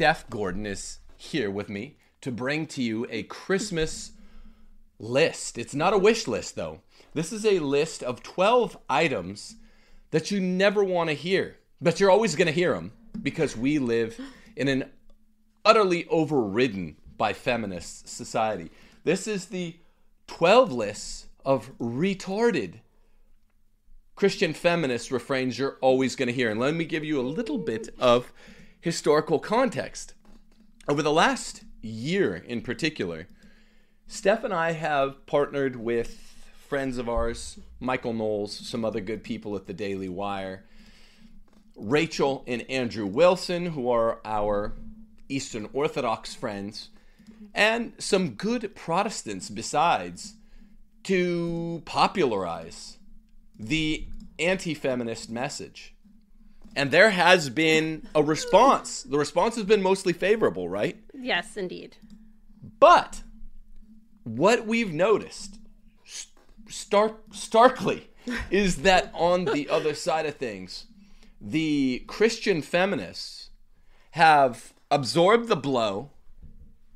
Steph Gordon is here with me to bring to you a Christmas list. It's not a wish list, though. This is a list of 12 items that you never want to hear, but you're always going to hear them because we live in an utterly overridden by feminist society. This is the 12 lists of retarded Christian feminist refrains you're always going to hear. And let me give you a little bit of historical context. Over the last year in particular, Steph and I have partnered with friends of ours, Michael Knowles, some other good people at the Daily Wire, Rachel and Andrew Wilson, who are our Eastern Orthodox friends, and some good Protestants besides to popularize the anti feminist message. And there has been a response. The response has been mostly favorable, right? Yes, indeed. But what we've noticed stark, starkly is that on the other side of things, the Christian feminists have absorbed the blow,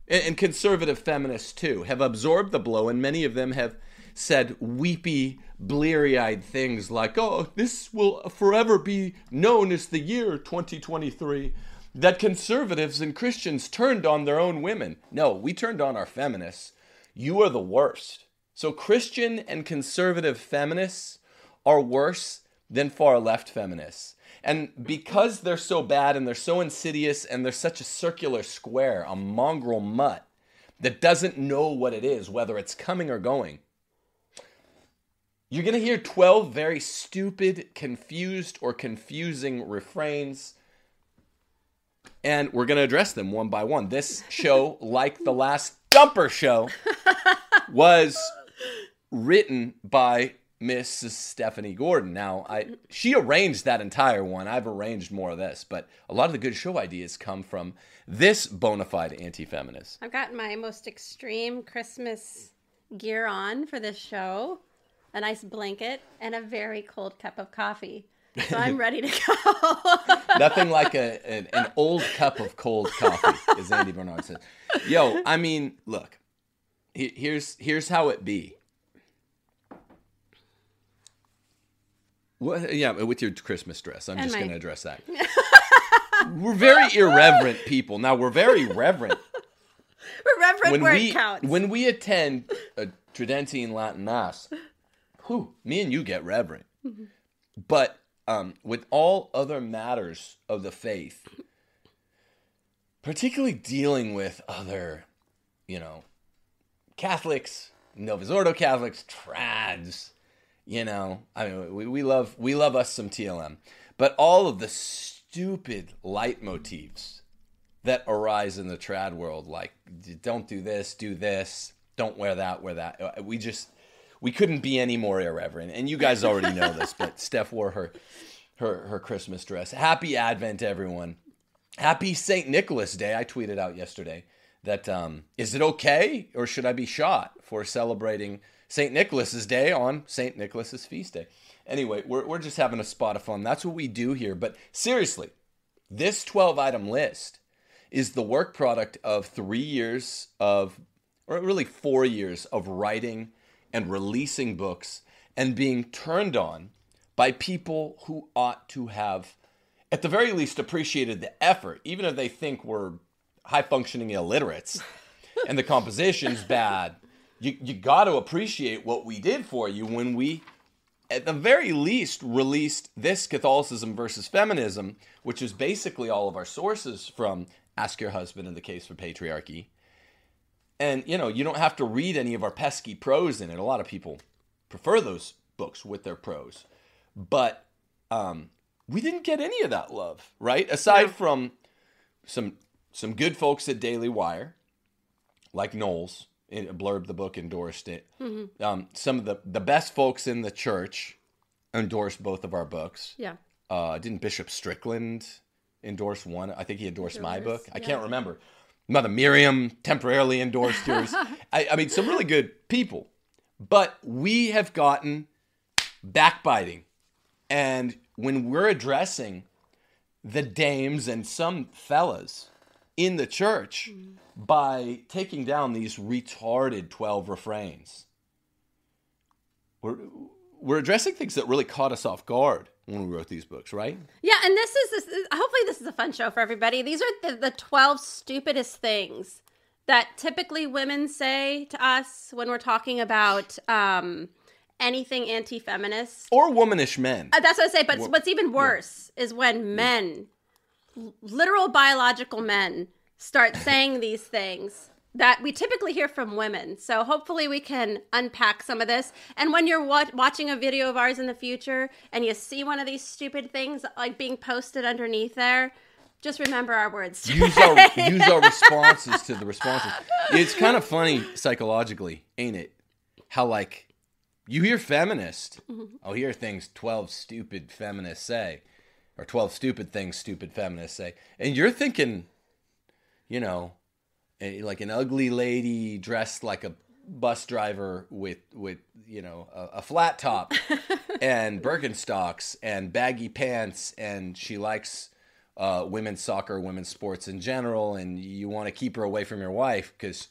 and conservative feminists too have absorbed the blow, and many of them have said weepy, bleary eyed things like, oh, this will forever be known as the year 2023 that conservatives and Christians turned on their own women. No, we turned on our feminists. You are the worst. So, Christian and conservative feminists are worse than far left feminists. And because they're so bad and they're so insidious and they're such a circular square, a mongrel mutt that doesn't know what it is, whether it's coming or going, you're going to hear 12 very stupid, confused, or confusing refrains. And we're going to address them one by one. This show, like the last Dumper show, was written by Mrs. Stephanie Gordon. Now, I she arranged that entire one. I've arranged more of this, but a lot of the good show ideas come from this bona fide anti-feminist. I've got my most extreme Christmas gear on for this show a nice blanket, and a very cold cup of coffee. So I'm ready to go. Nothing like a, an, an, old cup of cold coffee, as Andy Bernard says. Yo, I mean, look, here's here's how it be. What, yeah, with your Christmas dress. I'm and just my... going to address that. we're very irreverent people. Now we're very reverent. We're reverent when where we, it counts. When we attend a Tridentine Latin Mass, whew, me and you get reverent. Mm-hmm. But um, with all other matters of the faith, particularly dealing with other, you know, Catholics, Novus Ordo Catholics, trads, you know, I mean, we, we love we love us some TLM, but all of the stupid leitmotifs that arise in the trad world, like don't do this, do this, don't wear that, wear that. Uh, we just we couldn't be any more irreverent. And you guys already know this, but Steph wore her her her Christmas dress. Happy Advent, everyone. Happy St. Nicholas Day. I tweeted out yesterday that um, is it okay or should I be shot for celebrating St. Nicholas's Day on St. Nicholas's feast day? Anyway, we're, we're just having a spot of fun. That's what we do here. But seriously, this 12 item list is the work product of three years of, or really four years of writing and releasing books and being turned on by people who ought to have, at the very least, appreciated the effort, even if they think we're high functioning illiterates and the composition's bad. You, you got to appreciate what we did for you when we, at the very least, released this Catholicism versus Feminism, which is basically all of our sources from Ask Your Husband in the Case for Patriarchy and, you know, you don't have to read any of our pesky prose in it. A lot of people prefer those books with their prose. But um, we didn't get any of that love, right? Aside from some some good folks at Daily Wire, like Knowles, blurb the book, endorsed it. Mm-hmm. Um, some of the, the best folks in the church endorsed both of our books. Yeah. Uh, didn't Bishop Strickland endorse one? I think he endorsed my book. I can't remember. Mother Miriam temporarily endorsed yours. I, I mean, some really good people. But we have gotten backbiting. And when we're addressing the dames and some fellas in the church mm. by taking down these retarded 12 refrains. We're, we're addressing things that really caught us off guard when we wrote these books, right? Yeah, and this is this. is- Hopefully, this is a fun show for everybody. These are the, the twelve stupidest things that typically women say to us when we're talking about um, anything anti-feminist. Or womanish men. Uh, that's what I say. But Wo- what's even worse is when men, l- literal biological men, start saying these things that we typically hear from women. So hopefully we can unpack some of this. And when you're wa- watching a video of ours in the future and you see one of these stupid things like being posted underneath there, just remember our words. use our use our responses to the responses. It's kind of funny psychologically, ain't it? How like you hear feminist, mm-hmm. I'll hear things twelve stupid feminists say, or twelve stupid things stupid feminists say, and you're thinking, you know, a, like an ugly lady dressed like a bus driver with with you know a, a flat top and Birkenstocks and baggy pants, and she likes uh, women's soccer, women's sports in general, and you want to keep her away from your wife because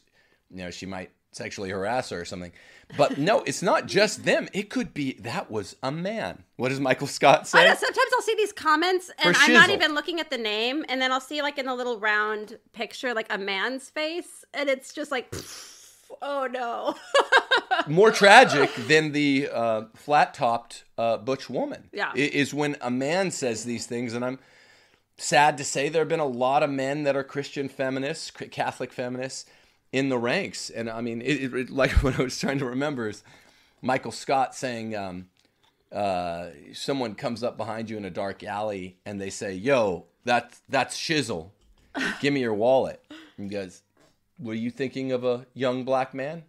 you know she might sexually harass her or something. But no, it's not just them. It could be that was a man. What does Michael Scott I say? know, sometimes I'll see these comments and I'm not even looking at the name, and then I'll see like in the little round picture like a man's face, and it's just like, oh no. More tragic than the uh, flat-topped uh, butch woman. Yeah. is when a man says these things, and I'm sad to say there have been a lot of men that are Christian feminists, Catholic feminists in the ranks. And I mean, it, it, like what I was trying to remember is Michael Scott saying, um, uh, someone comes up behind you in a dark alley and they say, "Yo, that's that's shizzle. Give me your wallet." And he goes, "Were you thinking of a young black man?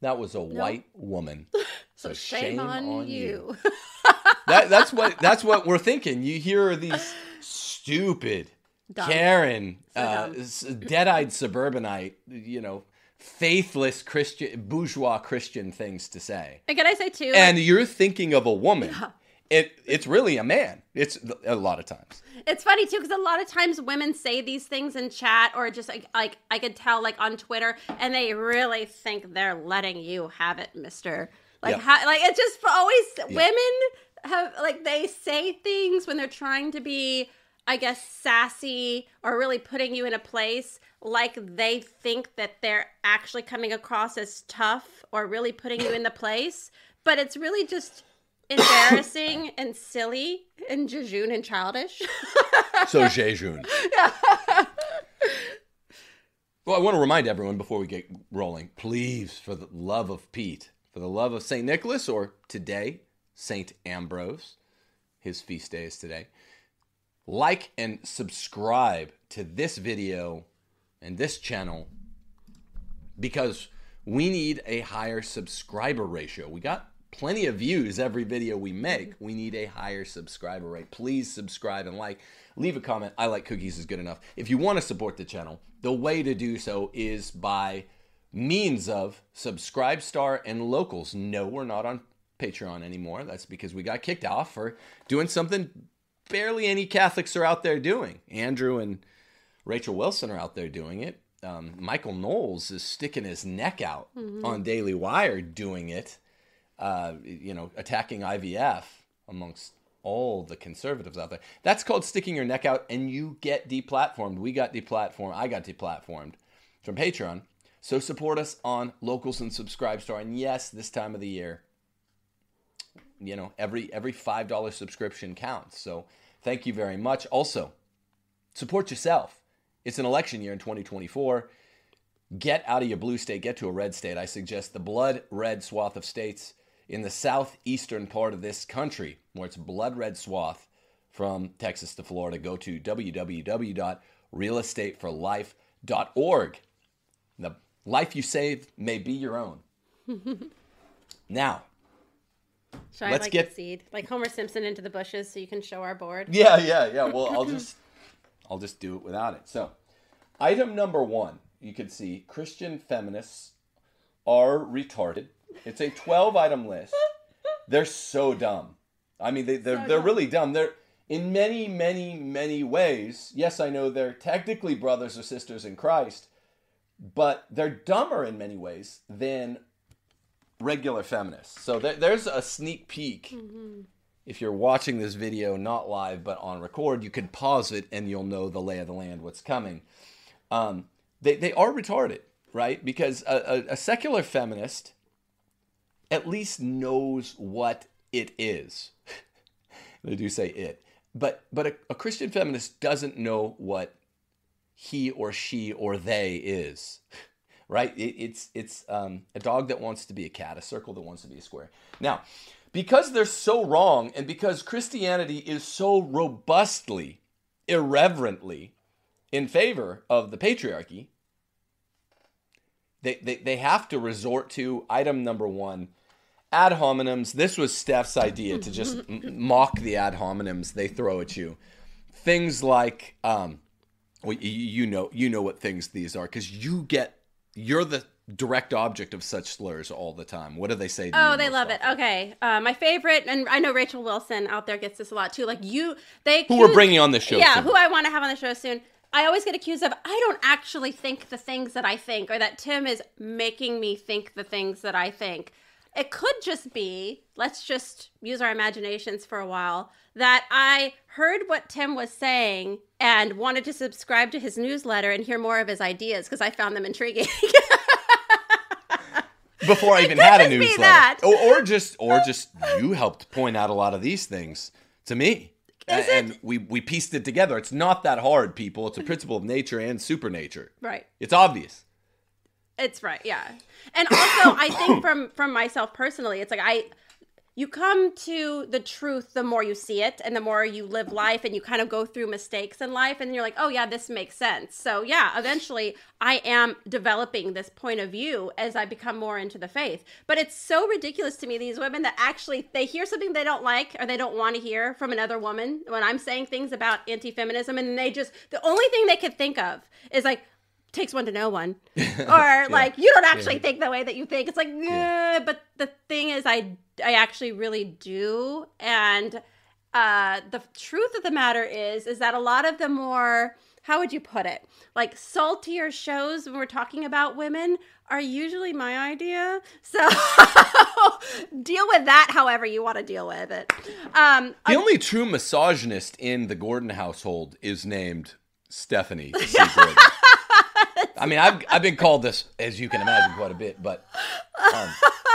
That was a white woman." So, Shame, on, you. that, that's what that's what we're thinking. You hear these stupid Dumb. Karen, So uh, dead-eyed suburbanite, you know, faithless Christian, bourgeois Christian things to say, and can I say too? like, and you're thinking of a woman. It it's really a man. It's a lot of times. It's funny too because a lot of times women say these things in chat or just like like I could tell like on Twitter, and they really think they're letting you have it, Mister. Like Yeah. how, like it's just always women have like they say things when they're trying to be, I guess, sassy or really putting you in a place like they think that they're actually coming across as tough or really putting you in the place, but it's really just embarrassing and silly and jejune and childish. So Jejun. Well, I want to remind everyone before we get rolling, please, for the love of Pete, for the love of St. Nicholas, or today, St. Ambrose, his feast day is today, like and subscribe to this video and this channel because we need a higher subscriber ratio. We got plenty of views every video we make. We need a higher subscriber rate. Please subscribe and like. Leave a comment. I like cookies is good enough. If you want to support the channel, the way to do so is by means of Subscribe Star and Locals. No, we're not on Patreon anymore. That's because we got kicked off for doing something barely any Catholics are out there doing. Andrew and Rachel Wilson are out there doing it. Um, Michael Knowles is sticking his neck out on Daily Wire doing it. Uh, you know, attacking IVF amongst all the conservatives out there. That's called sticking your neck out, and you get deplatformed. We got deplatformed. I got deplatformed from Patreon. So support us on Locals and Subscribe Star. And yes, this time of the year, you know, every every five dollar subscription counts. So thank you very much. Also, support yourself. It's an election year in 2024. Get out of your blue state, get to a red state. I suggest the blood red swath of states in the southeastern part of this country, where it's blood red swath from Texas to Florida. Go to www.realestateforlife.org. The life you save may be your own. now, Should I Let's like get- seed, like Homer Simpson into the bushes, so you can show our board? Yeah, yeah, yeah. Well, I'll just I'll just do it without it. So, item number 1, you can see Christian feminists are retarded. It's a 12 item list. They're so dumb. I mean, they they're So they're dumb. really dumb. They're in many, many, many ways, yes, I know they're technically brothers or sisters in Christ, but they're dumber in many ways than regular feminists. So there, there's a sneak peek. If you're watching this video not live but on record, you can pause it and you'll know the lay of the land, what's coming. Um, they, they are retarded, right? Because a, a, a secular feminist at least knows what it is. they do say it. But but a, a Christian feminist doesn't know what he or she or they is. Right? It, it's it's um, a dog that wants to be a cat, a circle that wants to be a square. Now, because they're so wrong, and because Christianity is so robustly, irreverently in favor of the patriarchy, they, they, they have to resort to item number one ad hominems. This was Steph's idea to just m- mock the ad hominems they throw at you. Things like, um, well, you, you know, you know what things these are because you get, you're the direct object of such slurs all the time. What do they say? To Oh, they love it. Okay, uh, my favorite, and I know Rachel Wilson out there gets this a lot too. Like you, they Who we're bringing on the show? yeah, soon. who I want to have on the show soon. I always get accused of I don't actually think the things that I think, or that Tim is making me think the things that I think. It could just be, let's just use our imaginations for a while, that I heard what Tim was saying and wanted to subscribe to his newsletter and hear more of his ideas because I found them intriguing. before I even had a newsletter. Or, or just or just you helped point out a lot of these things to me. Is A- and we we pieced it together. It's not that hard, people. It's a principle of nature and supernature. right. It's obvious. It's right, yeah. And also, I think from from myself personally, it's like I you come to the truth the more you see it and the more you live life and you kind of go through mistakes in life and you're like, "Oh yeah, this makes sense." So, yeah, eventually I am developing this point of view as I become more into the faith. But it's so ridiculous to me these women that actually they hear something they don't like or they don't want to hear from another woman when I'm saying things about anti-feminism and they just the only thing they could think of is like takes one to know one. Or like you don't actually think the way that you think. It's like yeah. but the thing is i i actually really do. And uh the truth of the matter is is that a lot of the more how would you put it? Like saltier shows when we're talking about women are usually my idea. So deal with that however you want to deal with it. Um The only true misogynist in the Gordon household is named Stephanie C. Gordon. I mean, I've I've been called this, as you can imagine, quite a bit, but um,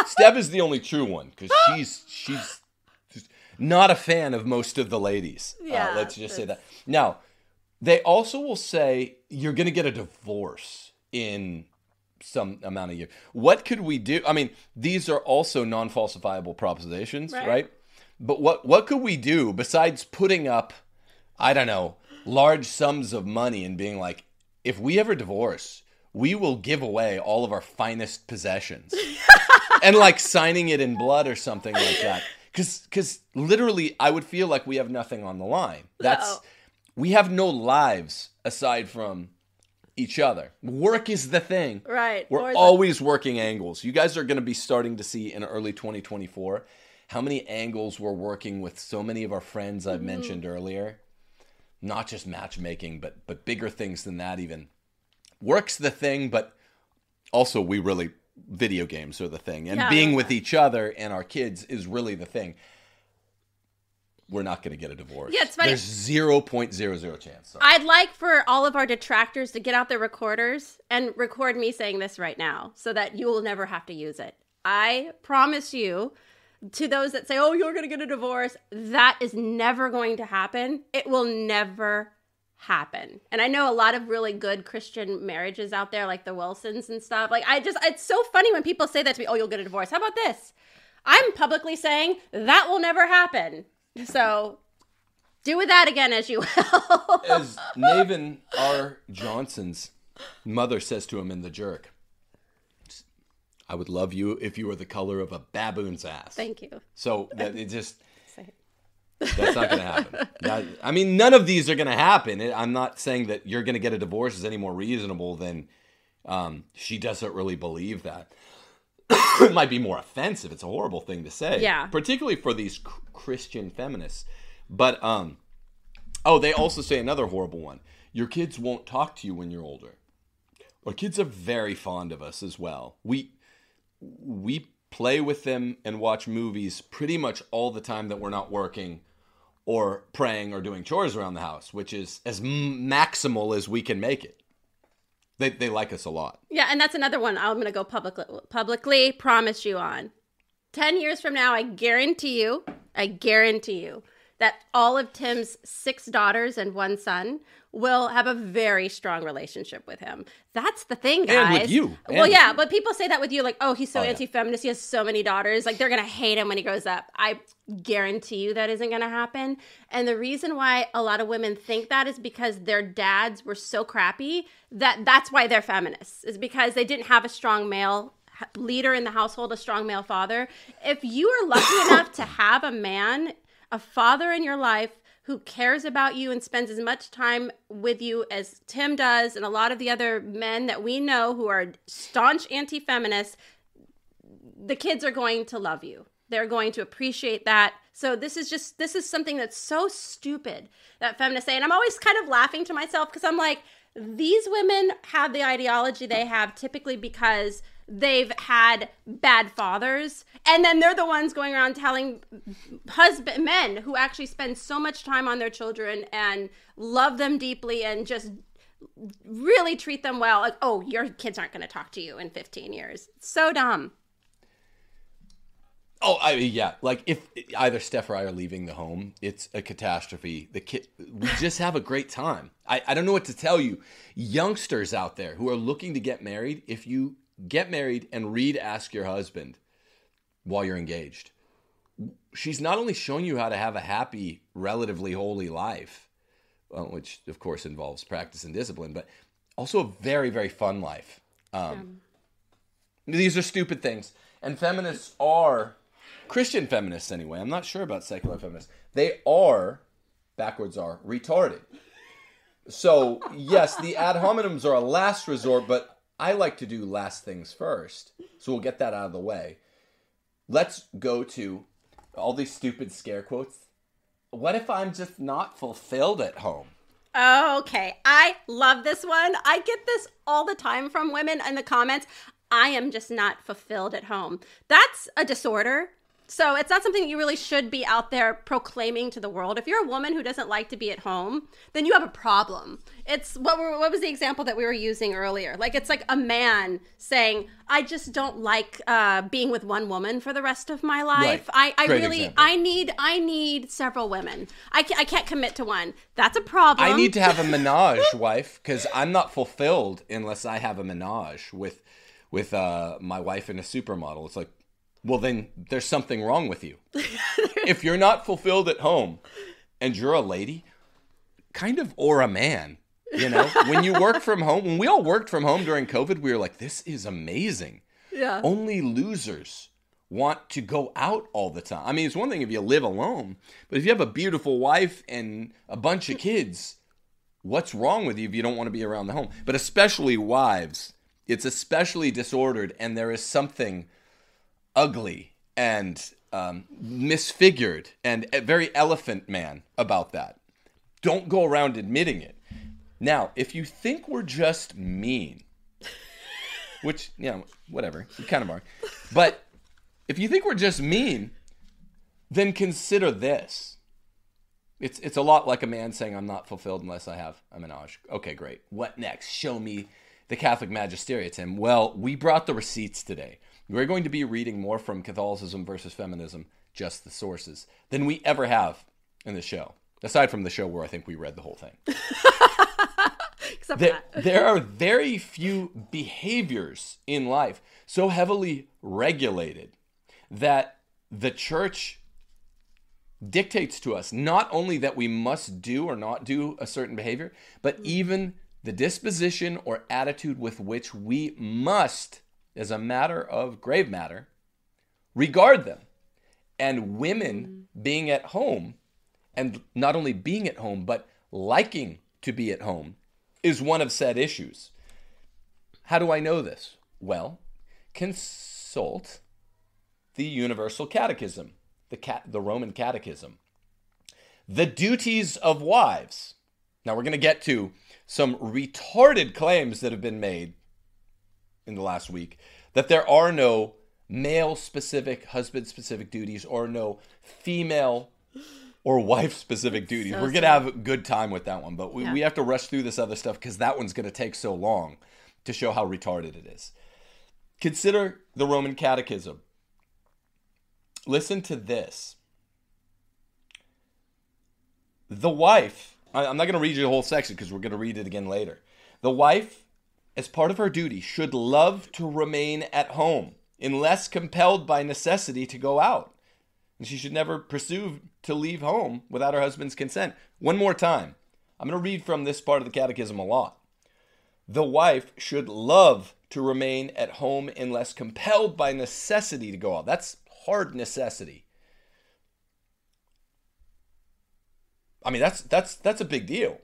Steph is the only true one because she's she's not a fan of most of the ladies. Yeah, uh, let's just say that. Now, they also will say you're going to get a divorce in some amount of years. What could we do? I mean, these are also non-falsifiable propositions, Right. right? But what what could we do besides putting up, I don't know, large sums of money and being like, if we ever divorce, we will give away all of our finest possessions, and like signing it in blood or something like that. Because because literally, I would feel like we have nothing on the line. That's No. we have no lives aside from each other. Work is the thing. Right. We're always working angles. You guys are going to be starting to see in early 2024 how many angles we're working with so many of our friends Mm-hmm. I've mentioned earlier. Not just matchmaking, but but bigger things than that even. Work's the thing, but also we really video games are the thing. And Yeah, being with each other and our kids is really the thing. We're not going to get a divorce. Yeah, it's funny. There's 0.00 chance. Sorry. I'd like for all of our detractors to get out their recorders and record me saying this right now so that you will never have to use it. I promise you, to those that say, oh, you're going to get a divorce, that is never going to happen. It will never happen. And I know a lot of really good Christian marriages out there, like the Wilsons and stuff. Like, I just, it's so funny when people say that to me, oh, you'll get a divorce. How about this? I'm publicly saying that will never happen. So do with that again as you will. As Navin R. Johnson's mother says to him in The Jerk, I would love you if you were the color of a baboon's ass. Thank you. So that it just that's not going to happen. That- I mean, none of these are going to happen. I'm not saying that you're going to get a divorce is any more reasonable than um, she doesn't really believe that. it might be more offensive. It's a horrible thing to say. Yeah. Particularly for these cr- Christian feminists. But um, Oh, they also say another horrible one. Your kids won't talk to you when you're older. Our kids are very fond of us as well. We we play with them and watch movies pretty much all the time that we're not working or praying or doing chores around the house, which is as maximal as we can make it. They, they like us a lot. Yeah, and that's another one I'm going to go publicly, publicly promise you on. 10 years from now, I guarantee you, I guarantee you that all of Tim's six daughters and one son will have a very strong relationship with him. That's the thing, guys. And with you. well, yeah, but people say that with you, like, oh, he's so Oh, anti-feminist. He has so many daughters. Like, they're gonna hate him when he grows up. I guarantee you that isn't gonna happen. And the reason why a lot of women think that is because their dads were so crappy that that's why they're feminists. Is because they didn't have a strong male leader in the household, a strong male father. If you are lucky enough to have a man, a father in your life who cares about you and spends as much time with you as Tim does and a lot of the other men that we know who are staunch anti-feminists, the kids are going to love you. They're going to appreciate that. So this is just this is something that's so stupid that feminists say and I'm always kind of laughing to myself because I'm like these women have the ideology they have typically because they've had bad fathers and then they're the ones going around telling husband men who actually spend so much time on their children and love them deeply and just really treat them well like oh your kids aren't going to talk to you in 15 years so dumb Oh, I mean, yeah. Like if either Steph or I are leaving the home, it's a catastrophe. The kid, we just have a great time. I, I don't know what to tell you, youngsters out there who are looking to get married. If you get married and read "Ask Your Husband" while you're engaged, she's not only showing you how to have a happy, relatively holy life, well, which of course involves practice and discipline, but also a very, very fun life. Um, these are stupid things, and feminists are Christian feminists anyway. I'm not sure about secular feminists. They are backwards are retarded. So yes, the ad hominems are a last resort, but I like to do last things first. So we'll get that out of the way. Let's go to all these stupid scare quotes. What if I'm just not fulfilled at home? Oh, okay. I love this one. I get this all the time from women in the comments. I am just not fulfilled at home. That's a disorder. So it's not something you really should be out there proclaiming to the world. If you're a woman who doesn't like to be at home, then you have a problem. It's what were, what was the example that we were using earlier? Like it's like a man saying, "I just don't like uh, being with one woman for the rest of my life. Right. I, I Great really example. I need I need several women. I can't, I can't commit to one. That's a problem. I need to have a menage, wife, because I'm not fulfilled unless I have a menage with with uh, my wife and a supermodel. It's like, well, then there's something wrong with you. if you're not fulfilled at home and you're a lady, kind of, or a man, you know, when you work from home, when we all worked from home during COVID, we were like, this is amazing. Yeah. Only losers want to go out all the time. I mean, it's one thing if you live alone, but if you have a beautiful wife and a bunch of kids, what's wrong with you if you don't want to be around the home? But especially wives, it's especially disordered, and there is something ugly and um, misfigured and very elephant man about that. Don't go around admitting it. Now, if you think we're just mean, which, you know, whatever, we kind of are, but if you think we're just mean, then consider this. It's it's a lot like a man saying, "I'm not fulfilled unless I have a menage." Okay, great. What next? Show me the Catholic magisteria, Tim. Well, we brought the receipts today. We're going to be reading more from Catholicism versus feminism, just the sources, than we ever have in the show. Aside from the show where I think we read the whole thing. Except There, that. there are very few behaviors in life so heavily regulated that the church dictates to us not only that we must do or not do a certain behavior, but even the disposition or attitude with which we must, as a matter of grave matter, regard them. And women mm-hmm. being at home, and not only being at home, but liking to be at home, is one of said issues. How do I know this? Well, consult the Universal Catechism, the, cat, the Roman Catechism. the duties of wives. Now we're going to get to some retarded claims that have been made in the last week that there are no male specific, husband specific duties or no female or wife specific duties. so We're going to have a good time with that one, but we, Yeah. we have to rush through this other stuff because that one's going to take so long to show how retarded it is. Consider the Roman Catechism. Listen to this. The wife, I'm not going to read you the whole section because we're going to read it again later. The wife, as part of her duty, should love to remain at home unless compelled by necessity to go out. And she should never pursue to leave home without her husband's consent. One more time. I'm going to read from this part of the catechism a lot. The wife should love to remain at home unless compelled by necessity to go out. That's hard necessity. I mean, that's that's that's a big deal.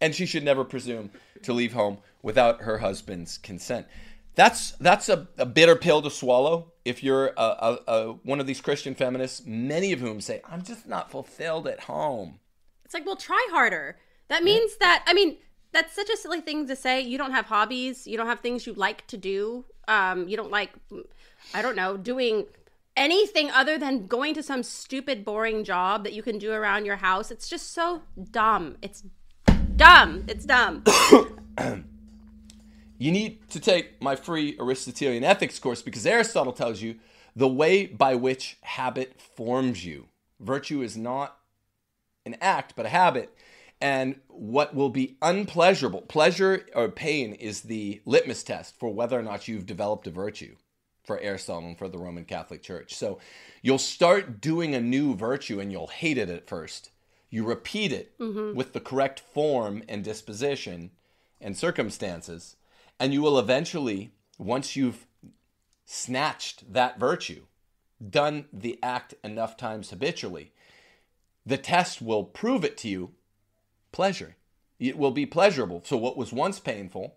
And she should never presume to leave home without her husband's consent. That's that's a, a bitter pill to swallow if you're a, a, a, one of these Christian feminists, many of whom say, "I'm just not fulfilled at home." It's like, well, try harder. That means that, I mean, that's such a silly thing to say. You don't have hobbies. You don't have things you like to do. Um, you don't like, I don't know, doing anything other than going to some stupid, boring job that you can do around your house. It's just so dumb. It's dumb. It's dumb. You need to take my free Aristotelian ethics course because Aristotle tells you the way by which habit forms you. Virtue is not an act, but a habit. And what will be unpleasurable, pleasure or pain, is the litmus test for whether or not you've developed a virtue for Aristotle and for the Roman Catholic Church. So you'll start doing a new virtue and you'll hate it at first. You repeat it mm-hmm. with the correct form and disposition and circumstances, and you will eventually, once you've snatched that virtue, done the act enough times habitually, the test will prove it to you pleasure. It will be pleasurable. So, what was once painful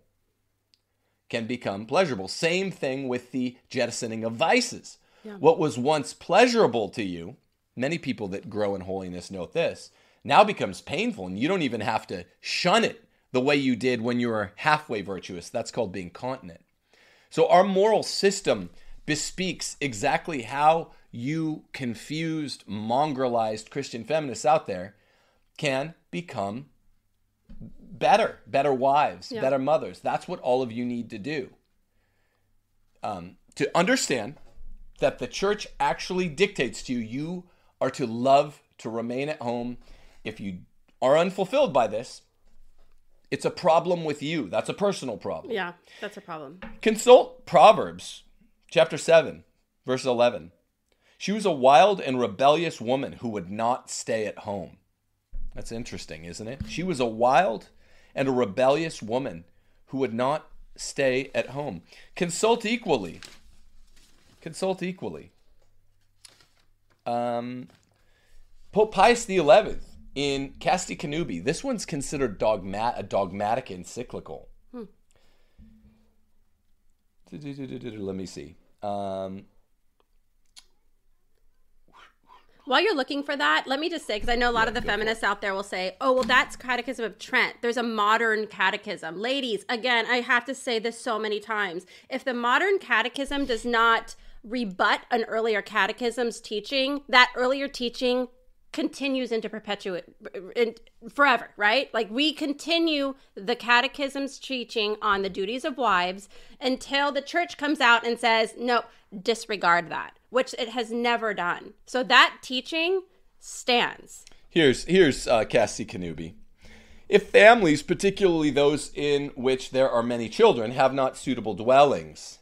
can become pleasurable. Same thing with the jettisoning of vices. What was once pleasurable to you, many people that grow in holiness note this, now becomes painful, and you don't even have to shun it the way you did when you were halfway virtuous. That's called being continent. So our moral system bespeaks exactly how you confused, mongrelized Christian feminists out there can become better, better wives, Yeah. better mothers. That's what all of you need to do. Um, to understand that the church actually dictates to you, you are to love to remain at home. If you are unfulfilled by this, it's a problem with you. That's a personal problem. yeah, that's a problem. Consult Proverbs chapter 7, verse 11. She was a wild and rebellious woman who would not stay at home. That's interesting, isn't it? She was a wild and a rebellious woman who would not stay at home. Consult equally. Consult equally. Um, Pope Pius XI in Casti Connubii. This one's considered dogma- a dogmatic encyclical. Let me see. Um, While you're looking for that, let me just say, because I know a lot of the go for it. feminists out there will say, oh, well, that's Catechism of Trent. There's a modern catechism. Ladies, again, I have to say this so many times. If the modern catechism does not rebut an earlier catechism's teaching, that earlier teaching continues into perpetuate in, forever, right? Like we continue the catechism's teaching on the duties of wives until the church comes out and says, "No, disregard that," which it has never done. So that teaching stands. Here's here's uh, Casti Connubii. If families, particularly those in which there are many children, have not suitable dwellings,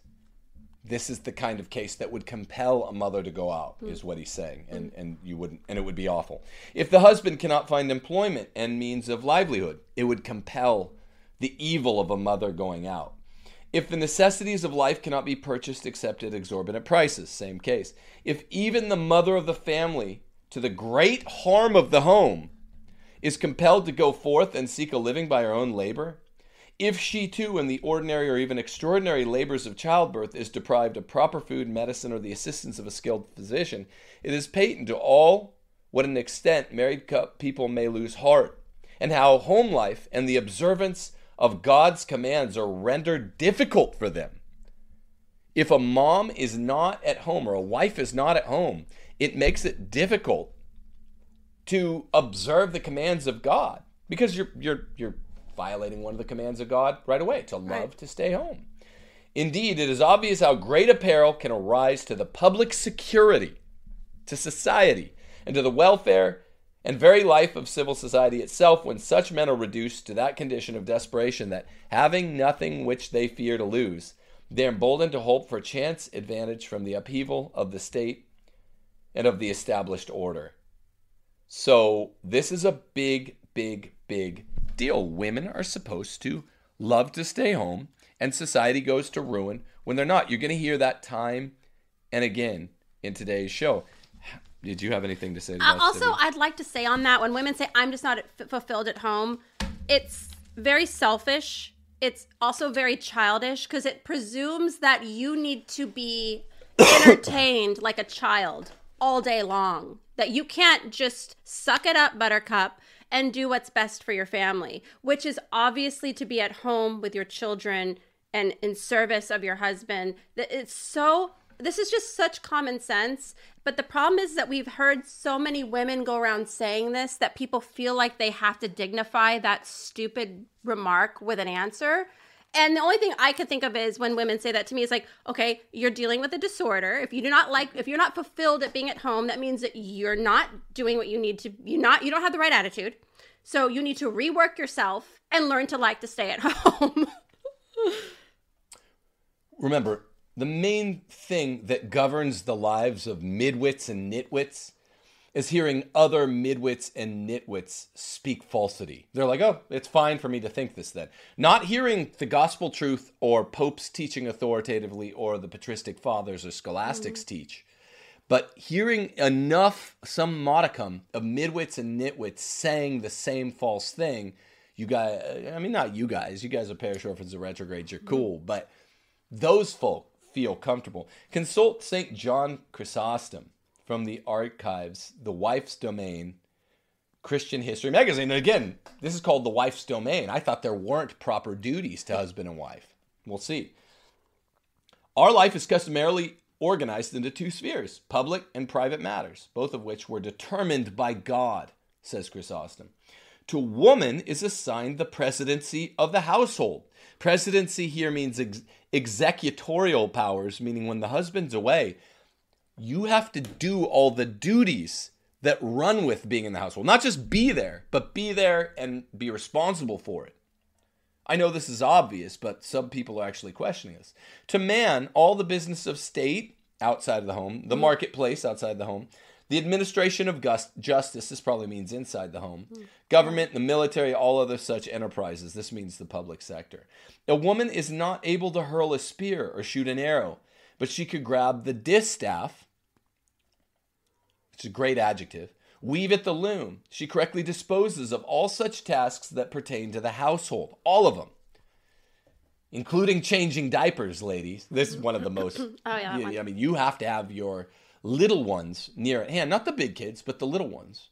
this is the kind of case that would compel a mother to go out, hmm. is what he's saying, and hmm. and you wouldn't, and it would be awful. If the husband cannot find employment and means of livelihood, it would compel the evil of a mother going out. If the necessities of life cannot be purchased except at exorbitant prices, same case. If even the mother of the family, to the great harm of the home, is compelled to go forth and seek a living by her own labor, if she too, in the ordinary or even extraordinary labors of childbirth, is deprived of proper food, medicine, or the assistance of a skilled physician, it is patent to all what an extent married people may lose heart, and how home life and the observance of God's commands are rendered difficult for them. If a mom is not at home or a wife is not at home, it makes it difficult to observe the commands of God because you're you're you're violating one of the commands of God right away to love right. to stay home. Indeed, it is obvious how great a peril can arise to the public security, to society, and to the welfare and very life of civil society itself when such men are reduced to that condition of desperation that, having nothing which they fear to lose, they are emboldened to hope for chance advantage from the upheaval of the state and of the established order. So, this is a big, big, big deal. Women are supposed to love to stay home, and society goes to ruin when they're not. You're going to hear that time and again in today's show. Did you have anything to say? To uh, also, I'd like to say on that when women say, I'm just not f- fulfilled at home, it's very selfish. It's also very childish because it presumes that you need to be entertained like a child all day long. That you can't just suck it up, buttercup, and do what's best for your family, which is obviously to be at home with your children and in service of your husband. That it's so this is just such common sense. But the problem is that we've heard so many women go around saying this that people feel like they have to dignify that stupid remark with an answer. And the only thing I can think of is when women say that to me is like, okay, you're dealing with a disorder. If you do not like, if you're not fulfilled at being at home, that means that you're not doing what you need to. You not, you don't have the right attitude. So you need to rework yourself and learn to like to stay at home. Remember, the main thing that governs the lives of midwits and nitwits is hearing other midwits and nitwits speak falsity. They're like, oh, it's fine for me to think this then. Not hearing the gospel truth or popes teaching authoritatively or the patristic fathers or scholastics mm-hmm. teach, but hearing enough, some modicum of midwits and nitwits saying the same false thing. You guys, I mean, not you guys, you guys are parish orphans and retrogrades, you're mm-hmm. cool, but those folk feel comfortable. Consult St. John Chrysostom from the archives, The Wife's Domain, Christian History Magazine. And again, this is called The Wife's Domain. I thought there weren't proper duties to husband and wife. We'll see. Our life is customarily organized into two spheres public and private matters, both of which were determined by God, says Chrysostom. To woman is assigned the presidency of the household. Presidency here means ex- executorial powers, meaning when the husband's away, you have to do all the duties that run with being in the household. Not just be there, but be there and be responsible for it. I know this is obvious, but some people are actually questioning this. To man, all the business of state outside of the home, the mm-hmm. marketplace outside the home, the administration of justice, this probably means inside the home, government, the military, all other such enterprises, this means the public sector. A woman is not able to hurl a spear or shoot an arrow, but she could grab the distaff, is a great adjective, weave at the loom. She correctly disposes of all such tasks that pertain to the household, all of them. Including changing diapers, ladies. This is one of the most. oh, yeah. I mean, you have to have your little ones near at hand, not the big kids, but the little ones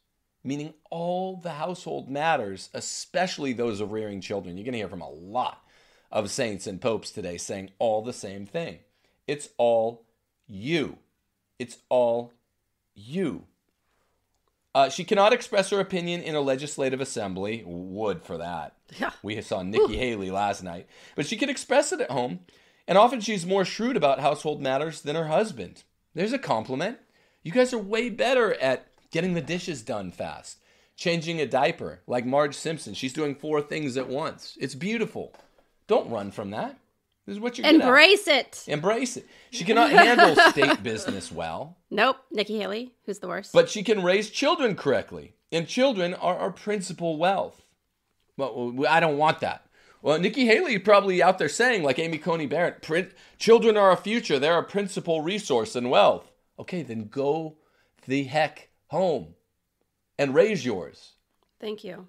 meaning all the household matters, especially those of rearing children. You're going to hear from a lot of saints and popes today saying all the same thing. It's all you. It's all you. Uh, she cannot express her opinion in a legislative assembly. Would for that. Yeah. We saw Nikki Ooh. Haley last night. But she can express it at home. And often she's more shrewd about household matters than her husband. There's a compliment. You guys are way better at getting the dishes done fast, changing a diaper like Marge Simpson. She's doing four things at once. It's beautiful. Don't run from that. This is what you're Embrace it. Embrace it. She cannot handle state business well. Nope. Nikki Haley, who's the worst. But she can raise children correctly. And children are our principal wealth. Well, I don't want that. Well, Nikki Haley probably out there saying, like Amy Coney Barrett, print, children are our future. They're our principal resource and wealth. Okay, then go the heck home and raise yours. Thank you.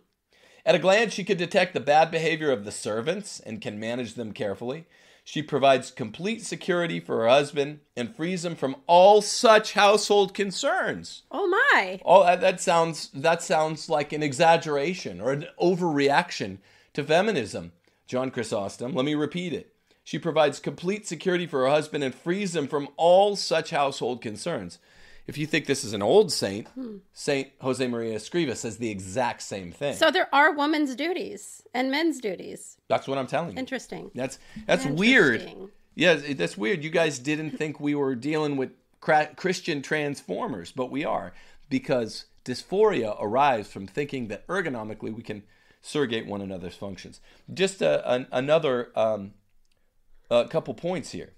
At a glance, she could detect the bad behavior of the servants and can manage them carefully. She provides complete security for her husband and frees him from all such household concerns. Oh my. Oh, that, that sounds that sounds like an exaggeration or an overreaction to feminism. John Chrysostom, let me repeat it. She provides complete security for her husband and frees him from all such household concerns. If you think this is an old saint, Saint Jose Maria Escriva says the exact same thing. So there are women's duties and men's duties. that's what I'm telling you. Interesting. That's that's weird. Interesting. Yeah, that's weird. You guys didn't think we were dealing with cra- Christian transformers, but we are because dysphoria arises from thinking that ergonomically we can surrogate one another's functions. Just a, an, another um, a couple points here.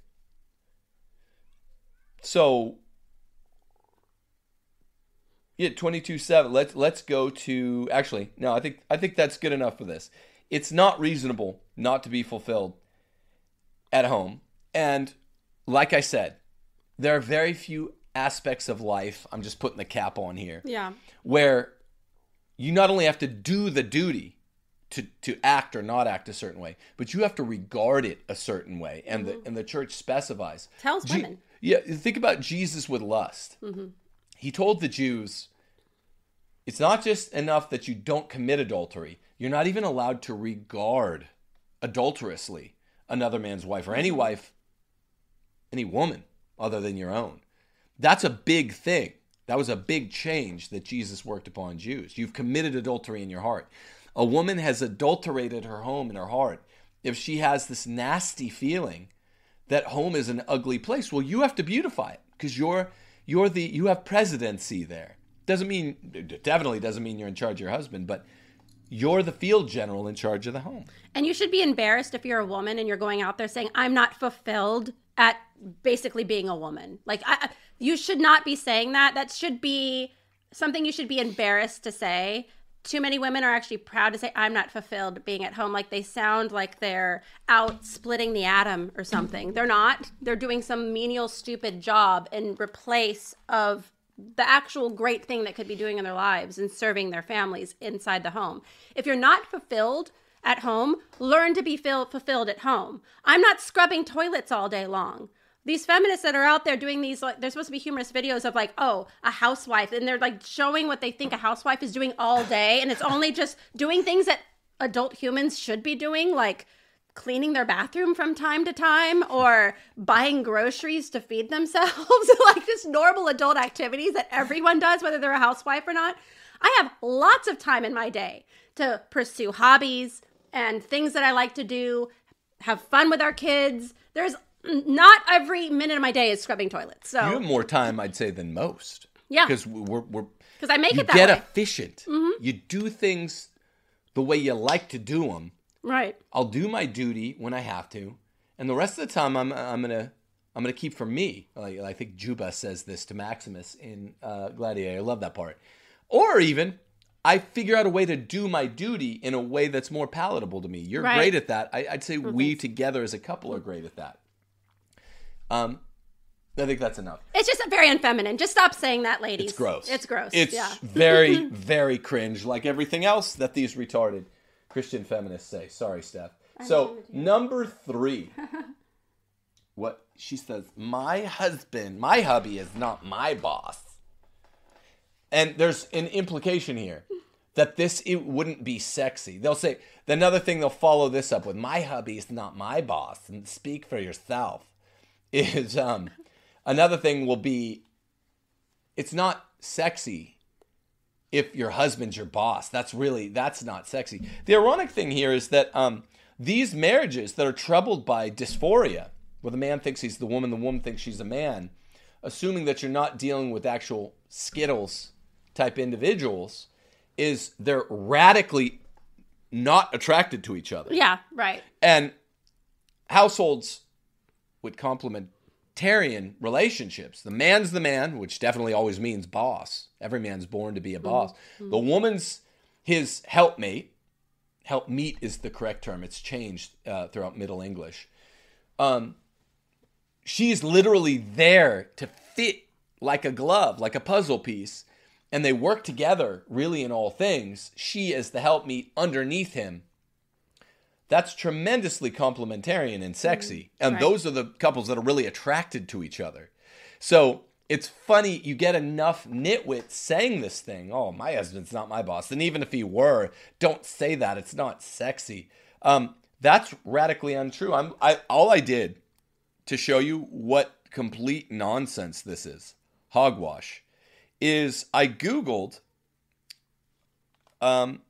So, yeah, twenty-two seven. Let's let's go to actually no. I think I think that's good enough for this. It's not reasonable not to be fulfilled at home. And like I said, there are very few aspects of life, I'm just putting the cap on here, Yeah. where you not only have to do the duty to, to act or not act a certain way, but you have to regard it a certain way. And the mm-hmm. and the church specifies. Tells Je- women. yeah, think about Jesus with lust. Mm-hmm. He told the Jews, it's not just enough that you don't commit adultery, you're not even allowed to regard adulterously another man's wife or any wife, any woman other than your own. That's a big thing. That was a big change that Jesus worked upon Jews. You've committed adultery in your heart. A woman has adulterated her home and her heart if she has this nasty feeling that home is an ugly place. Well, you have to beautify it because you're you're the you have presidency there. Doesn't mean definitely doesn't mean you're in charge of your husband, but you're the field general in charge of the home. And you should be embarrassed if you're a woman and you're going out there saying, I'm not fulfilled at basically being a woman. Like, I, you should not be saying that. That should be something you should be embarrassed to say. Too many women are actually proud to say, I'm not fulfilled being at home. Like, they sound like they're out splitting the atom or something. They're not. They're doing some menial, stupid job in replace of the actual great thing that could be doing in their lives and serving their families inside the home. If you're not fulfilled at home, learn to be fil- fulfilled at home. I'm not scrubbing toilets all day long. These feminists that are out there doing these, like, they're supposed to be humorous videos of like, oh, a housewife, and they're like showing what they think a housewife is doing all day, and it's only just doing things that adult humans should be doing, like cleaning their bathroom from time to time or buying groceries to feed themselves like just normal adult activities that everyone does whether they're a housewife or not. I have lots of time in my day to pursue hobbies and things that i like to do have fun with our kids. There's not every minute of my day is scrubbing toilets So You have more time, I'd say, than most. Yeah. because we're we're because i make you it that get way Mm-hmm. efficient. You do things the way you like to do them. right I'll do my duty when I have to, and the rest of the time I'm I'm gonna I'm gonna keep for me. Like I think Juba says this to Maximus in uh, Gladiator. I love that part. Or even I figure out a way to do my duty in a way that's more palatable to me. You're Right. great at that. I, I'd say we together as a couple are great at that. Um, I think that's enough. it's just very unfeminine just stop saying that ladies It's gross. it's gross It's yeah very, very cringe, like everything else that these retarded Christian feminists say. Sorry, Steph. So, number three. what she says, my husband, my hubby is not my boss. And there's an implication here that this it wouldn't be sexy. They'll say another thing they'll follow this up with my hubby is not my boss and speak for yourself. Is um another thing will be it's not sexy if your husband's your boss. That's really that's not sexy. The ironic thing here is that um, these marriages that are troubled by dysphoria, where the man thinks he's the woman, the woman thinks she's a man, assuming that you're not dealing with actual skittles type individuals, is they're radically not attracted to each other. yeah right And households with complementarian relationships. The man's the man, which definitely always means boss. Every man's born to be a boss. The woman's his helpmate. Helpmeet is the correct term. It's changed uh, throughout Middle English. Um, she's literally there to fit like a glove, like a puzzle piece and they work together really in all things, she is the helpmeet underneath him. That's tremendously complementarian and sexy. And Right. those are the couples that are really attracted to each other. So it's funny, you get enough nitwits saying this thing. Oh, my husband's not my boss. And even if he were, don't say that. It's not sexy. Um, that's radically untrue. I'm I all I did to show you what complete nonsense this is, hogwash, is I Googled um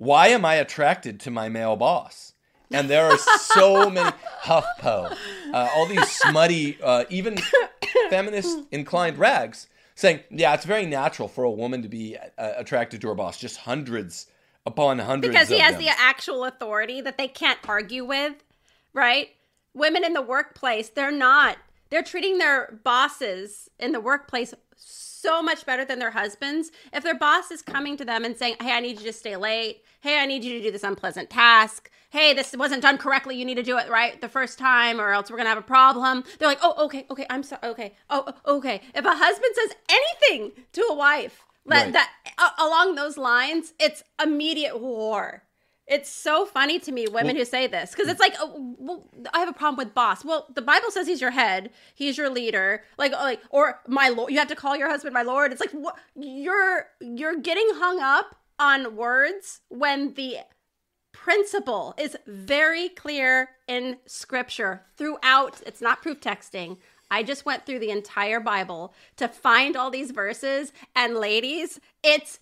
why am I attracted to my male boss? And there are so many HuffPo, uh, all these smutty, uh, even feminist inclined rags saying, yeah, it's very natural for a woman to be uh, attracted to her boss. Just hundreds upon hundreds because he has them. the actual authority that they can't argue with, right? Women in the workplace, they're not. They're treating their bosses in the workplace so much better than their husbands. If their boss is coming to them and saying, "Hey, I need you to stay late. Hey, I need you to do this unpleasant task. Hey, this wasn't done correctly. You need to do it right the first time, or else we're gonna have a problem." They're like, "Oh, okay, okay, I'm sorry. Okay, oh, okay." If a husband says anything to a wife that, Right. that along those lines, it's immediate war. It's so funny to me, women who say this, because it's like, oh, well, I have a problem with boss. Well, the Bible says he's your head, he's your leader, like, uh, like, or my lord. You have to call your husband my lord. It's like what you're you're getting hung up on words when the principle is very clear in scripture throughout. It's not proof texting. I just went through the entire Bible to find all these verses. And ladies, it's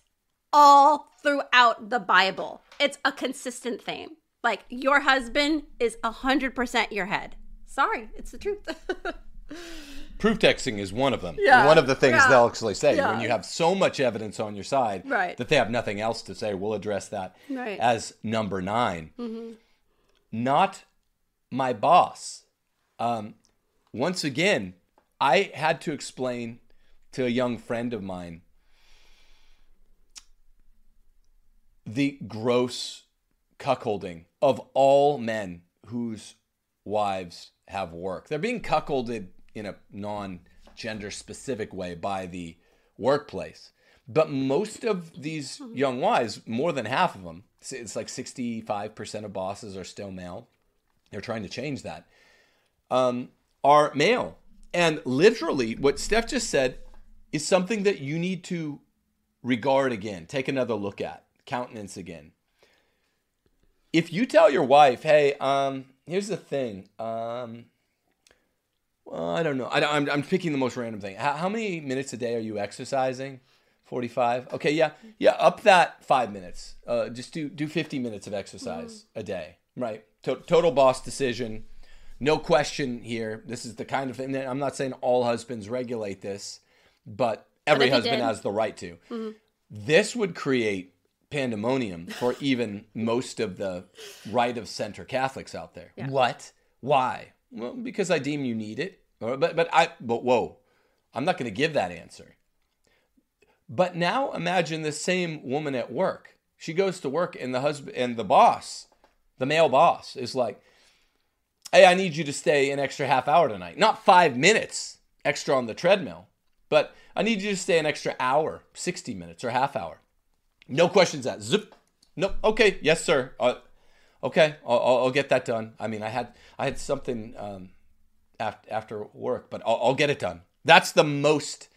all throughout the Bible. It's a consistent theme. Like your husband is 100% your head. Sorry, it's the truth. Proof texting is one of them. Yeah. One of the things Yeah. they'll actually say Yeah. when you have so much evidence on your side Right. that they have nothing else to say. We'll address that Right. as number 9 Not my boss. Um, once again, I had to explain to a young friend of mine the gross cuckolding of all men whose wives have work. They're being cuckolded in a non gender specific way by the workplace. But most of these young wives, more than half of them, it's like 65% of bosses are still male. They're trying to change that. Um, are male. And literally, what Steph just said is something that you need to regard again, take another look at, countenance again. If you tell your wife, "Hey, um, here's the thing. Um, well, I don't know. I, am I'm picking the most random thing. How, how many minutes a day are you exercising? 45. Okay, yeah, yeah. Up that five minutes. Uh, just do do 50 minutes of exercise a day. Right. To- total boss decision. No question here. This is the kind of thing that I'm not saying all husbands regulate this, but every he husband has the right to. This would create pandemonium for even most of the right of center Catholics out there. What? Why? Well, because I deem you need it. But but I but whoa, I'm not going to give that answer. But now imagine the same woman at work. She goes to work and the husband and the boss, the male boss, is like, "Hey, I need you to stay an extra half hour tonight. Not five minutes extra on the treadmill, but I need you to stay an extra hour, sixty minutes or half hour. No questions asked. Zip. Nope. Okay. Yes, sir. Uh, okay. I'll, I'll, I'll get that done. I mean, I had I had something um, after after work, but I'll, I'll get it done. That's the most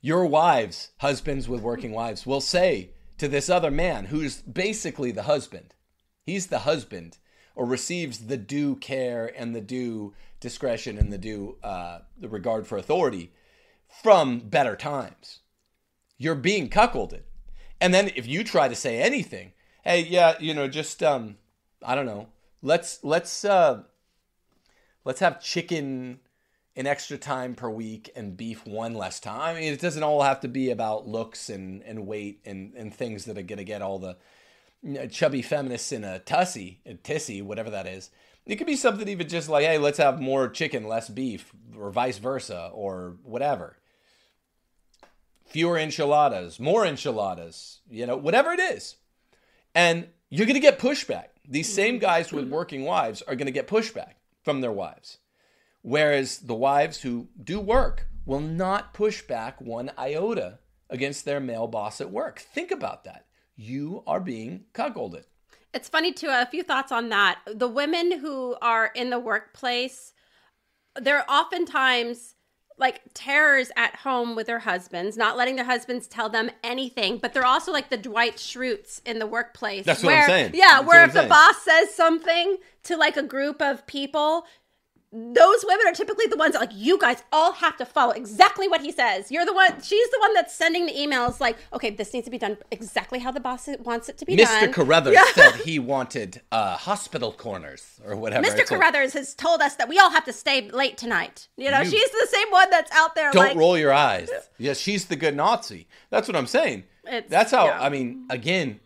your wives, husbands with working wives, will say to this other man who's basically the husband. He's the husband or receives the due care and the due discretion and the due uh, the regard for authority from better times. You're being cuckolded. And then if you try to say anything, hey, yeah, you know, just um, I don't know, let's let's uh, let's have chicken an extra time per week and beef one less time. I mean, it doesn't all have to be about looks and, and weight and, and things that are to get all the chubby feminists in a tussy, a tissy, whatever that is. It could be something even just like, hey, let's have more chicken, less beef, or vice versa, or whatever. Fewer enchiladas, more enchiladas, you know, whatever it is. And you're going to get pushback. These same guys with working wives are going to get pushback from their wives. Whereas the wives who do work will not push back one iota against their male boss at work. Think about that. You are being cuckolded. It's funny too. A few thoughts on that. The women who are in the workplace, they're oftentimes like terrors at home with their husbands, not letting their husbands tell them anything. But they're also like the Dwight Schrutes in the workplace. That's what I'm saying. Yeah, That's where if the boss says something to like a group of people, those women are typically the ones that like you guys all have to follow exactly what he says. You're the one. She's the one that's sending the emails like, okay, this needs to be done exactly how the boss wants it to be Mr. done. Mr. Carruthers Yeah. said he wanted uh, hospital corners or whatever. Mr. Carruthers has told us that we all have to stay late tonight. You know, You- she's the same one that's out there Don't like roll your eyes. Yeah, she's the good Nazi. That's what I'm saying. It's- That's how, yeah. I mean, again,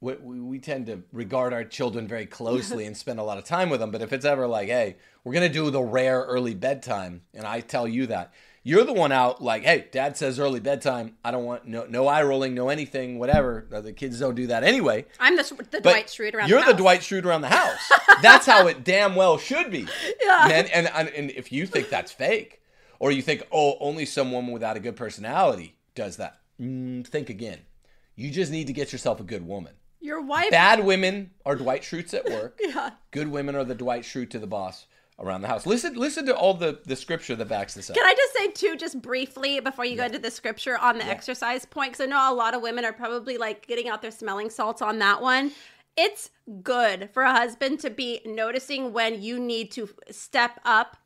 we, tend to regard our children very closely and spend a lot of time with them. But if it's ever like, hey, we're going to do the rare early bedtime, and I tell you that, you're the one out like, hey, dad says early bedtime. I don't want no, no eye rolling, no anything, whatever. The kids don't do that anyway. I'm the, the Dwight Schrute around You're the. Dwight Schrute around the house. That's how it damn well should be. Yeah. Man, and, and and if you think that's fake, or you think, oh, only some woman without a good personality does that, mm, think again. You just need to get yourself a good woman. Your wife. Bad women are Dwight Schrutes at work. Yeah. Good women are the Dwight Schrute to the boss around the house. Listen, listen to all the the scripture that backs this up. Can I just say too, just briefly before you go into the scripture on the exercise point? Because I know a lot of women are probably like getting out their smelling salts on that one. It's good for a husband to be noticing when you need to step up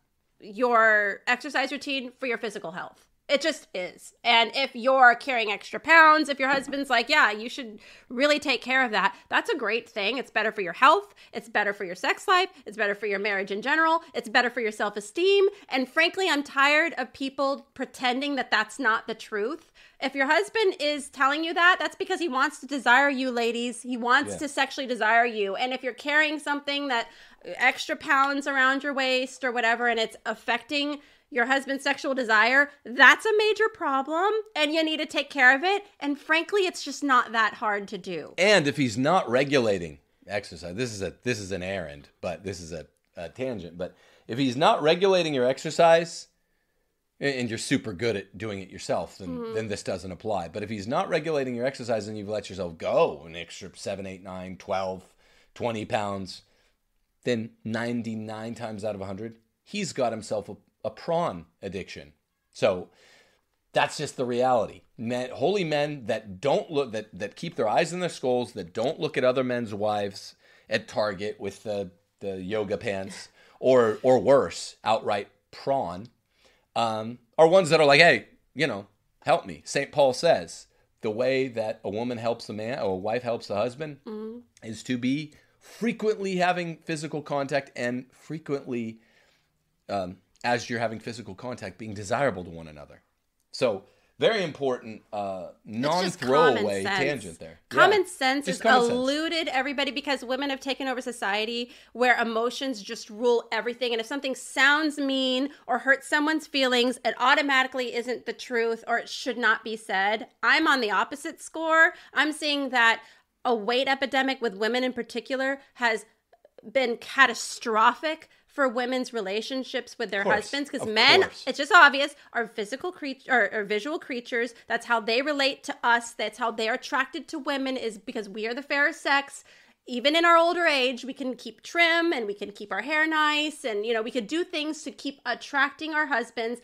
your exercise routine for your physical health. It just is. And if you're carrying extra pounds, if your husband's like, yeah, you should really take care of that, that's a great thing. It's better for your health. It's better for your sex life. It's better for your marriage in general. It's better for your self esteem. And frankly, I'm tired of people pretending that that's not the truth. If your husband is telling you that, that's because he wants to desire you, ladies. He wants Yeah. to sexually desire you. And if you're carrying something that uh, extra pounds around your waist or whatever, and it's affecting your husband's sexual desire, that's a major problem and you need to take care of it. And frankly, it's just not that hard to do. And if he's not regulating exercise, this is a this is an errand, but this is a, a tangent. But if he's not regulating your exercise, and you're super good at doing it yourself, then mm-hmm. then this doesn't apply. But if he's not regulating your exercise and you've let yourself go an extra 7, 8, 9, 12, 20 pounds, then 99 times out of 100, he's got himself a, a prawn addiction. So that's just the reality. Men, holy men that don't look that that keep their eyes in their skulls, that don't look at other men's wives at Target with the the yoga pants, or or worse, outright prawn, um, are ones that are like, hey, you know, help me. Saint Paul says the way that a woman helps a man, or a wife helps a husband, is to be frequently having physical contact and frequently um, as you're having physical contact, being desirable to one another. So, very important uh, non-throwaway tangent there. Common Yeah. sense Just has common sense. eluded everybody because women have taken over society where emotions just rule everything. And if something sounds mean or hurts someone's feelings, it automatically isn't the truth or it should not be said. I'm on the opposite score. I'm seeing that a weight epidemic with women in particular has been catastrophic for women's relationships with their husbands because men course. it's just obvious are physical creatures or, or visual creatures. That's how they relate to us. That's how they're attracted to women is because we are the fairer sex. Even in our older age we can keep trim and we can keep our hair nice and you know we could do things to keep attracting our husbands.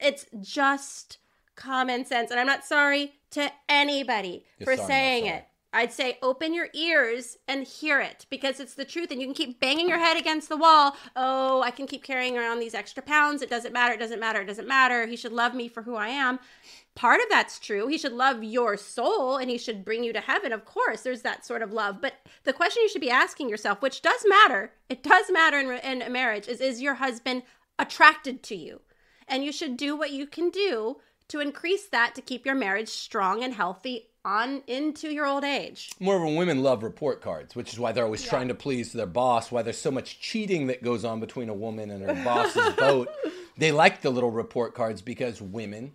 It's just common sense. And i'm not sorry to anybody You're for sorry, saying it I'd say open your ears and hear it because it's the truth and you can keep banging your head against the wall. Oh, I can keep carrying around these extra pounds. It doesn't matter. It doesn't matter. It doesn't matter. He should love me for who I am. Part of that's true. He should love your soul and he should bring you to heaven. Of course, there's that sort of love. But the question you should be asking yourself, which does matter, it does matter in, in a marriage, is is your husband attracted to you? And you should do what you can do to increase that to keep your marriage strong and healthy on into your old age. More of women love report cards, which is why they're always trying to please their boss. Why there's so much cheating that goes on between a woman and her boss's boat. They like the little report cards because women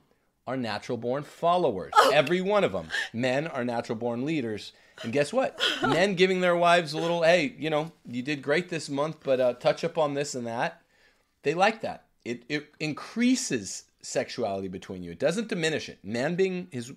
are natural born followers. Every one of them. Men are natural born leaders. And guess what? Men giving their wives a little, hey, you know, you did great this month, but uh, touch up on this and that. They like that. It, it increases sexuality between you. It doesn't diminish it. Man being his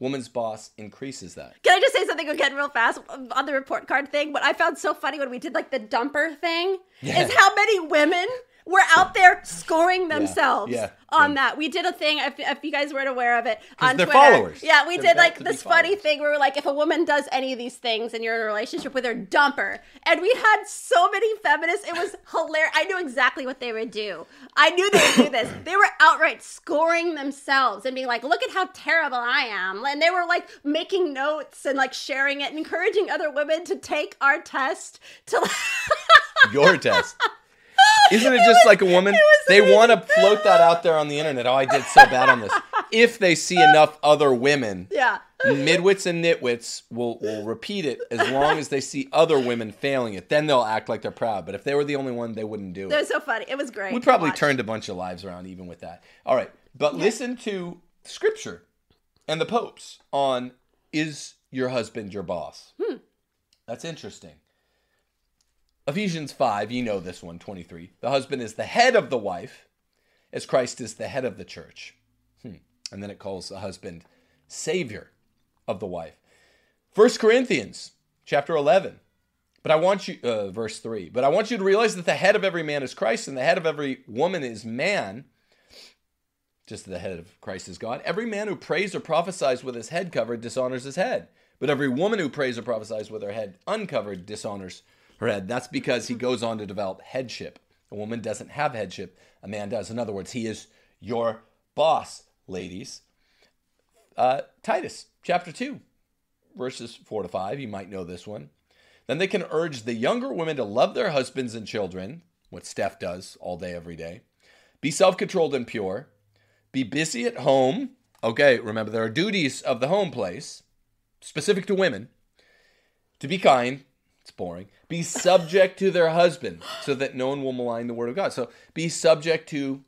woman's boss increases that. Can I just say something again real fast on the report card thing? What I found so funny when we did like the dumper thing Yeah. is how many women were out there scoring themselves yeah. on Yeah. that. We did a thing, if, if you guys weren't aware of it, on Twitter. followers. Yeah, we They're did like this funny followers. thing where we're like, if a woman does any of these things and you're in a relationship with her, dumper. And we had so many feminists. It was hilarious. I knew exactly what they would do. I knew they would do this. They were outright scoring themselves and being like, look at how terrible I am. And they were like making notes and like sharing it, and encouraging other women to take our test to Your test. Isn't it just like a woman? They want to float that out there on the internet. Oh, I did so bad on this. If they see enough other women, Yeah. midwits and nitwits will, will repeat it as long as they see other women failing it. Then they'll act like they're proud. But if they were the only one, they wouldn't do It it. was so funny. It was great. We probably turned a bunch of lives around even with that. All right. But listen to scripture and the popes on is your husband your boss? Hmm. That's interesting. Ephesians 5, you know this one, 23. The husband is the head of the wife, as Christ is the head of the church. Hmm. And then it calls the husband savior of the wife. 1 Corinthians chapter 11. But I want you, uh, verse 3. But I want you to realize that the head of every man is Christ, and the head of every woman is man. Just the head of Christ is God. Every man who prays or prophesies with his head covered dishonors his head. But every woman who prays or prophesies with her head uncovered dishonors head. That's because he goes on to develop headship. A woman doesn't have headship, a man does. In other words, he is your boss, ladies. Uh, Titus chapter 2, verses 4 to 5. You might know this one. Then they can urge the younger women to love their husbands and children, what Steph does all day, every day. Be self controlled and pure. Be busy at home. Okay, remember there are duties of the home place, specific to women. To be kind, it's boring. Be subject to their husband, so that no one will malign the word of God. So be subject to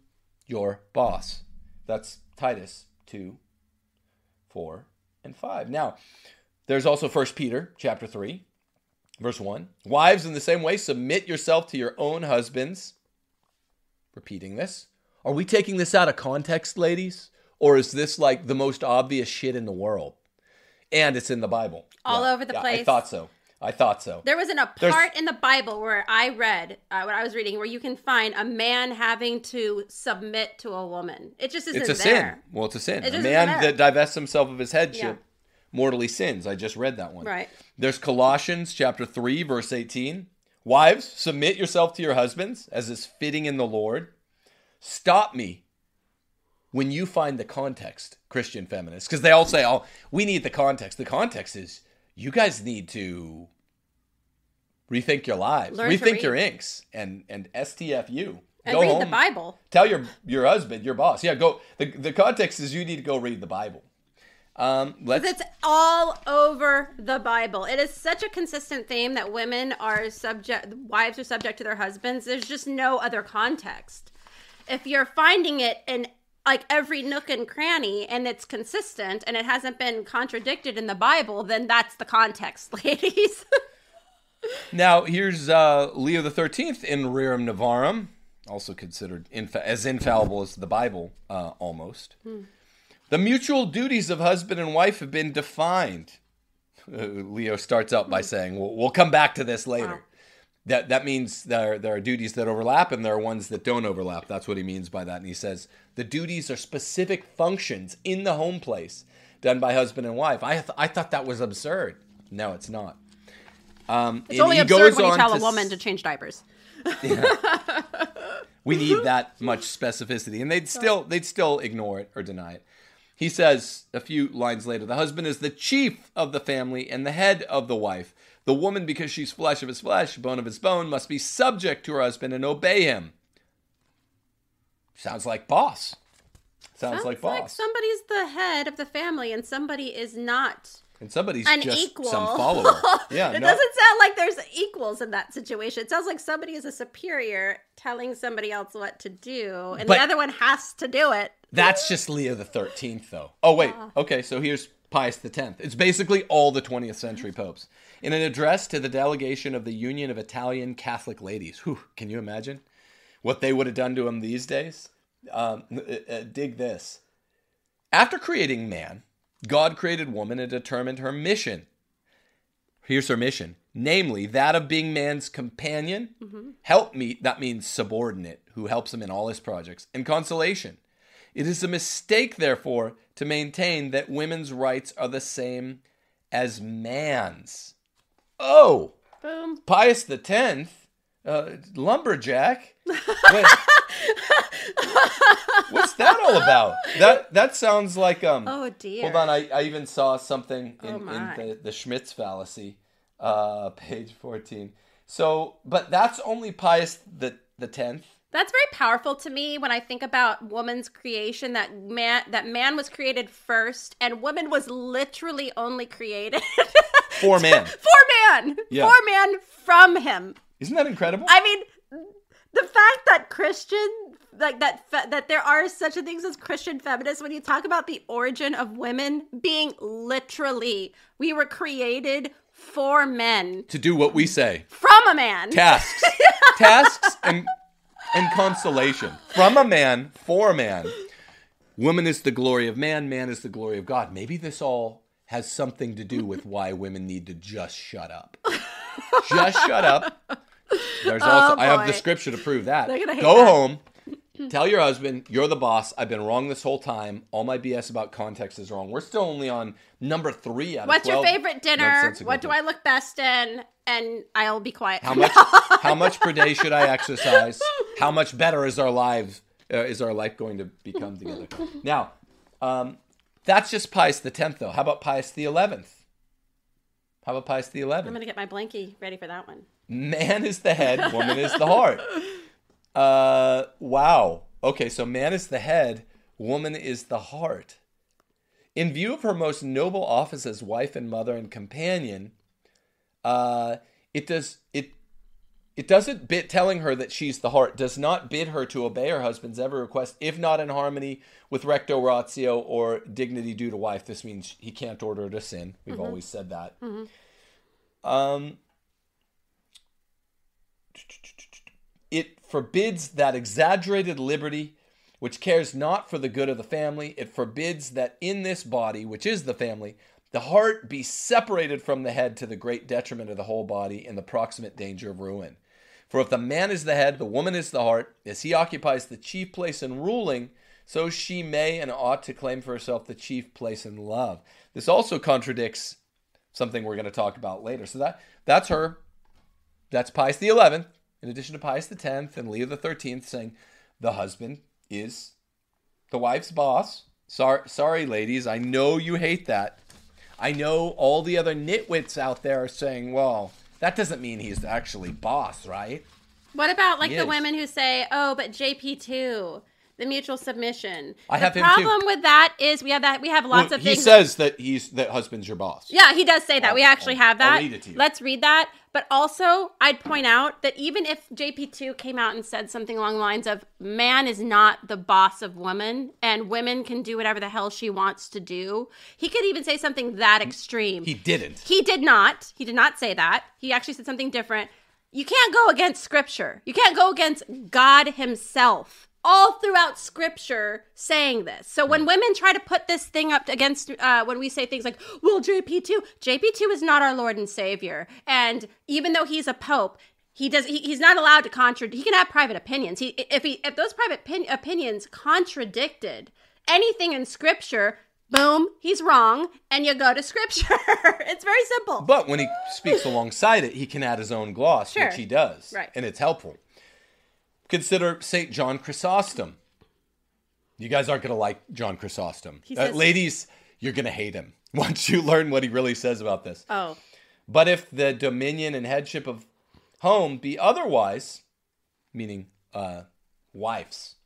your boss. That's Titus 2, 4, and 5. Now, there's also 1 Peter chapter 3, verse 1. Wives, in the same way, submit yourself to your own husbands. Repeating this. Are we taking this out of context, ladies? Or is this like the most obvious shit in the world? And it's in the Bible. All Yeah, over the yeah, I thought so. I thought so. There wasn't a There's- part in the Bible where I read, uh, what I was reading, where you can find a man having to submit to a woman. It just isn't It's a there. sin. Well, it's a sin. It a man that divests himself of his headship Yeah. mortally sins. I just read that one. Right. There's Colossians chapter 3, verse 18. Wives, submit yourself to your husbands as is fitting in the Lord. Stop me when you find the context, Christian feminists, because they all say, oh, we need the context. The context is you guys need to rethink your lives, Learn rethink your inks, and and STFU. And go read home. the Bible. Tell your your husband, your boss. Yeah, go. The, the context is you need to go read the Bible. Um, let's. It's all over the Bible. It is such a consistent theme that women are subject, wives are subject to their husbands. There's just no other context. If you're finding it in like every nook and cranny and it's consistent and it hasn't been contradicted in the Bible, then that's the context, ladies. Now here's uh, Leo the Thirteenth in Rerum Novarum, also considered infa- as infallible as the Bible, uh, almost. The mutual duties of husband and wife have been defined. Uh, Leo starts out by saying, "We'll, we'll come back to this later." Wow. That that means there there are duties that overlap and there are ones that don't overlap. That's what he means by that. And he says the duties are specific functions in the home place done by husband and wife. I th- I thought that was absurd. No, it's not. Um, It's only absurd when you tell a woman s- to change diapers. we need that much specificity, and they'd still they'd still ignore it or deny it. He says a few lines later, the husband is the chief of the family and the head of the wife. The woman, because she's flesh of his flesh, bone of his bone, must be subject to her husband and obey him. Sounds like boss. Sounds, Sounds like like boss. somebody's the head of the family and somebody is not and somebody's an just equal. some follower. Yeah, it no, doesn't sound like there's equals in that situation. It sounds like somebody is a superior telling somebody else what to do, and But- the other one has to do it. That's just Leo the Thirteenth, though. Oh wait, ah. okay. So here's Pius the Tenth. It's basically all the 20th century popes. In an address to the delegation of the Union of Italian Catholic Ladies, whew, can you imagine what they would have done to him these days? Um, uh, uh, dig this. After creating man, God created woman and determined her mission. Here's her mission namely, that of being man's companion, helpmeet, that means subordinate, who helps him in all his projects, and consolation. It is a mistake, therefore, to maintain that women's rights are the same as man's. Oh, Boom. Pius the Tenth, uh, lumberjack. Wait. What's that all about? That that sounds like um. Oh dear. Hold on, I, I even saw something in, Oh, in the, the Schmitz fallacy, uh, page fourteen. So, but that's only Pius the the tenth. That's very powerful to me when I think about woman's creation. That man, that man was created first, and woman was literally only created For man. for man, Yeah. for man from him. Isn't that incredible? I mean, the fact that Christian, like that, fe- that there are such a things as Christian feminists. When you talk about the origin of women being literally, we were created for men to do what we say. from a man. Tasks. Tasks and and consolation. From a man, for a man. Woman is the glory of man, man is the glory of God. Maybe this all has something to do with why women need to just shut up. just shut up. There's also I have Oh, the scripture to prove that. They're gonna hate Go that. home. Tell your husband you're the boss. I've been wrong this whole time. All my BS about context is wrong. We're still only on number three out What's of What's your favorite dinner? What do. I look best in? And I'll be quiet. How much? how much per day should I exercise? How much better is our lives? Uh, is our life going to become together? Now, um, that's just Pius the tenth, though. How about Pius the eleventh? How about Pius the eleventh? I'm gonna get my blankie ready for that one. Man is the head, woman is the heart. Uh, wow. Okay, so man is the head, woman is the heart. In view of her most noble office as wife and mother and companion, uh, it does it it doesn't bid telling her that she's the heart does not bid her to obey her husband's every request if not in harmony with recto ratio or dignity due to wife. This means he can't order her to sin. We've always said that. Um it forbids that exaggerated liberty which cares not for the good of the family. It forbids that in this body, which is the family, the heart be separated from the head to the great detriment of the whole body and the proximate danger of ruin. For if the man is the head, the woman is the heart, as he occupies the chief place in ruling, so she may and ought to claim for herself the chief place in love. This also contradicts something we're going to talk about later. So that that's her. That's Pius the Eleventh, in addition to Pius the Tenth and Leo the Thirteenth, saying the husband is the wife's boss. Sorry, sorry, ladies. I know you hate that. I know all the other nitwits out there are saying, "Well, that doesn't mean he's actually boss, right?" What about like He the is. women who say, "Oh, but JP two, the mutual submission." I have the him too. problem with that is we have that we have lots Well, of he things. says that he's that husband's your boss. yeah, he does say that. I'll- we actually I'll- have that. read it to you. Let's read that. But also, I'd point out that even if JP2 came out and said something along the lines of man is not the boss of woman and women can do whatever the hell she wants to do, he could even say something that extreme. He didn't. He did not. He did not say that. He actually said something different. You can't go against scripture. You can't go against God himself. All throughout scripture saying this. So when women try to put this thing up against, uh, when we say things like, well, JP2, JP2 is not our Lord and Savior. And even though he's a pope, he does. He, he's not allowed to contradict. He can have private opinions. He, if he, if those private pin, opinions contradicted anything in Scripture, boom, he's wrong, and you go to Scripture. it's very simple. But when he speaks alongside it, he can add his own gloss, Sure. which he does. Right. And it's helpful. Consider St. John Chrysostom. You guys aren't going to like John Chrysostom. Uh, says- ladies, you're going to hate him once you learn what he really says about this. oh, But if the dominion and headship of home be otherwise, meaning uh, wives,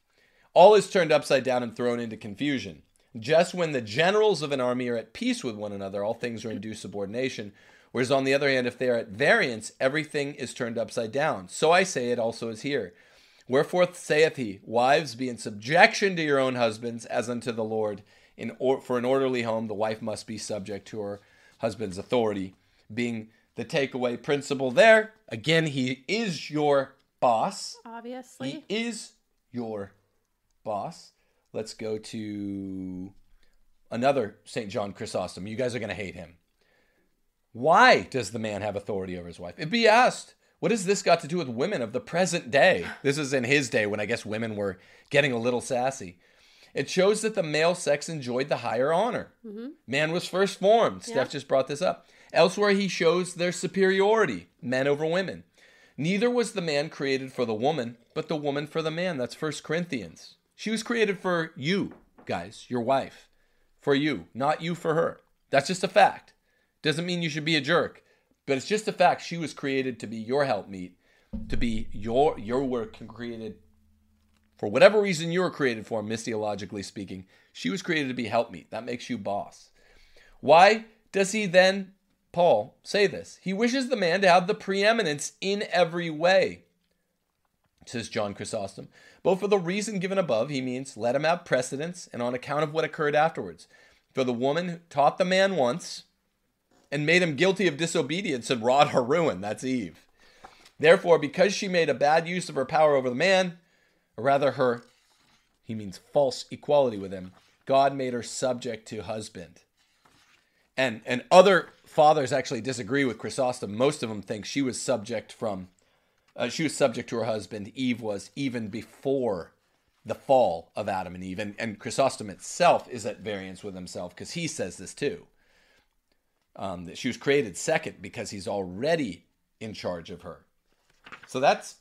all is turned upside down and thrown into confusion. Just when the generals of an army are at peace with one another, all things are in due subordination. Whereas on the other hand, if they are at variance, everything is turned upside down. So I say it also is here. Wherefore saith he, Wives, be in subjection to your own husbands, as unto the Lord. In or, for an orderly home, the wife must be subject to her husband's authority, being the takeaway principle there. Again, he is your boss. obviously. He is your boss. Let's go to another St. John Chrysostom. You guys are going to hate him. Why does the man have authority over his wife? It be asked. What has this got to do with women of the present day? This is in his day when I guess women were getting a little sassy. It shows that the male sex enjoyed the higher honor. Mm-hmm. Man was first formed. Yeah. Steph just brought this up. Elsewhere, he shows their superiority, men over women. Neither was the man created for the woman, but the woman for the man. That's First Corinthians. She was created for you, guys, your wife. For you, not you for her. That's just a fact. Doesn't mean you should be a jerk, but it's just a fact. She was created to be your helpmeet, to be your your work created for whatever reason you were created for, missiologically speaking. She was created to be helpmeet. That makes you boss. Why does he then Paul say this. He wishes the man to have the preeminence in every way, says John Chrysostom. But for the reason given above, he means let him have precedence, and on account of what occurred afterwards. For the woman taught the man once and made him guilty of disobedience and wrought her ruin. That's Eve. Therefore, because she made a bad use of her power over the man, or rather her, he means false equality with him, God made her subject to husband. And and other fathers actually disagree with Chrysostom. Most of them think she was subject from, uh, she was subject to her husband. Eve was even before the fall of Adam and Eve. And, and Chrysostom itself is at variance with himself because he says this too. Um, that she was created second because he's already in charge of her. So that's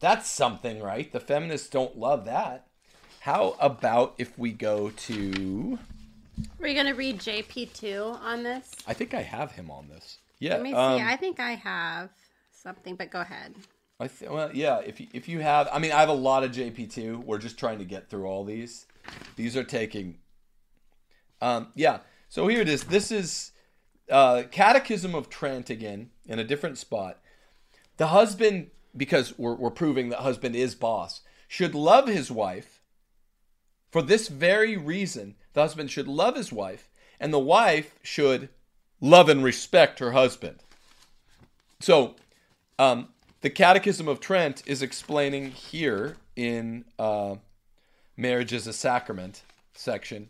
that's something, right? The feminists don't love that. How about if we go to we're you gonna read JP two on this? I think I have him on this. Yeah. Let me see. Um, I think I have something, but go ahead. I th- well, yeah. If you, if you have, I mean, I have a lot of JP two. We're just trying to get through all these. These are taking. Um, yeah. So here it is. This is uh, Catechism of Trent again in a different spot. The husband, because we're we're proving that husband is boss, should love his wife. For this very reason, the husband should love his wife, and the wife should love and respect her husband. So, um, the Catechism of Trent is explaining here in uh, Marriage as a Sacrament section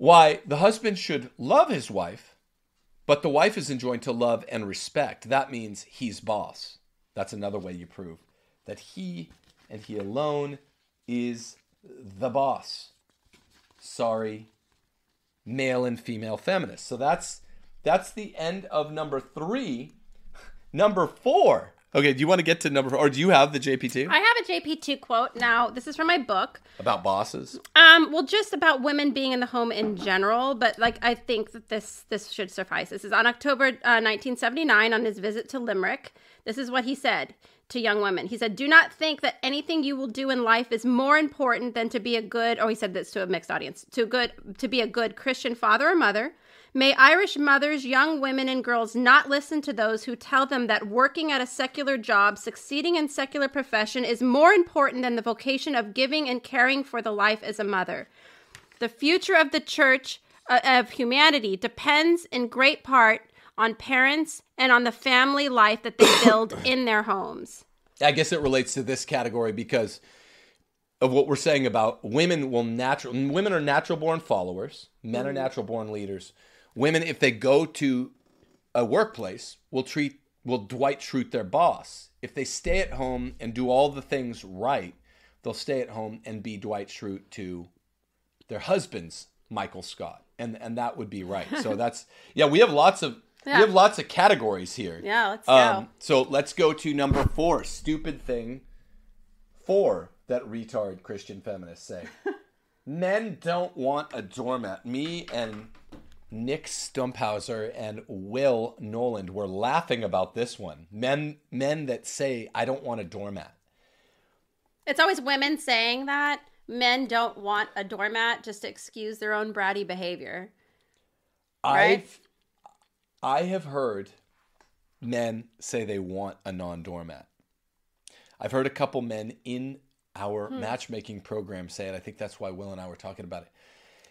why the husband should love his wife, but the wife is enjoined to love and respect. That means he's boss. That's another way you prove that he and he alone is the boss sorry, male and female feminists. So that's that's the end of number three. Number four. Okay, do you want to get to number four, or do you have the JP2? I have a JP2 quote. Now, this is from my book. About bosses? Um, well, just about women being in the home in general, but like I think that this this should suffice. This is on October uh, 1979 on his visit to Limerick. This is what he said to young women. He said, Do not think that anything you will do in life is more important than to be a good, oh, he said this to a mixed audience, to good to be a good Christian father or mother. May Irish mothers, young women, and girls not listen to those who tell them that working at a secular job, succeeding in secular profession is more important than the vocation of giving and caring for the life as a mother. The future of the church, uh, of humanity, depends in great part on parents and on the family life that they build in their homes. I guess it relates to this category because of what we're saying about women will natural women are natural born followers, men are mm-hmm. natural born leaders. Women, if they go to a workplace, will treat will Dwight Schrute their boss. If they stay at home and do all the things right, they'll stay at home and be Dwight Schrute to their husbands, Michael Scott. And and that would be right. So that's yeah, we have lots of yeah. We have lots of categories here. Yeah, let's um, go. So let's go to number four. Stupid thing four that retard Christian feminists say. Men don't want a doormat. Me and Nick Stumphauser and Will Noland were laughing about this one. Men men that say I don't want a doormat. It's always women saying that. Men don't want a doormat just to excuse their own bratty behavior. Right? I've I have heard men say they want a non doormat. I've heard a couple men in our hmm. matchmaking program say it. I think that's why Will and I were talking about it.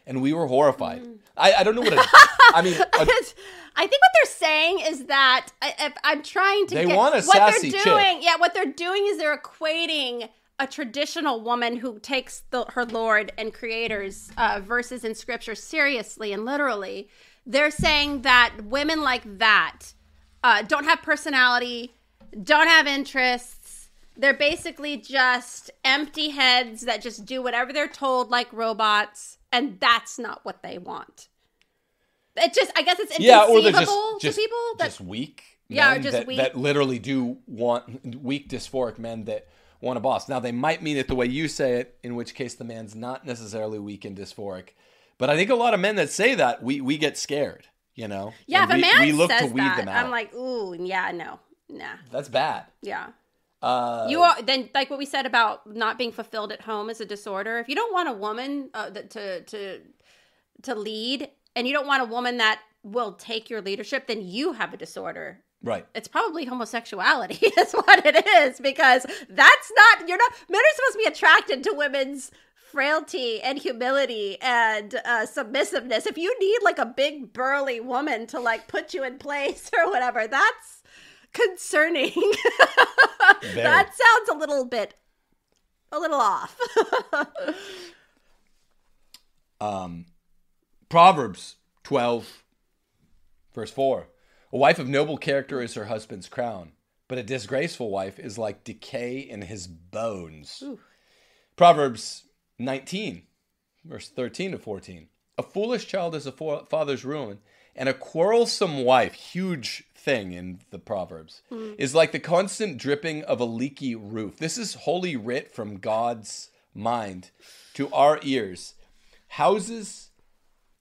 And we were horrified. Mm. I, I don't know what it, I mean. A, I think what they're saying is that if I'm trying to they get, want a what sassy they're doing, chick. yeah, what they're doing is they're equating a traditional woman who takes the, her Lord and Creator's uh, verses in Scripture seriously and literally, they're saying that women like that uh, don't have personality, don't have interests. They're basically just empty heads that just do whatever they're told like robots, and that's not what they want. It just, I guess it's Yeah, or inconceivable they're just, just to people that just weak. Yeah, or just that, weak. that literally do want weak dysphoric men that want a boss. Now they might mean it the way you say it, in which case the man's not necessarily weak and dysphoric. But I think a lot of men that say that we we get scared. You know. Yeah, And if a we, man we look says to weed that, them out. I'm like, ooh, yeah, no, nah, that's bad. yeah. Uh, You are then like what we said about not being fulfilled at home is a disorder. If you don't want a woman uh, to to to lead, and you don't want a woman that will take your leadership, then you have a disorder. right. It's probably homosexuality, is what it is, because that's not you're not men are supposed to be attracted to women's frailty and humility and uh, submissiveness. If you need like a big burly woman to like put you in place or whatever, that's concerning. that sounds a little bit a little off. Um, Proverbs 12, verse 4. A wife of noble character is her husband's crown, but a disgraceful wife is like decay in his bones. Proverbs 19, verse 13 to 14. A foolish child is a fa- father's ruin, and a quarrelsome wife, huge thing in the Proverbs, is like the constant dripping of a leaky roof. This is holy writ from God's mind to our ears. Houses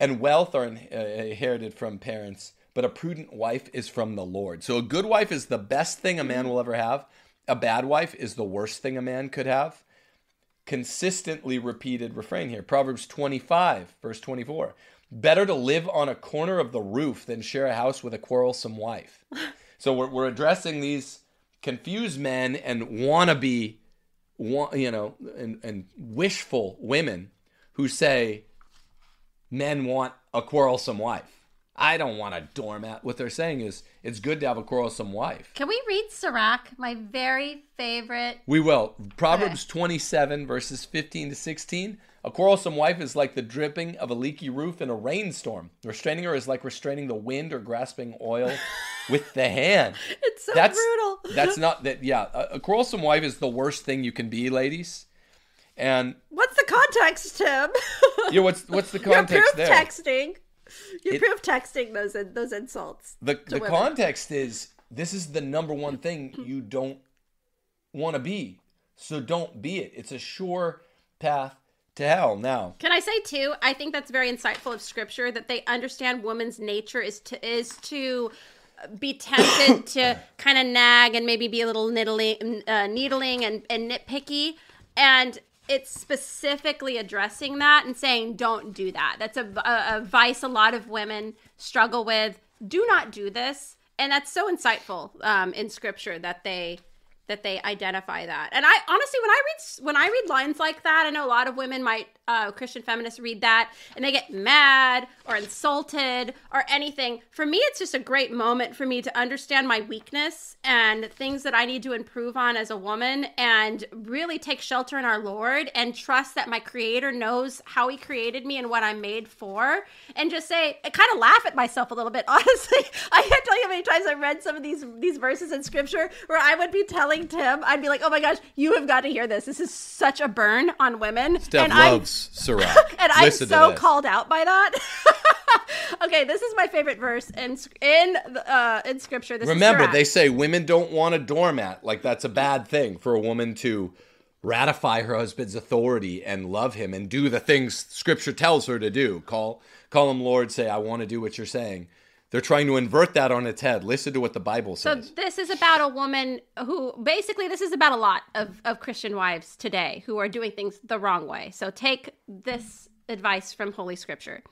and wealth are uh, inherited from parents, but a prudent wife is from the Lord. So a good wife is the best thing a man will ever have. A bad wife is the worst thing a man could have. Consistently repeated refrain here. Proverbs 25, verse 24. Better to live on a corner of the roof than share a house with a quarrelsome wife. so we're, we're addressing these confused men and wannabe, wa- you know, and, and wishful women who say men want a quarrelsome wife. I don't want a doormat. What they're saying is it's good to have a quarrelsome wife. Can we read Sirach, my very favorite? We will. Proverbs 27, verses 15 to 16. A quarrelsome wife is like the dripping of a leaky roof in a rainstorm. Restraining her is like restraining the wind or grasping oil with the hand. It's so That's brutal. that's not that. Yeah, a, a quarrelsome wife is the worst thing you can be, ladies. And What's the context, Tim? yeah, what's what's the You're context proof there? texting. You're It- proof texting those those insults. the the women. context is this is the number one thing you don't want to be. So don't be it. It's a sure path to hell. Now, Can I say too? I think that's very insightful of Scripture that they understand woman's nature is to is to be tempted to kind of nag and maybe be a little niddling, uh, needling and, and nitpicky, and it's specifically addressing that and saying don't do that. That's a, a, a vice a lot of women struggle with. Do not do this, and that's so insightful um, in Scripture that they that they identify that. And I honestly, when I read when I read lines like that, I know a lot of women might uh, Christian feminists read that and they get mad or insulted or anything. For me, it's just a great moment for me to understand my weakness and things that I need to improve on as a woman, and really take shelter in our Lord and trust that my Creator knows how He created me and what I'm made for, and just say, I kind of laugh at myself a little bit. Honestly, I can't tell you how many times I've read some of these these verses in Scripture where I would be telling Tim, I'd be like, "Oh my gosh, you have got to hear this. This is such a burn on women." Steph and loves Sirach. and I'm so called out by that. okay, this is my favorite verse in in uh, in Scripture. This Remember, they say women don't want a doormat. Like that's a bad thing for a woman to ratify her husband's authority and love him and do the things Scripture tells her to do. Call call him Lord. Say, I want to do what you're saying. They're trying to invert that on its head. Listen to what the Bible says. So this is about a woman who basically this is about a lot of, of Christian wives today who are doing things the wrong way. So take this advice from Holy Scripture.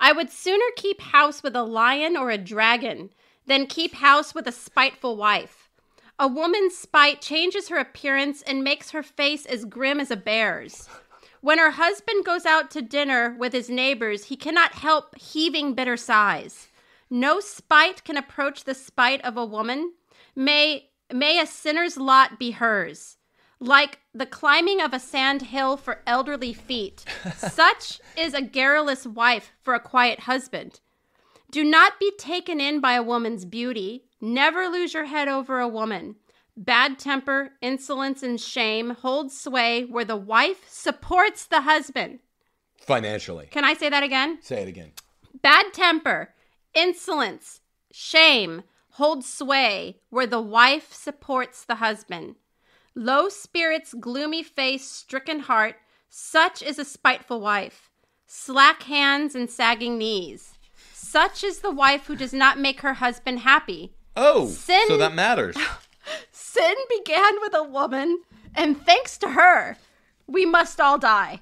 I would sooner keep house with a lion or a dragon than keep house with a spiteful wife. A woman's spite changes her appearance and makes her face as grim as a bear's. When her husband goes out to dinner with his neighbors, he cannot help heaving bitter sighs. No spite can approach the spite of a woman. May may a sinner's lot be hers. like the climbing of a sand hill for elderly feet. Such is a garrulous wife for a quiet husband. Do not be taken in by a woman's beauty. Never lose your head over a woman. Bad temper, insolence, and shame hold sway where the wife supports the husband. Financially. Can I say that again? Say it again. Bad temper, insolence, shame hold sway where the wife supports the husband. Low spirits, gloomy face, stricken heart, such is a spiteful wife. Slack hands and sagging knees. Such is the wife who does not make her husband happy. Oh, Sin- so that matters. Sin began with a woman, and thanks to her, we must all die.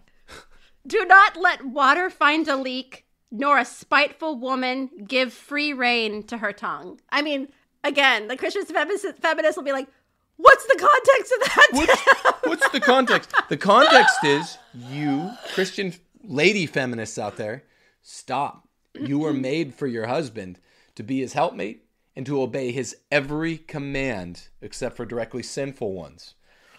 Do not let water find a leak, nor a spiteful woman give free rein to her tongue. I mean, again, the Christian feminist, will be like, what's the context of that? What's, what's the context? The context is you, Christian lady feminists out there, stop. You were made for your husband to be his helpmate and to obey his every command except for directly sinful ones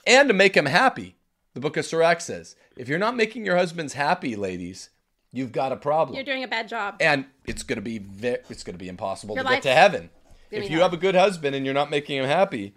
and to make him happy. The book of Sirach says, if you're not making your husbands happy, ladies, you've got a problem. You're doing a bad job. and it's going to be ve- it's going to be impossible Your to get to heaven. If you have a good husband and you're not making him happy,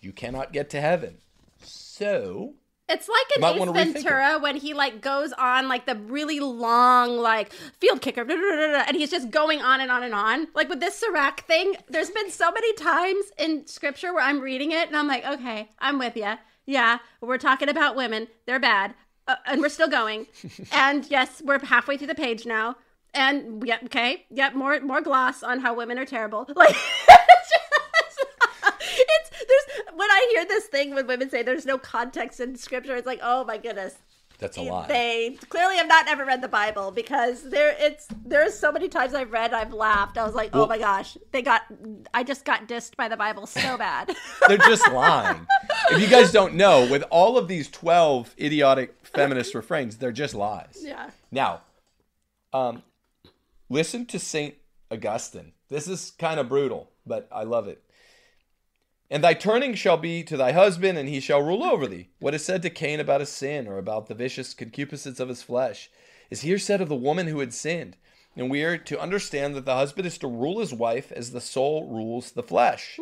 you cannot get to heaven. So, It's like in Might Ace wanna rethink it. Ventura when he like goes on like the really long like field kicker, blah, blah, blah, blah, and he's just going on and on and on. Like with this Sirach thing, there's been so many times in scripture where I'm reading it and I'm like, okay, I'm with you. Yeah, we're talking about women; they're bad, uh, and we're still going. and yes, we're halfway through the page now. And yeah, okay, yep, more more gloss on how women are terrible. Like it's just- it's there's when I hear this thing when women say there's no context in scripture, it's like, oh my goodness. That's a lot. They clearly have not ever read the Bible because there it's there's so many times I've read I've laughed. I was like, oh my gosh, they got I just got dissed by the Bible so bad. They're just lying. If you guys don't know, with all of these 12 idiotic feminist refrains, they're just lies. yeah. Now, um, listen to Saint Augustine. This is kind of brutal, but I love it. And thy turning shall be to thy husband, and he shall rule over thee. What is said to Cain about his sin, or about the vicious concupiscence of his flesh, is here said of the woman who had sinned. And we are to understand that the husband is to rule his wife as the soul rules the flesh.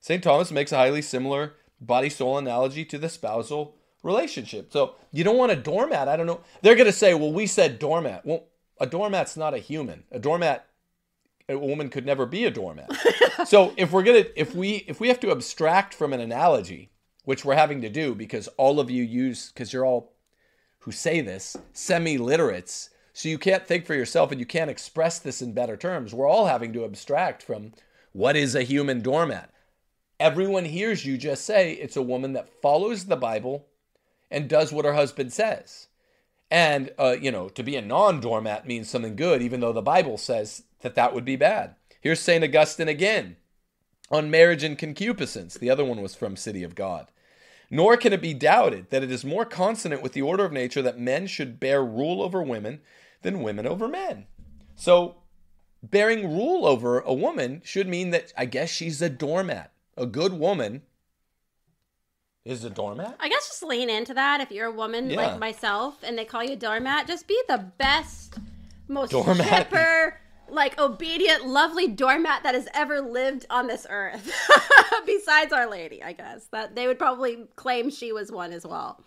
St. Thomas makes a highly similar body soul analogy to the spousal relationship. So you don't want a doormat. I don't know. They're going to say, well, we said doormat. Well, a doormat's not a human. A doormat, a woman could never be a doormat. so if we're to, if we, if we have to abstract from an analogy, which we're having to do because all of you use, because you're all who say this, semi literates. So you can't think for yourself and you can't express this in better terms. We're all having to abstract from what is a human doormat. Everyone hears you just say it's a woman that follows the Bible and does what her husband says. And, uh, you know, to be a non doormat means something good, even though the Bible says that that would be bad. Here's St. Augustine again on marriage and concupiscence. The other one was from City of God. Nor can it be doubted that it is more consonant with the order of nature that men should bear rule over women than women over men. So, bearing rule over a woman should mean that I guess she's a doormat. A good woman is a doormat. I guess just lean into that if you're a woman Yeah. like myself and they call you a doormat. Just be the best, most Doormat. chipper, like obedient, lovely doormat that has ever lived on this earth. Besides Our Lady, I guess that they would probably claim she was one as well.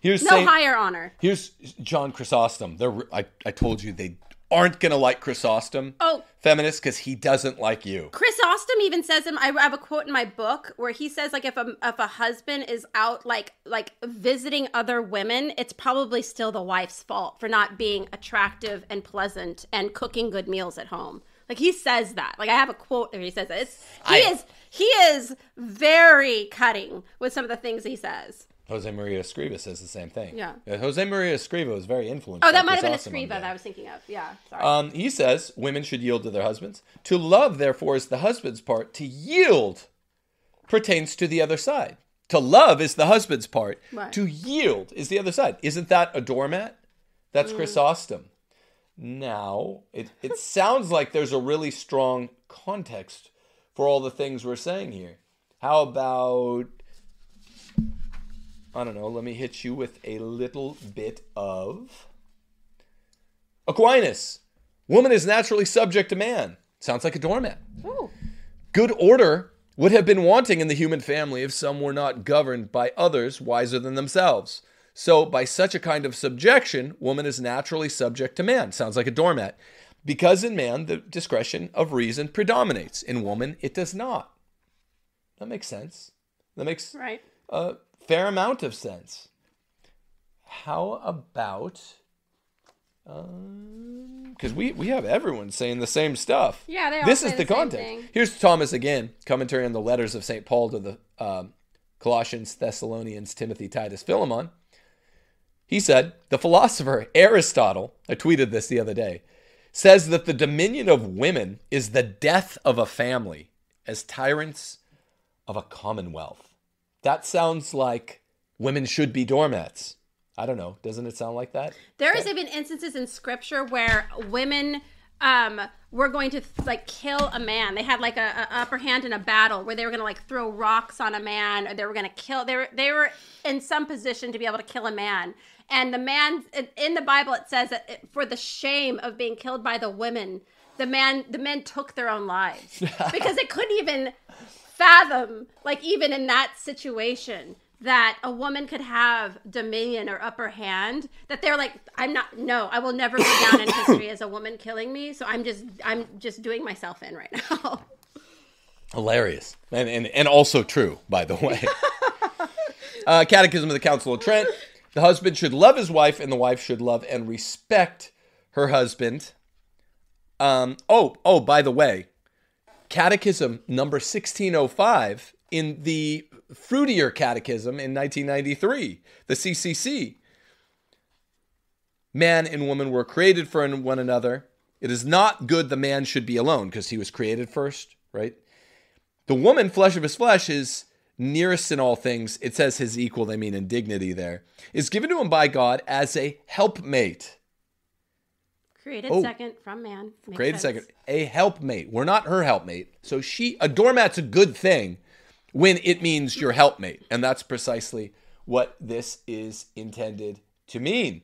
Here's No Saint, higher honor. here's John Chrysostom. They're, I, I told you they aren't gonna like Chrysostom, Oh, Feminist, because he doesn't like you. Chrysostom even says him. I have a quote in my book where he says like if a if a husband is out like like visiting other women, it's probably still the wife's fault for not being attractive and pleasant and cooking good meals at home. Like he says that. Like I have a quote where he says. It's he I- is he is very cutting with some of the things he says. Jose Maria Escriva says the same thing. Yeah. Jose Maria Escriva was very influential. Oh, that might have been a Chrysostom Escriva that. I was thinking of. Yeah, sorry. Um, he says women should yield to their husbands. To love, therefore, is the husband's part. To yield pertains to the other side. To love is the husband's part. Right. To yield is the other side. Isn't that a doormat? That's Chrysostom. Now, it, it sounds like there's a really strong context for all the things we're saying here. How about I don't know. Let me hit you with a little bit of Aquinas. Woman is naturally subject to man. Sounds like a doormat. Ooh. Good order would have been wanting in the human family if some were not governed by others wiser than themselves. So, by such a kind of subjection, woman is naturally subject to man. Sounds like a doormat. Because in man, the discretion of reason predominates. In woman, it does not. That makes sense. That makes Right. a fair amount of sense. How about. Because we, we have everyone saying the same stuff. Yeah, they all This is the the context. Here's Thomas again, commentary on the letters of St. Paul to the um, Colossians, Thessalonians, Timothy, Titus, Philemon. He said, The philosopher Aristotle, I tweeted this the other day, says that the dominion of women is the death of a family as tyrants of a commonwealth. That sounds like women should be doormats. I don't know. Doesn't it sound like that? There is even instances in scripture where women um were going to like kill a man. They had like a, a upper hand in a battle where they were going to like throw rocks on a man or they were going to kill they were they were in some position to be able to kill a man. And the man in- in the Bible it says that it, for the shame of being killed by the women, the man the men took their own lives because they couldn't even fathom like even in that situation that a woman could have dominion or upper hand that they're like i'm not no i will never go down in history as a woman killing me so i'm just i'm just doing myself in right now Hilarious. And, and, and also true, by the way. uh, Catechism of the Council of Trent. The husband should love his wife, and the wife should love and respect her husband. Um, oh, oh, by the way, Catechism number 1605 in the Fruitier Catechism in 1993, the CCC. Man and woman were created for one another. It is not good the man should be alone because he was created first, right? The woman, flesh of his flesh, is nearest in all things. It says his equal, they mean in dignity there, is given to him by God as a helpmate. Created Oh. second from man Makes Created sense. second. A helpmate. We're not her helpmate. So she, a doormat's a good thing when it means your helpmate. And that's precisely what this is intended to mean.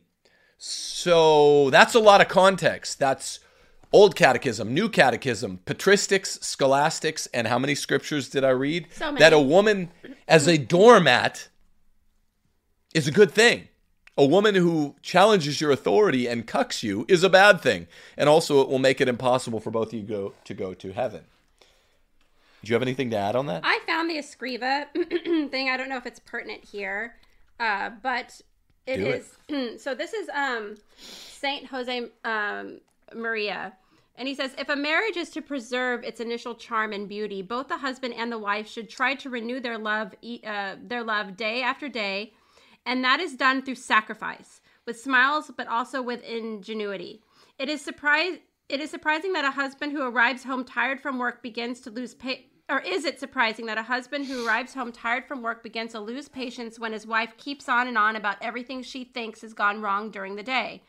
So that's a lot of context. That's Old Catechism, New Catechism, Patristics, Scholastics, and how many scriptures did I read? So. That a woman as a doormat is a good thing. A woman who challenges your authority and cucks you is a bad thing. And also, it will make it impossible for both of you go, to go to heaven. Do you have anything to add on that? i found the escriva thing i don't know if it's pertinent here uh, but it Do it. is so this is um saint jose um, maria and he says if a marriage is to preserve its initial charm and beauty both the husband and the wife should try to renew their love uh, their love day after day and that is done through sacrifice with smiles but also with ingenuity it is surprise it is surprising that a husband who arrives home tired from work begins to lose pa- or is it surprising that a husband who arrives home tired from work begins to lose patience when his wife keeps on and on about everything she thinks has gone wrong during the day?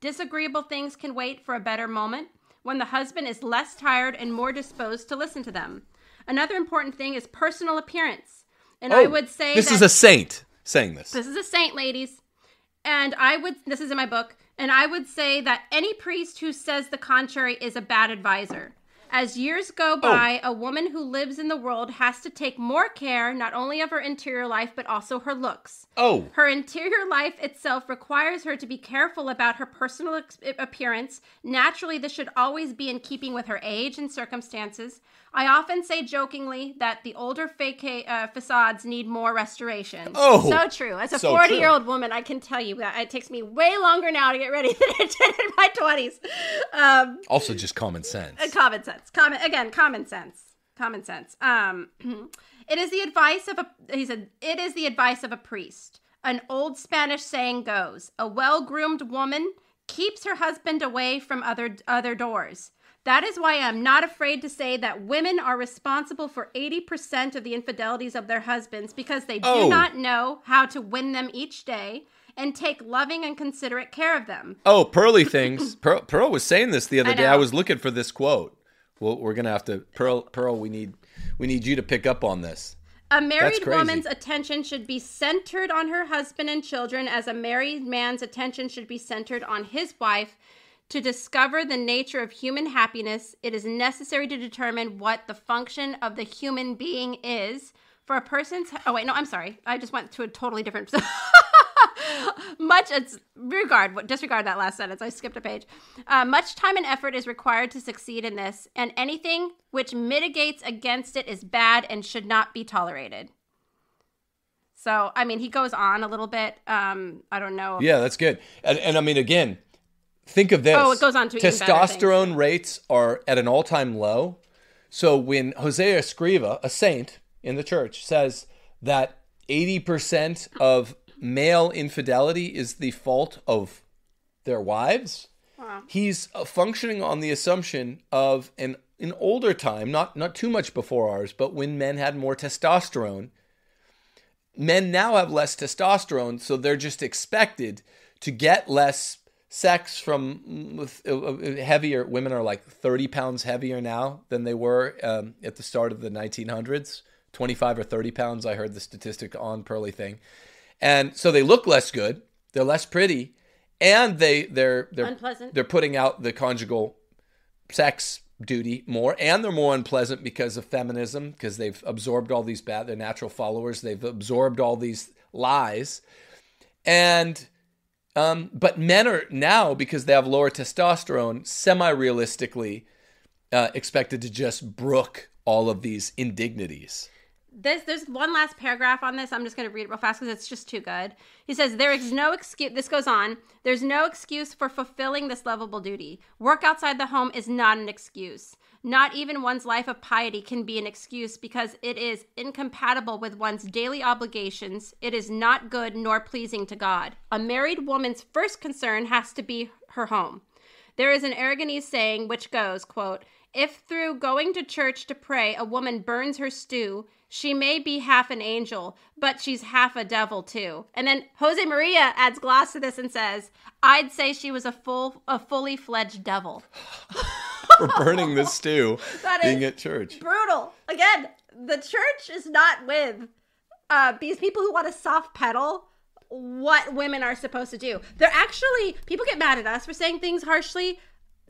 Disagreeable things can wait for a better moment when the husband is less tired and more disposed to listen to them. Another important thing is personal appearance. And I Oh, would say this that is a saint saying this. this is a saint, ladies. And I would, this is in my book, and I would say that any priest who says the contrary is a bad advisor. As years Oh. go by, a woman who lives in the world has to take more care not only of her interior life, but also her looks. Oh, Her interior life itself requires her to be careful about her personal appearance. Naturally, this should always be in keeping with her age and circumstances. I often say jokingly that the older uh, facades need more restoration. Oh, so true. As a so 40 year old woman, I can tell you that it takes me way longer now to get ready than it did in my 20s. Um, also just common sense. common sense. Common again, common sense. Common sense. Um, it is the advice of a. He said, "It is the advice of a priest." An old Spanish saying goes: "A well-groomed woman keeps her husband away from other other doors." That is why I'm not afraid to say that women are responsible for 80% of the infidelities of their husbands because they do Oh. not know how to win them each day and take loving and considerate care of them. Oh, Pearly things. Pearl, Pearl was saying this the other I day. I was looking for this quote. Well, we're gonna have to Pearl. Pearl, we need we need you to pick up on this. A married woman's attention should be centered on her husband and children, as a married man's attention should be centered on his wife. To discover the nature of human happiness, it is necessary to determine what the function of the human being is. For a person's. Oh, wait, no, I'm sorry. I just went to a totally different. much it's regard disregard that last sentence i skipped a page uh, much time and effort is required to succeed in this and anything which mitigates against it is bad and should not be tolerated so i mean he goes on a little bit um i don't know Yeah, that's good. And, and I mean, again, think of this. Oh, it goes on to testosterone rates are at an all-time low. So when Jose Escriva, a saint in the church, says that 80% of male infidelity is the fault of their wives, he's uh, functioning on the assumption of an an older time, not not too much before ours, but when men had more testosterone, men now have less testosterone, so they're just expected to get less sex from with, uh, uh, heavier. Women are like 30 pounds heavier now than they were um, at the start of the 1900s. 25 or 30 pounds, I heard the statistic on Pearly Thing. And so they look less good, they're less pretty, and they they're they're Unpleasant. they're putting out the conjugal sex duty more and they're more unpleasant because of feminism because they've absorbed all these bad they're natural followers they've absorbed all these lies and um, but men are now because they have lower testosterone semi-realistically uh, expected to just brook all of these indignities. This there's one last paragraph on this. I'm just going to read it real fast because it's just too good. He says there is no excuse this goes on there's no excuse for fulfilling this lovable duty. Work outside the home is not an excuse not even one's life of piety can be an excuse because it is incompatible with one's daily obligations it is not good nor pleasing to god a married woman's first concern has to be her home there is an Aragonese saying which goes, quote, if through going to church to pray a woman burns her stew, she may be half an angel, but she's half a devil too. And then Jose Maria adds gloss to this and says, I'd say she was a full a fully fledged devil. for burning the stew That being at church Brutal. Again, the church is not with uh, these people who want to soft pedal what women are supposed to do. They're actually people get mad at us for saying things harshly.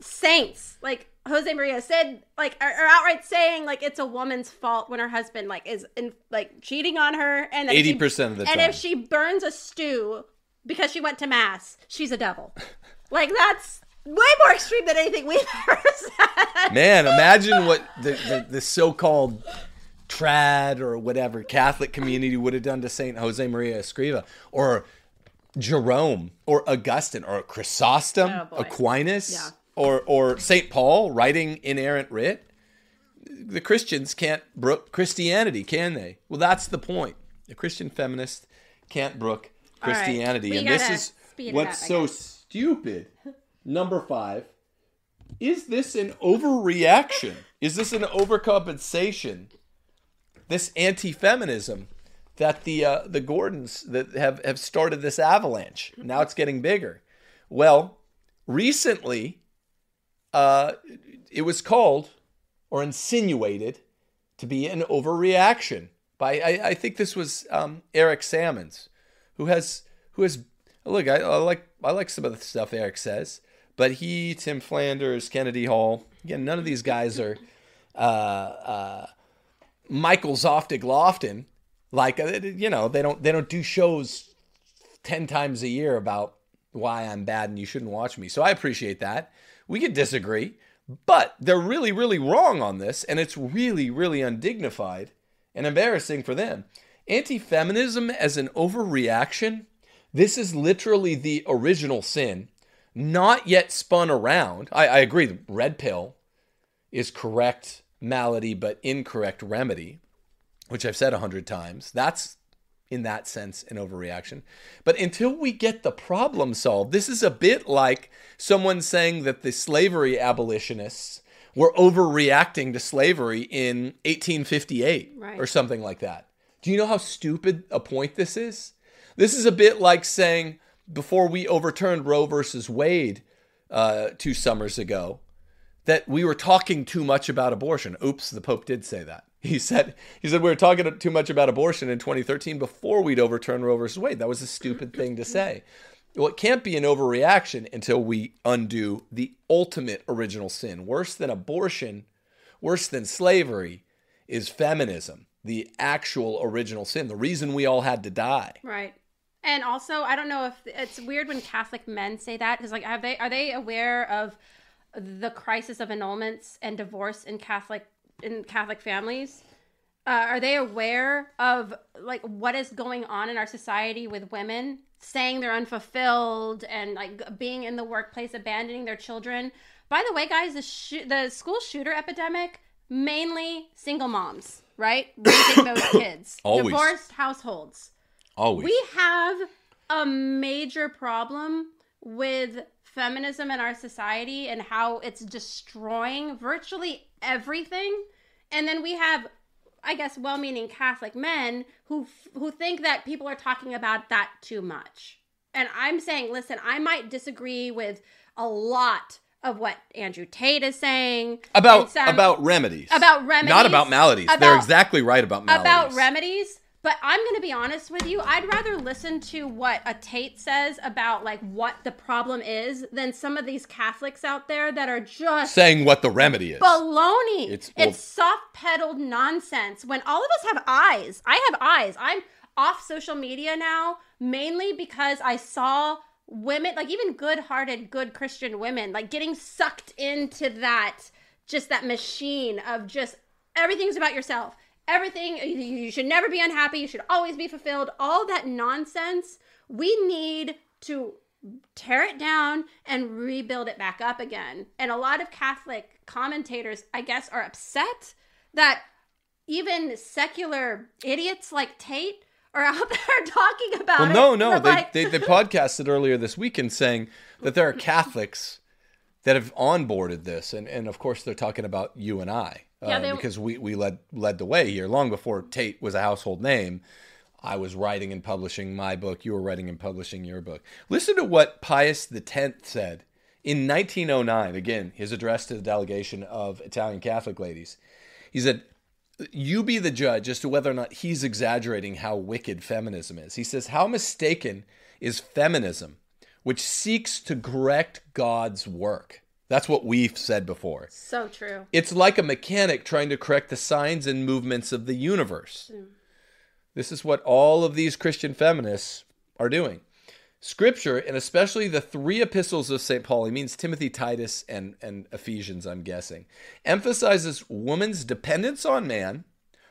Saints like Jose Maria said, like are, are outright saying like it's a woman's fault when her husband like is in, like cheating on her, and she- 80% of the and time. if she burns a stew because she went to mass, she's a devil. like that's way more extreme than anything we've ever said. Man, imagine what the, the, the so-called trad or whatever Catholic community would have done to Saint Jose Maria Escriva or Jerome or Augustine or Chrysostom, Oh. Aquinas, Yeah. or or Saint Paul writing inerrant writ. The Christians can't brook Christianity, can they? Well, that's the point. The Christian feminist can't brook Christianity, We and this is what's up, so stupid. Number five. Is this an overreaction? Is this an overcompensation? This anti-feminism that the uh, the Gordons that have have started this avalanche. Now it's getting bigger. Well, recently, uh, it was called or insinuated to be an overreaction by I, I think this was um, Eric Sammons, who has who has look I, I like I like some of the stuff Eric says, but he Tim Flanders Kennedy Hall again none of these guys are uh, uh, Michael Zoftig Lofton like uh, you know they don't they don't do shows ten times a year about why I'm bad and you shouldn't watch me. So I appreciate that. We could disagree, but they're really, really wrong on this, and it's really, really undignified and embarrassing for them. Anti feminism as an overreaction, this is literally the original sin, not yet spun around. I, I agree, the red pill is correct malady, but incorrect remedy, which I've said a hundred times. That's in that sense an overreaction. But until we get the problem solved, this is a bit like someone saying that the slavery abolitionists were overreacting to slavery in 1858 Right. or something like that. Do you know how stupid a point this is? This is a bit like saying before we overturned Roe versus Wade uh, two summers ago that we were talking too much about abortion. Oops, the Pope did say that. He said he said we were talking too much about abortion in 2013 before we'd overturn Roe versus Wade. That was a stupid thing to say. Well, it can't be an overreaction until we undo the ultimate original sin. Worse than abortion, worse than slavery, is feminism, the actual original sin, the reason we all had to die. Right. And also, I don't know if it's weird when Catholic men say that because, like, have they are they aware of the crisis of annulments and divorce in Catholic in Catholic families? Uh, are they aware of like what is going on in our society with women saying they're unfulfilled and like being in the workplace, abandoning their children? By the way, guys, the sh- the school shooter epidemic mainly single moms, right? Raising those kids, Always. divorced households. Always. We have a major problem with feminism in our society and how it's destroying virtually everything. And then we have I guess well-meaning Catholic men who who think that people are talking about that too much. And I'm saying, listen, I might disagree with a lot of what Andrew Tate is saying about some- about remedies. about remedies, Not about maladies. They're exactly right about maladies. about remedies. But I'm going to be honest with you. I'd rather listen to what a Tate says about like what the problem is than some of these Catholics out there that are just saying what the remedy is. baloney. It's- It's, soft pedaled nonsense. When all of us have eyes, I have eyes. I'm off social media now mainly because I saw women, like even good hearted, good Christian women, like getting sucked into that, just that machine of just everything's about yourself. Everything, you- should never be unhappy. You should always be fulfilled. All that nonsense. We need to tear it down and rebuild it back up again. And a lot of Catholic commentators, I guess, are upset that even secular idiots like Tate are out there talking about well, it. no, no. They, like- they they podcasted earlier this weekend saying that there are Catholics that have onboarded this, and and of course they're talking about you and I, Yeah, uh, they- because we we led led the way here long before Tate was a household name. I was writing and publishing my book. You were writing and publishing your book. Listen to what Pius X said in 1909. Again, his address to the delegation of Italian Catholic ladies. He said, you be the judge as to whether or not he's exaggerating how wicked feminism is. He says, How mistaken is feminism, which seeks to correct God's work? That's what we've said before. so true. It's like a mechanic trying to correct the signs and movements of the universe. Hmm. This is what all of these Christian feminists are doing. Scripture, and especially the three epistles of St. Paul, he means Timothy, Titus, and, and Ephesians, I'm guessing, emphasizes woman's dependence on man,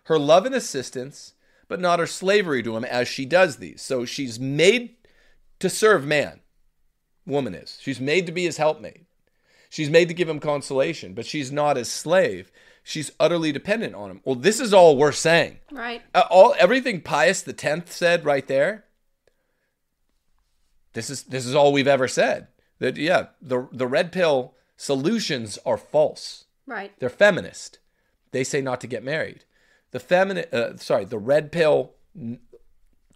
her love and assistance, but not her slavery to him as she does these. So she's made to serve man. Woman is. She's made to be his helpmate. She's made to give him consolation, but she's not his slave. She's utterly dependent on him. Well, this is all we're saying. Right. Uh, all everything Pius the Tenth said right there. This is this is all we've ever said. That yeah, the the red pill solutions are false. Right. They're feminist. They say not to get married. The feminine, uh, sorry, the red pill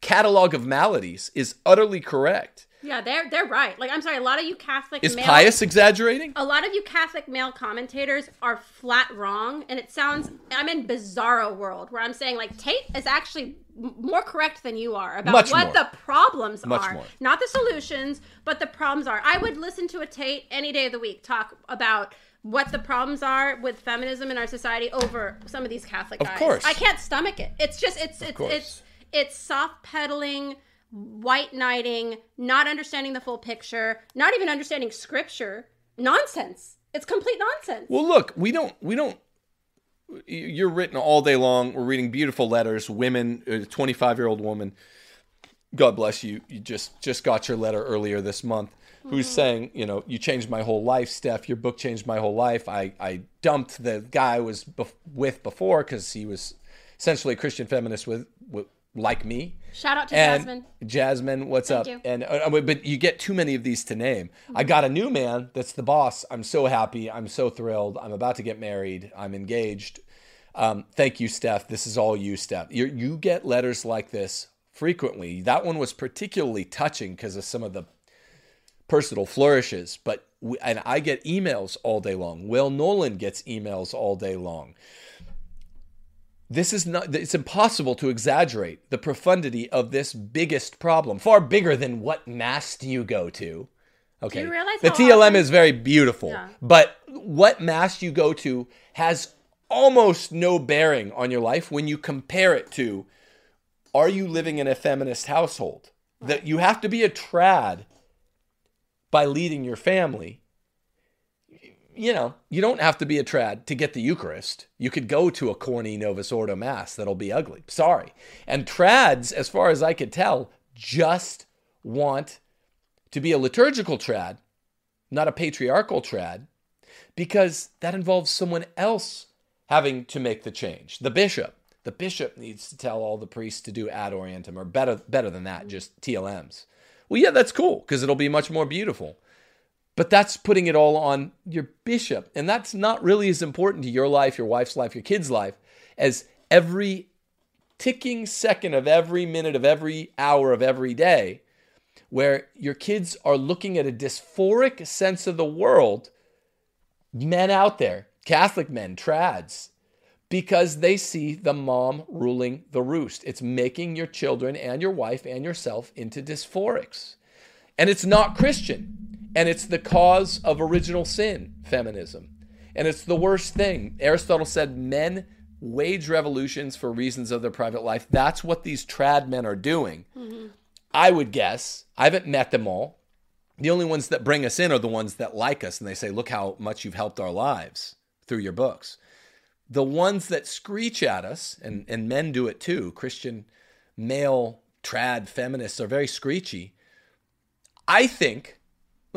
catalog of maladies is utterly correct. Yeah, they're they're right. Like I'm sorry, a lot of you Catholic Is male Pius exaggerating? a lot of you Catholic male commentators are flat wrong, and it sounds I'm in bizarro world where I'm saying like Tate is actually more correct than you are about Much what more. the problems Much are, more. not the solutions, but the problems are. I would listen to a Tate any day of the week talk about what the problems are with feminism in our society over some of these Catholic Of guys. course. I can't stomach it. It's just it's it's course. it's it's soft pedaling white knighting not understanding the full picture not even understanding scripture nonsense it's complete nonsense Well, look, we don't we don't you're written all day long. We're reading beautiful letters. Women, uh, a 25 year old woman. God bless you. You just just got your letter earlier this month. Who's mm-hmm. saying, you know, you changed my whole life, Steph. Your book changed my whole life. I I dumped the guy I was bef- with before because he was essentially a Christian feminist with, with like me. shout out to And jasmine Jasmine, what's up? you. And uh, but you get too many of these to name. I got a new man that's the boss. I'm so happy. I'm so thrilled. I'm about to get married. I'm engaged. Um, thank you, Steph. This is all you, Steph. you you get letters like this frequently. That one was particularly touching because of some of the personal flourishes. But we, and I get emails all day long. Will Nolan gets emails all day long this is not it's impossible to exaggerate the profundity of this biggest problem far bigger than what mass do you go to? Okay. the tlm often- is very beautiful Yeah. but what mass you go to has almost no bearing on your life when you compare it to are you living in a feminist household? That you have to be a trad by leading your family you know, you don't have to be a trad to get the Eucharist. You could go to a corny Novus Ordo Mass that'll be ugly. Sorry. And trads, as far as I could tell, just want to be a liturgical trad, not a patriarchal trad, because that involves someone else having to make the change. The bishop. The bishop needs to tell all the priests to do ad orientem, or better, better than that, just TLMs. Well, yeah, that's cool because it'll be much more beautiful. But that's putting it all on your bishop. And that's not really as important to your life, your wife's life, your kid's life as every ticking second of every minute of every hour of every day where your kids are looking at a dysphoric sense of the world, men out there, Catholic men, trads, because they see the mom ruling the roost. It's making your children and your wife and yourself into dysphorics. And it's not Christian. And it's the cause of original sin, feminism. And it's the worst thing. Aristotle said men wage revolutions for reasons of their private life. That's what these trad men are doing. Mm-hmm. I would guess. I haven't met them all. The only ones that bring us in are the ones that like us and they say, look how much you've helped our lives through your books. The ones that screech at us, and, and men do it too, Christian male trad feminists are very screechy. I think,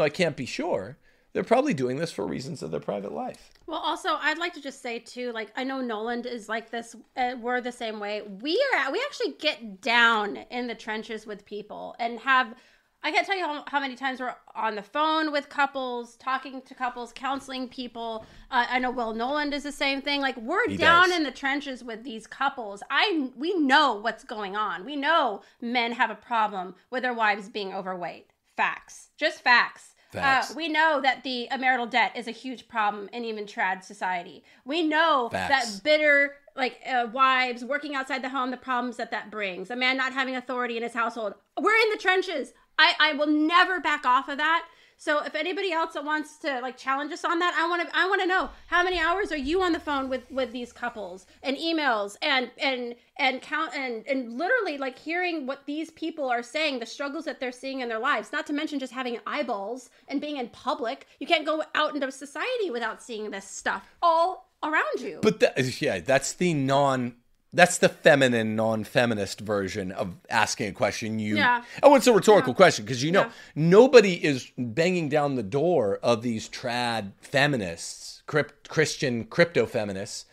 well, I can't be sure, they're probably doing this for reasons of their private life. Well, also, I'd like to just say too, like I know Noland is like this. Uh, we're the same way. We are. We actually get down in the trenches with people and have. I can't tell you how, how many times we're on the phone with couples, talking to couples, counseling people. Uh, I know Will Noland is the same thing. Like we're He down does. in the trenches with these couples. I we know what's going on. We know men have a problem with their wives being overweight. Facts, just facts. Uh, we know that the marital debt is a huge problem in even trad society. We know Facts. that bitter like uh, wives working outside the home, the problems that that brings. A man not having authority in his household. We're in the trenches. I I will never back off of that. So if anybody else that wants to like challenge us on that, I want to I want to know how many hours are you on the phone with with these couples and emails and and and count and and literally like hearing what these people are saying, the struggles that they're seeing in their lives. Not to mention just having eyeballs and being in public. You can't go out into society without seeing this stuff all around you. But that, yeah, that's the non. That's the feminine, non-feminist version of asking a question. You, Yeah. oh, it's a rhetorical question because you know Yeah. nobody is banging down the door of these trad feminists, crypt, Christian crypto feminists,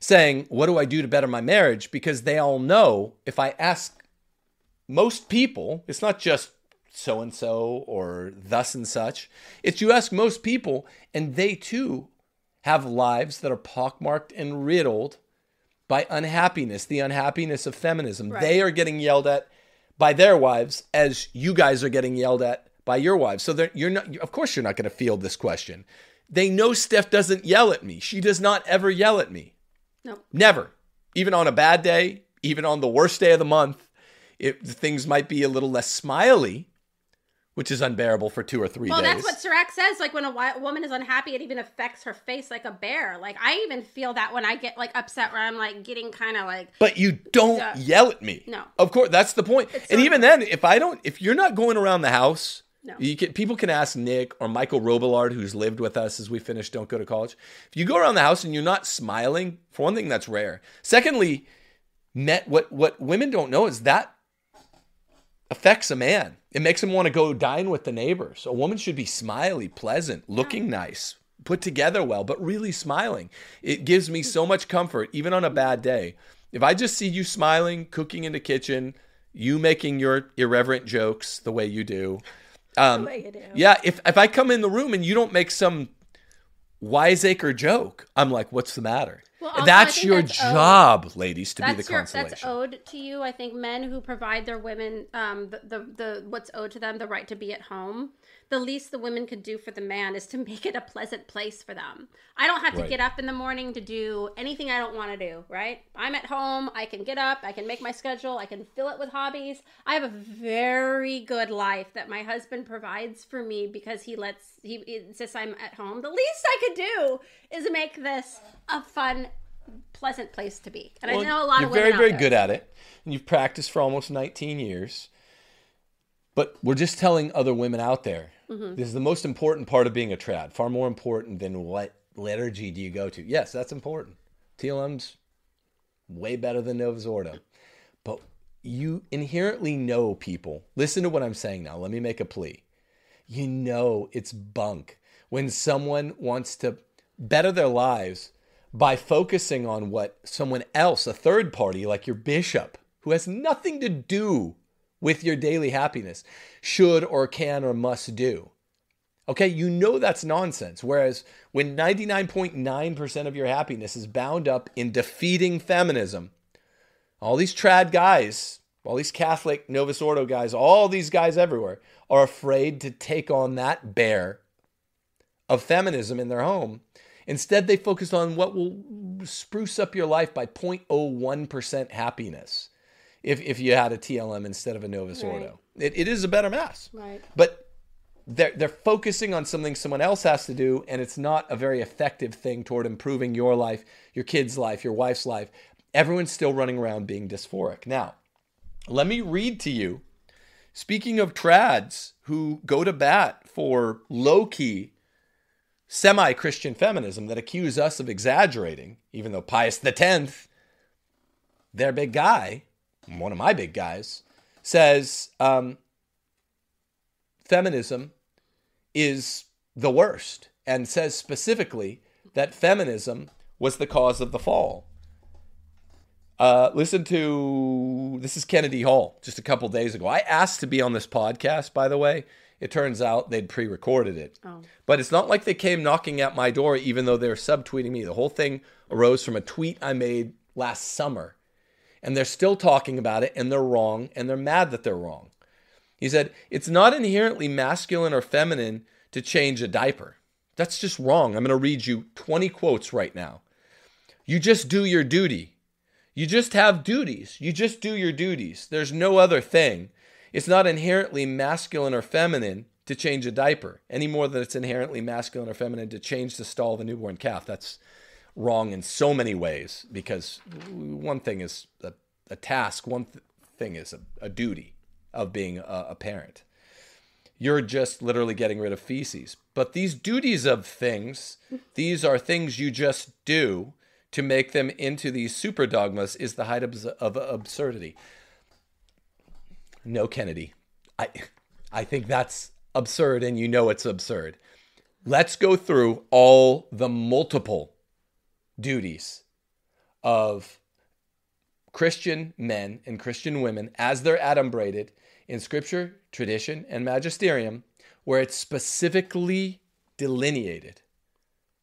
saying, "What do I do to better my marriage?" Because they all know if I ask most people, it's not just so and so or thus and such. It's you ask most people, and they too have lives that are pockmarked and riddled by unhappiness, the unhappiness of feminism. Right. They are getting yelled at by their wives as you guys are getting yelled at by your wives. So you're not, of course, you're not going to field this question. They know Steph doesn't yell at me. She does not ever yell at me. no. Never. Even on a bad day, even on the worst day of the month, it, things might be a little less smiley, which is unbearable for two or three Well, days. Well, that's what Sirach says. Like when a woman is unhappy, it even affects her face like a bear. Like I even feel that when I get like upset, where I'm like getting kind of like but you don't Yeah. yell at me. No. Of course, that's the point. It's and so- even then, if I don't, if you're not going around the house, No. you can, people can ask Nick or Michael Robillard, who's lived with us as we finish Don't Go to College. If you go around the house and you're not smiling, for one thing, that's rare. Secondly, met what what women don't know is that affects a man. It makes him want to go dine with the neighbors. A woman should be smiley, pleasant, looking nice, put together well, but really smiling. It gives me so much comfort, even on a bad day. If I just see you smiling, cooking in the kitchen, you making your irreverent jokes the way you do. Um, way you do. Yeah, if, if I come in the room and you don't make some wiseacre joke, I'm like, what's the matter? Well, that's your that's owed- job, ladies, to be the your, consolation. that's owed to you. I think men who provide their women um, the, the the what's owed to them, the right to be at home. The least the women could do for the man is to make it a pleasant place for them. I don't have to Right. get up in the morning to do anything I don't want to do. Right? I'm at home. I can get up. I can make my schedule. I can fill it with hobbies. I have a very good life that my husband provides for me because he lets he insists I'm at home. The least I could do is make this a fun pleasant place to be. And Well, I know a lot you're of women very, out very there. good at it, and you've practiced for almost 19 years. But we're just telling other women out there Mm-hmm. this is the most important part of being a trad, far more important than what liturgy do you go to. Yes, that's important. TLM's way better than Novus Ordo. But you inherently know people. Listen to what I'm saying now. Let me make a plea. You know it's bunk when someone wants to better their lives by focusing on what someone else, a third party like your bishop, who has nothing to do with your daily happiness, should or can or must do. Okay, you know that's nonsense. Whereas when 99.9% of your happiness is bound up in defeating feminism, all these trad guys, all these Catholic Novus Ordo guys, all these guys everywhere are afraid to take on that bear of feminism in their home. Instead, they focus on what will spruce up your life by 0.01% happiness if, if you had a TLM instead of a Novus Right. Ordo. It, it is a better mass. Right. But they're, they're focusing on something someone else has to do, and it's not a very effective thing toward improving your life, your kid's life, your wife's life. Everyone's still running around being dysphoric. Now, let me read to you. Speaking of trads who go to bat for low key semi Christian feminism that accuse us of exaggerating, even though Pius X, their big guy, one of my big guys, says um, feminism is the worst and says specifically that feminism was the cause of the fall. Uh, listen to this is Kennedy Hall just a couple days ago. I asked to be on this podcast, by the way. It turns out they'd pre recorded it. Oh. But it's not like they came knocking at my door, even though they're subtweeting me. The whole thing arose from a tweet I made last summer. And they're still talking about it, and they're wrong, and they're mad that they're wrong. He said, It's not inherently masculine or feminine to change a diaper. That's just wrong. I'm going to read you 20 quotes right now. You just do your duty. You just have duties. You just do your duties. There's no other thing. It's not inherently masculine or feminine to change a diaper any more than it's inherently masculine or feminine to change the stall of a newborn calf. That's wrong in so many ways because one thing is a, a task, one th- thing is a, a duty of being a, a parent. You're just literally getting rid of feces. But these duties of things, these are things you just do to make them into these super dogmas, is the height of, of absurdity. No, Kennedy. I, I think that's absurd, and you know it's absurd. Let's go through all the multiple duties of Christian men and Christian women as they're adumbrated in scripture, tradition, and magisterium, where it's specifically delineated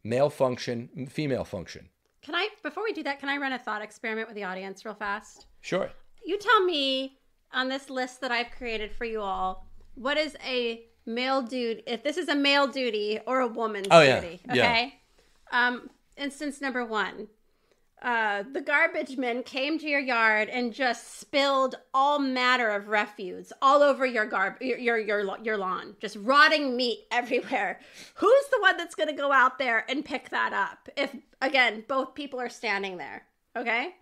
male function, female function. Can I, before we do that, can I run a thought experiment with the audience real fast? Sure. You tell me on this list that I've created for you all, what is a male dude, if this is a male duty or a woman's Oh, yeah. duty, Yeah. okay? Um, instance number one. Uh, the garbage men came to your yard and just spilled all matter of refuse all over your garb your, your your your lawn, just rotting meat everywhere. Who's the one that's going to go out there and pick that up? If again, both people are standing there, okay?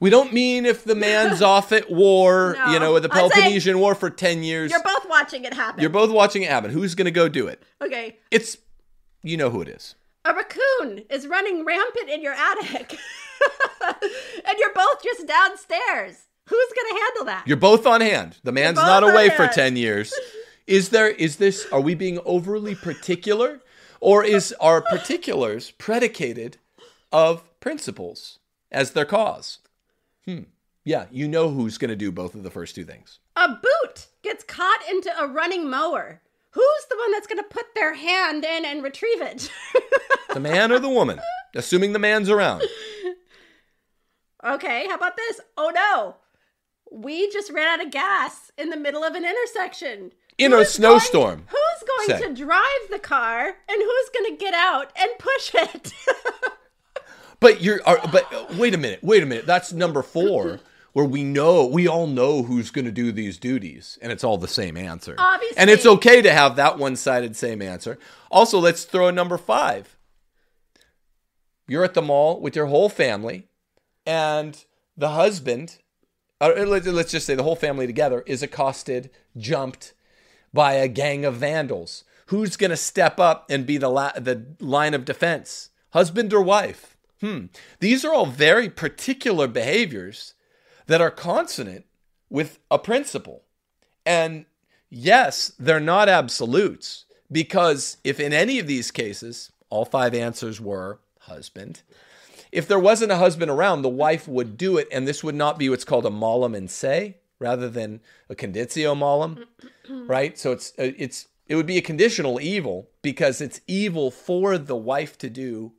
We don't mean if the man's off at war, No. you know, with the Peloponnesian War for 10 years. You're both watching it happen. You're both watching it happen. Who's going to go do it? okay. It's, you know who it is. A raccoon is running rampant in your attic and you're both just downstairs who's gonna handle that You're both on hand. The man's not away for 10 years. Is there, is this, are we being overly particular? Or is our particulars predicated of principles as their cause? Hmm. Yeah, you know who's going to do both of the first two things. a boot gets caught into a running mower who's the one that's gonna put their hand in and retrieve it The man or the woman, assuming the man's around. Okay, how about this? Oh no, we just ran out of gas in the middle of an intersection. In a snowstorm, Going, who's going Say. to drive the car and who's going to get out and push it? But you're, are, but wait a minute, wait a minute. That's number four, where we know, we all know who's going to do these duties, and it's all the same answer. Obviously. and it's okay to have that one-sided same answer. Also, let's throw a number five. You're at the mall with your whole family, and the husband, or let's let's just say the whole family together, is accosted, jumped by a gang of vandals. Who's going to step up and be the la- the line of defense? Husband or wife? Hmm. These are all very particular behaviors that are consonant with a principle. And yes, they're not absolutes because if in any of these cases, all five answers were husband, if there wasn't a husband around, the wife would do it, and this would not be what's called a malum in se rather than a conditio malum, right? So it's uh, it's it would be a conditional evil because it's evil for the wife to do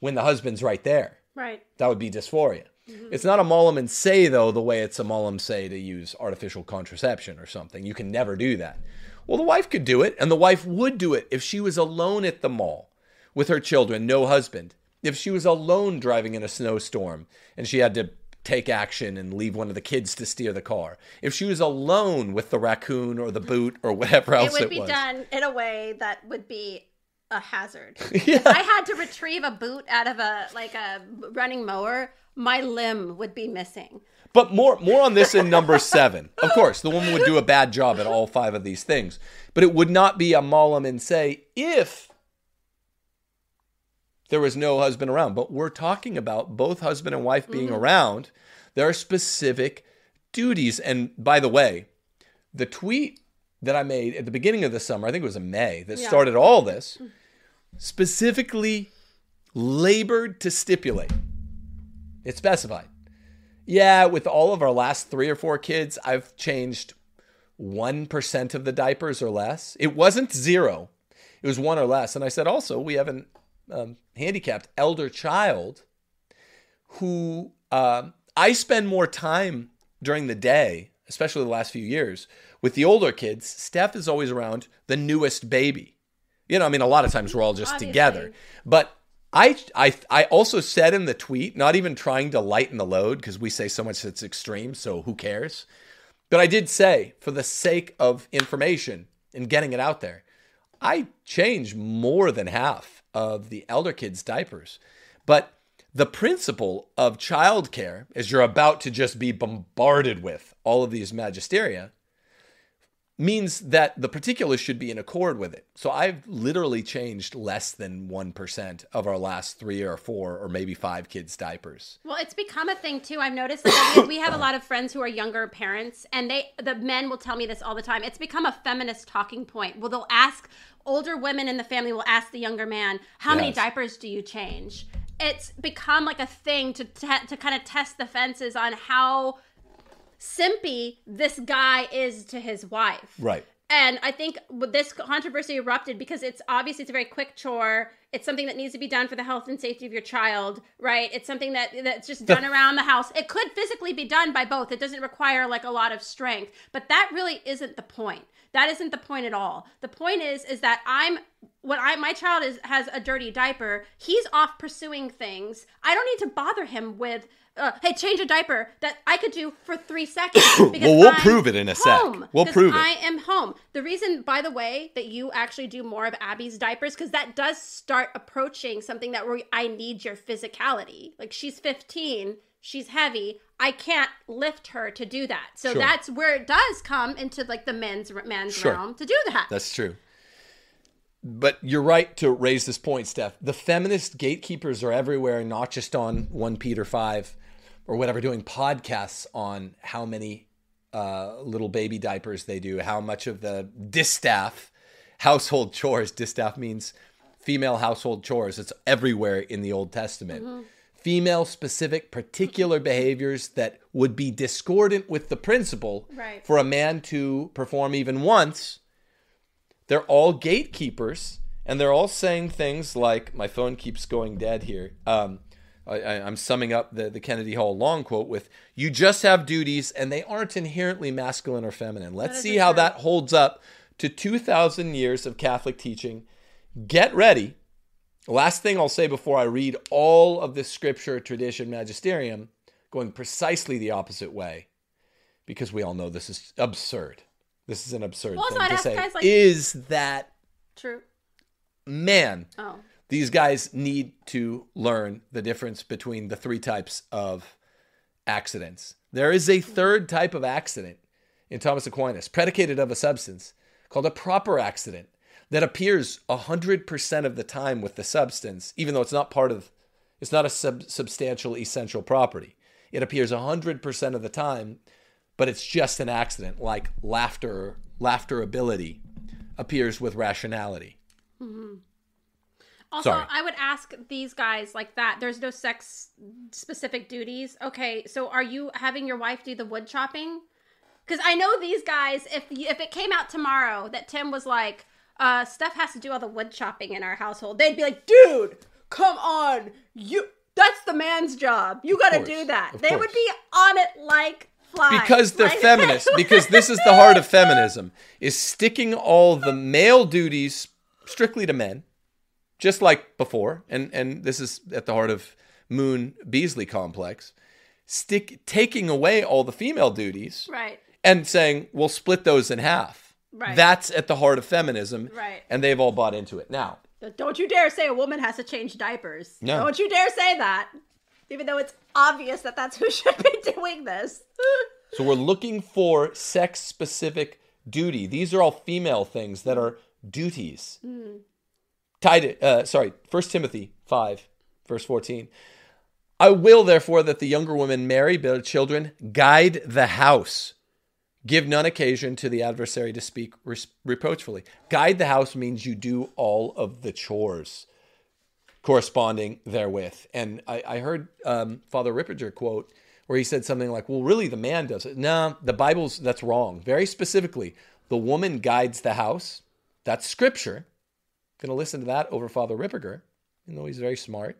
when the husband's right there. right. That would be dysphoria. Mm-hmm. It's not a malum in se, though, the way it's a malum say to use artificial contraception or something. You can never do that. Well, the wife could do it, and the wife would do it if she was alone at the mall with her children, no husband. If she was alone driving in a snowstorm and she had to take action and leave one of the kids to steer the car. If she was alone with the raccoon or the boot or whatever else It would it, be was. done in a way that would be a hazard. Yeah. If I had to retrieve a boot out of a like a running mower, my limb would be missing. But more more on this in number seven. Of course, the woman would do a bad job at all five of these things. But it would not be a malum in se if there was no husband around. But we're talking about both husband and wife being mm-hmm. around. There are specific duties. And by the way, the tweet that I made at the beginning of the summer, I think it was in May, that Yeah. started all this, specifically labored to stipulate. It specified. Yeah, with all of our last three or four kids, I've changed 1% of the diapers or less. It wasn't zero, it was one or less. And I said also, we have an um, handicapped elder child who um, I spend more time during the day, especially the last few years, with the older kids. Steph is always around the newest baby. You know, I mean, a lot of times we're all just Obviously. together. But I, I, I also said in the tweet, not even trying to lighten the load because we say so much that's extreme, so who cares? But I did say, for the sake of information and getting it out there, I changed more than half of the elder kids' diapers. But the principle of childcare, as you're about to just be bombarded with all of these magisteria, means that the particulars should be in accord with it. So I've literally changed less than 1% of our last three or four or maybe five kids' diapers. Well, it's become a thing too. I've noticed that we, have a lot of friends who are younger parents, and they the men will tell me this all the time. It's become a feminist talking point. Well, they'll ask older women in the family will ask the younger man, "How many diapers do you change?" It's become like a thing to te- to kind of test the fences on how simpy this guy is to his wife. Right. And I think this controversy erupted because it's obviously it's a very quick chore. It's something that needs to be done for the health and safety of your child, right? It's something that that's just done around the house. It could physically be done by both. It doesn't require like a lot of strength, but that really isn't the point. That isn't the point at all. The point is is that I'm when I my child is has a dirty diaper, he's off pursuing things. I don't need to bother him with uh, hey, change a diaper that I could do for three seconds. because Well, we'll I'm prove it in a sec. We'll prove it. I am home. The reason, by the way, that you actually do more of Abby's diapers, because that does start approaching something that where I need your physicality. Like she's 15, she's heavy. I can't lift her to do that. So Sure. that's where it does come into like the men's men's Sure. realm to do that. That's true. But you're right to raise this point, Steph. The feminist gatekeepers are everywhere, not just on One Peter Five or whatever, doing podcasts on how many uh, little baby diapers they do, how much of the distaff household chores. Distaff means female household chores. It's everywhere in the Old Testament. Female specific, particular behaviors that would be discordant with the principle Right. for a man to perform even once they're all gatekeepers and they're all saying things like my phone keeps going dead here um, I, I, I'm summing up the, the Kennedy Hall long quote with You just have duties and they aren't inherently masculine or feminine. Let's see how that holds up to 2,000 years of Catholic teaching. Get ready. Last thing I'll say before I read all of this scripture, tradition, magisterium, going precisely the opposite way, because we all know this is absurd. This is an absurd Well, thing to say. like- is that True. man? Oh. these guys need to learn the difference between the three types of accidents. There is a third type of accident in Thomas Aquinas, predicated of a substance, called a proper accident, that appears 100% of the time with the substance, even though it's not part of, it's not a sub- substantial essential property. It appears 100% of the time, but it's just an accident, like laughter, laughter ability appears with rationality. Also, Sorry. I would ask these guys like that. There's no sex specific duties. Okay, so are you having your wife do the wood chopping? Because I know these guys. If if it came out tomorrow that Tim was like, uh, Steph has to do all the wood chopping in our household, they'd be like, dude, come on, you. That's the man's job. You got to do that. They would be on it like flies. because they're they feminists because this is the heart of feminism is sticking all the male duties strictly to men just like before and and this is at the heart of moon beasley complex stick taking away all the female duties right. and saying we'll split those in half Right. that's at the heart of feminism Right. and they've all bought into it now Don't you dare say a woman has to change diapers. No. Don't you dare say that. Even though it's obvious that that's who should be doing this. So we're looking for sex specific duty. These are all female things that are duties. Tied, uh, sorry, 1 Timothy 5, verse 14. I will, therefore, that the younger women marry, bear children, guide the house, give none occasion to the adversary to speak res- reproachfully. Guide the house means you do all of the chores corresponding therewith. And I, I heard um, Father Ripperger quote where he said something like, "Well, really, the man does it." No, the Bible's that's wrong. Very specifically, the woman guides the house. That's scripture. Going to listen to that over Father Ripperger, even though he's very smart.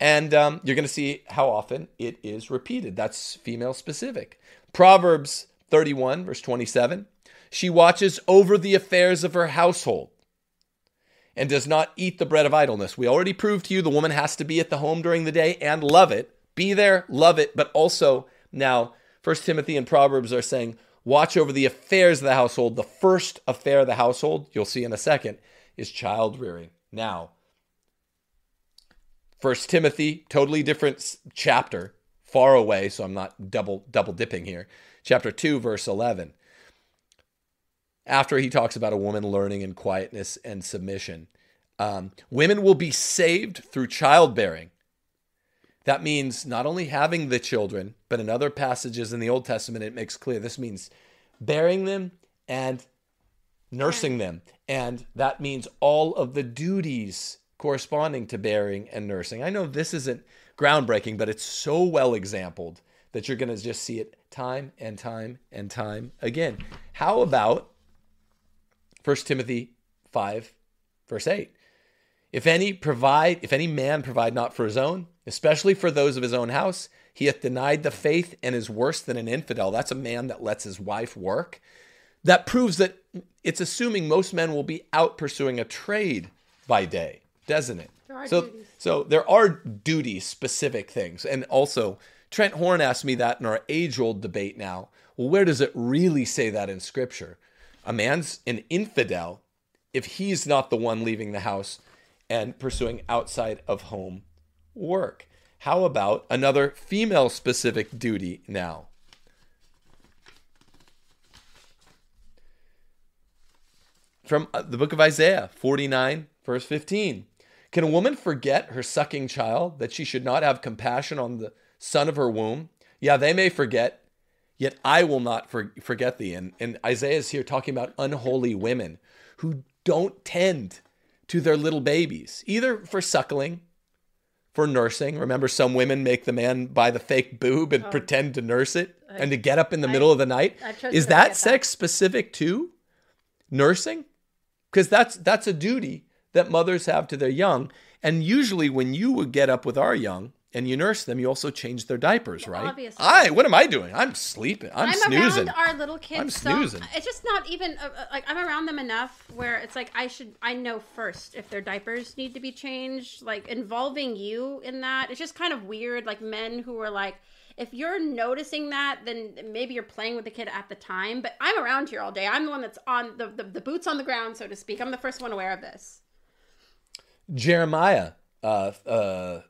And um, you're going to see how often it is repeated. That's female specific. Proverbs 31, verse 27. She watches over the affairs of her household and does not eat the bread of idleness. We already proved to you the woman has to be at the home during the day and love it. Be there, love it, but also now First Timothy and Proverbs are saying watch over the affairs of the household. The first affair of the household, you'll see in a second, is child rearing. Now, First Timothy, totally different chapter, far away, so I'm not double double dipping here. Chapter 2 verse 11 after he talks about a woman learning in quietness and submission. Um, women will be saved through childbearing. That means not only having the children, but in other passages in the Old Testament, it makes clear this means bearing them and nursing them. And that means all of the duties corresponding to bearing and nursing. I know this isn't groundbreaking, but it's so well exampled that you're going to just see it time and time and time again. How about 1 Timothy 5, verse 8. If any provide, if any man provide not for his own, especially for those of his own house, he hath denied the faith and is worse than an infidel. That's a man that lets his wife work. That proves that it's assuming most men will be out pursuing a trade by day, doesn't it? There are so, duties. so there are duty specific things. And also, Trent Horn asked me that in our age old debate now. Well, where does it really say that in scripture? A man's an infidel if he's not the one leaving the house and pursuing outside of home work. How about another female specific duty now? From uh, the book of Isaiah 49, verse 15. Can a woman forget her sucking child that she should not have compassion on the son of her womb? Yeah, they may forget, yet I will not for- forget thee. And, and Isaiah is here talking about unholy women who don't tend to their little babies, either for suckling, for nursing. Remember, some women make the man buy the fake boob and pretend to nurse it and to get up in the middle of the night. Is that forget that. sex specific to nursing? Because that's that's a duty that mothers have to their young. And usually, when you would get up with our young, and you nurse them, you also change their diapers, right? obviously. I what am I doing? I'm sleeping. I'm, snoozing. I'm snoozing. around our little kids. I'm so snoozing. it's just not even uh, uh, like I'm around them enough where it's like I should I know first if their diapers need to be changed. Like involving you in that, it's just kind of weird. Like men who are like, if you're noticing that, then maybe you're playing with the kid at the time. But I'm around here all day. I'm the one that's on the the, the boots on the ground, so to speak. I'm the first one aware of this. Jeremiah, uh, uh,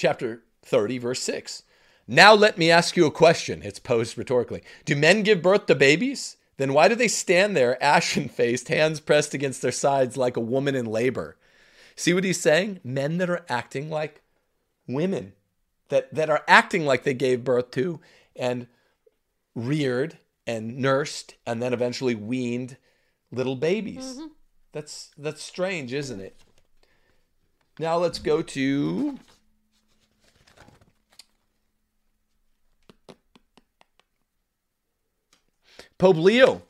chapter 30, verse 6. Now let me ask you a question. It's posed rhetorically. Do men give birth to babies? Then why do they stand there, ashen faced, hands pressed against their sides like a woman in labor? See what he's saying? Men that are acting like women, that, that are acting like they gave birth to and reared and nursed and then eventually weaned little babies. Mm-hmm. That's that's strange, isn't it? Now let's go to Pope Leo.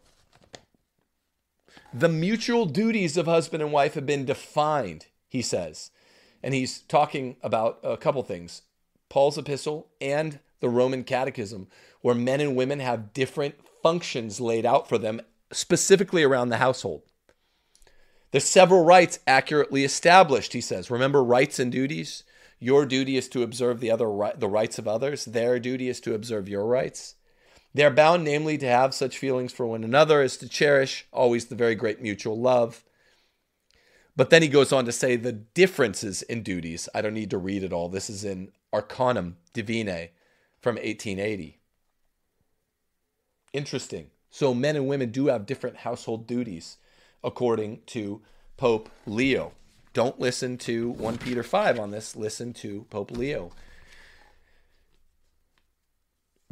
The mutual duties of husband and wife have been defined, he says. And he's talking about a couple things Paul's epistle and the Roman Catechism, where men and women have different functions laid out for them, specifically around the household. There's several rights accurately established, he says. Remember rights and duties? Your duty is to observe the other the rights of others. Their duty is to observe your rights. They are bound, namely, to have such feelings for one another as to cherish always the very great mutual love. But then he goes on to say the differences in duties. I don't need to read it all. This is in Arcanum Divinae from 1880. Interesting. So men and women do have different household duties according to Pope Leo. Don't listen to 1 Peter 5 on this, listen to Pope Leo.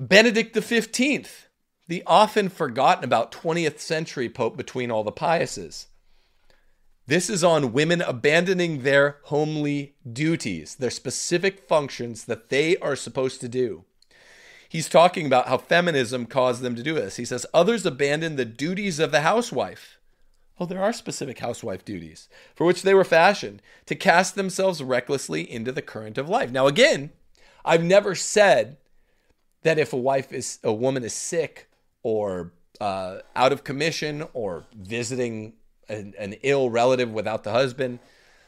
Benedict XV, the often forgotten about 20th century pope between all the Piuses. This is on women abandoning their homely duties, their specific functions that they are supposed to do. He's talking about how feminism caused them to do this. He says, Others abandon the duties of the housewife. Oh, there are specific housewife duties for which they were fashioned to cast themselves recklessly into the current of life. Now, again, I've never said that if a wife is a woman is sick or uh, out of commission or visiting an, an ill relative without the husband,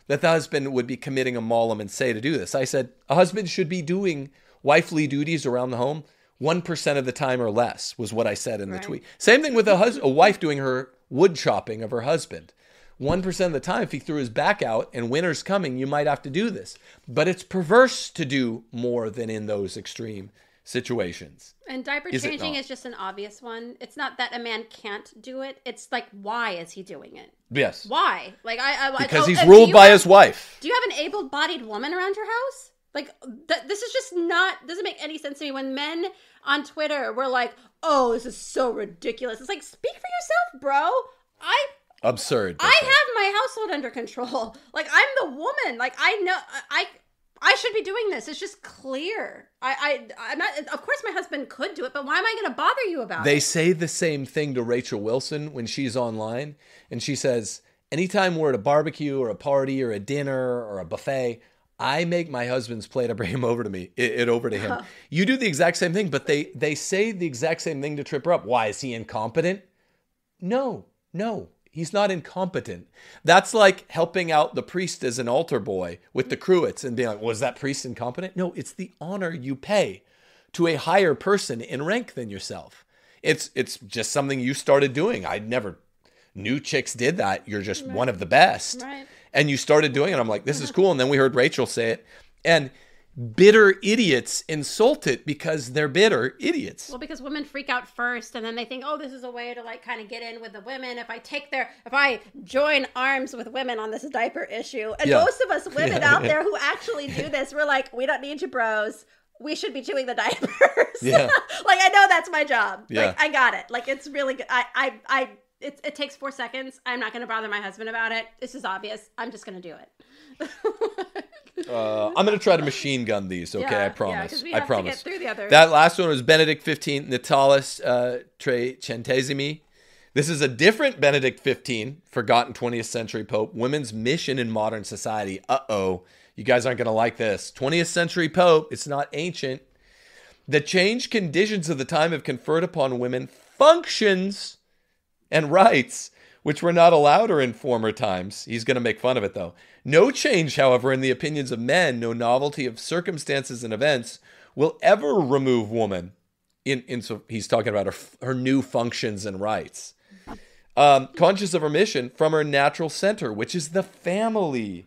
that the husband would be committing a malum in se to do this. I said a husband should be doing wifely duties around the home 1% of the time or less was what I said in the Right. tweet. Same thing with a, hus- a wife doing her wood chopping of her husband. 1% of the time, if he threw his back out and winter's coming, you might have to do this. But it's perverse to do more than in those extreme situations. And diaper Is changing is just an obvious one. It's not that a man can't do it. It's like, why is he doing it? Yes. Why? Like I, I Because oh, he's ruled by have- his wife. Do you have an able-bodied woman around your house? Like th- this is just not doesn't make any sense to me. When men on Twitter were like, "Oh, this is so ridiculous," it's like, speak for yourself, bro. I Absurd. I have my household under control. Like I'm the woman. Like I know I I should be doing this. It's just clear. I I I'm not. Of course, my husband could do it, but why am I going to bother you about They it? They say the same thing to Rachel Wilson when she's online, and she says, "Anytime we're at a barbecue or a party or a dinner or a buffet, I make my husband's plate. I bring him over to me, it, it over to him. You do the exact same thing, but they they say the exact same thing to trip her up. Why is he incompetent? No, no, he's not incompetent. That's like helping out the priest as an altar boy with the cruets and being like, was that priest incompetent? No, it's the honor you pay to a higher person in rank than yourself. It's it's just something you started doing. I never knew chicks did that. You're just one of the best. Right. And you started doing it. I'm like, this is cool. And then we heard Rachel say it. And bitter idiots insult it because they're bitter idiots. Well, because women freak out first, and then they think, "Oh, this is a way to like kind of get in with the women." If I take their, if I join arms with women on this diaper issue, and Yeah. most of us women Yeah, out yeah. there who actually do this, we're like, we don't need you, bros. We should be chewing the diapers. Yeah. like I know that's my job. Yeah. Like I got it. Like it's really good. I, I, I. It, it takes four seconds. I'm not going to bother my husband about it. This is obvious. I'm just going to do it. Uh, I'm going to try to machine gun these, okay? Yeah, I promise. yeah, promise. 'cause we I have to get promise. through the others. That last one was Benedict 15, Natalis uh, Trecentesimi. This is a different Benedict 15, forgotten 20th century pope. Women's mission in modern society. Uh oh. You guys aren't going to like this. 20th century Pope, it's not ancient. The changed conditions of the time have conferred upon women functions and rights which were not allowed or in former times. He's going to make fun of it though. No change, however, in the opinions of men, no novelty of circumstances and events will ever remove woman. In, in so he's talking about her, her new functions and rights. Um, conscious of her mission from her natural center, which is the family.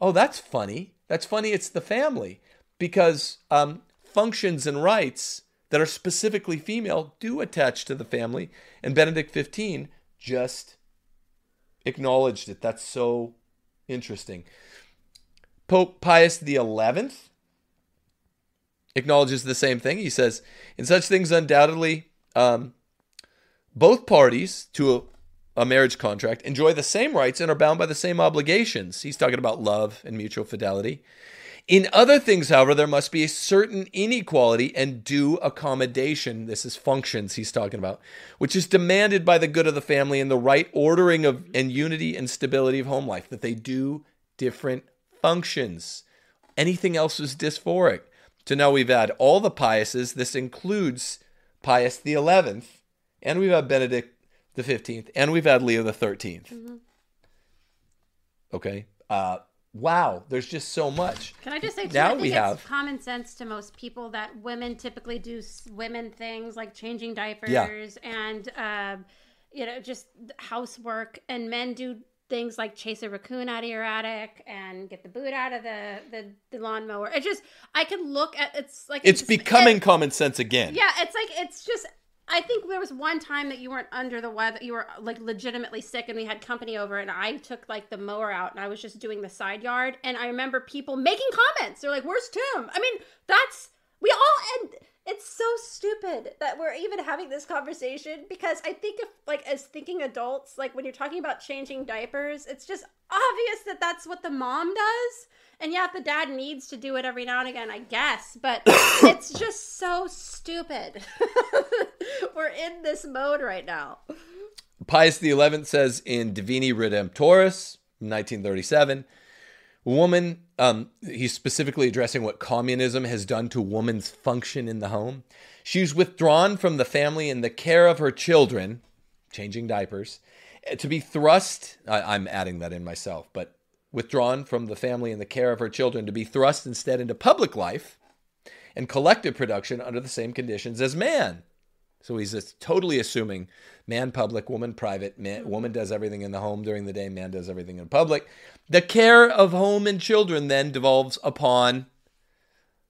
Oh, that's funny. That's funny. It's the family because um, functions and rights that are specifically female do attach to the family. And Benedict 15 just acknowledged it. That's so interesting. Pope Pius XI acknowledges the same thing. He says, in such things, undoubtedly, um, both parties to a, a, marriage contract enjoy the same rights and are bound by the same obligations. He's talking about love and mutual fidelity. In other things, however, there must be a certain inequality and due accommodation. This is functions he's talking about, which is demanded by the good of the family and the right ordering of and unity and stability of home life, that they do different functions. Anything else is dysphoric. So now we've had all the Piuses. This includes Pius the Eleventh, and we've had Benedict the Fifteenth, and we've had Leo the 13th mm-hmm. Okay. Uh, wow, there's just so much. Can I just say, too, now we have common sense to most people that women typically do women things like changing diapers yeah. and, uh, you know, just housework, and men do things like chase a raccoon out of your attic and get the boot out of the the, the lawnmower. It just I can look at it's like it's, it's becoming it, common sense again. Yeah, it's like it's just I think there was one time that you weren't under the weather, you were like legitimately sick, and we had company over, and I took like the mower out, and I was just doing the side yard, and I remember people making comments. They're like, "Where's Tim?" I mean, that's we all and it's so stupid that we're even having this conversation because I think if like as thinking adults, like when you're talking about changing diapers, it's just obvious that that's what the mom does and yeah, the dad needs to do it every now and again, I guess, but it's just so stupid. We're in this mode right now. Pius XI says in Divini Redemptoris, 1937, woman, um, he's specifically addressing what communism has done to woman's function in the home. She's withdrawn from the family and the care of her children, changing diapers, to be thrust. I, I'm adding that in myself, but withdrawn from the family and the care of her children to be thrust instead into public life and collective production under the same conditions as man. So he's totally assuming man public, woman private, man, hmm. woman does everything in the home during the day, man does everything in public. The care of home and children then devolves upon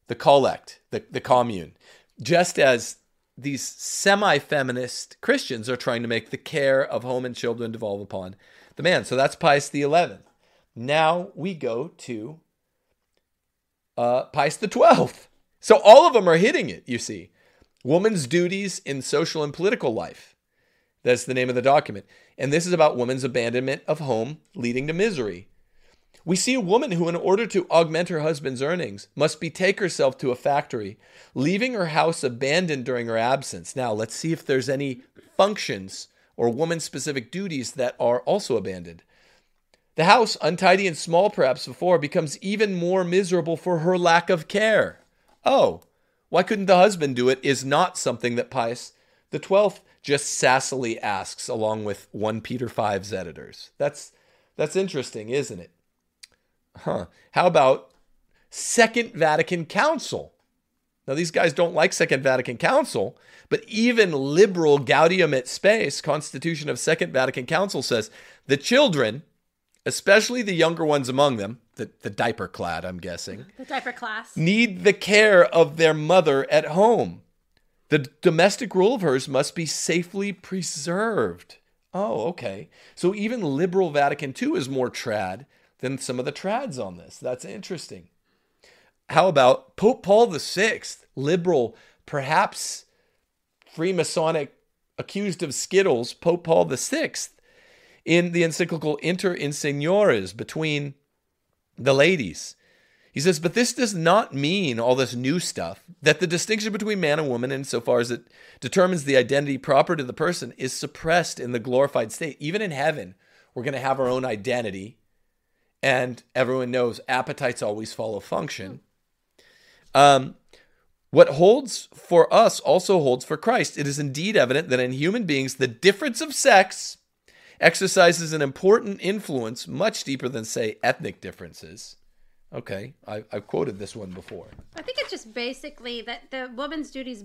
the collect, the, the commune. Just as these semi feminist Christians are trying to make the care of home and children devolve upon the man. So that's Pius 11th. Now we go to uh, Pius the 12th. So all of them are hitting it, you see. Woman's duties in social and political life. That's the name of the document. And this is about woman's abandonment of home leading to misery. We see a woman who, in order to augment her husband's earnings, must betake herself to a factory, leaving her house abandoned during her absence. Now, let's see if there's any functions or woman specific duties that are also abandoned. The house, untidy and small perhaps before, becomes even more miserable for her lack of care. Oh, why couldn't the husband do it is not something that Pius the Twelfth just sassily asks along with 1 Peter 5's editors. That's that's interesting, isn't it? Huh. How about Second Vatican Council? Now these guys don't like Second Vatican Council, but even liberal Gaudium et Spes, Constitution of Second Vatican Council says the children especially the younger ones among them, the, the diaper clad, I'm guessing, the diaper class, need the care of their mother at home. The domestic rule of hers must be safely preserved. Oh, okay. So even liberal Vatican II is more trad than some of the trads on this. That's interesting. How about Pope Paul VI, liberal, perhaps Freemasonic, accused of Skittles, Pope Paul VI, in the encyclical Inter Insigniores between the ladies. He says, but this does not mean all this new stuff, that the distinction between man and woman, insofar as it determines the identity proper to the person, is suppressed in the glorified state. Even in heaven, we're going to have our own identity. and everyone knows appetites always follow function. Um, what holds for us also holds for Christ. It is indeed evident that in human beings, the difference of sex exercises an important influence much deeper than, say, ethnic differences. Okay, I, I've quoted this one before. I think it's just basically that the woman's duties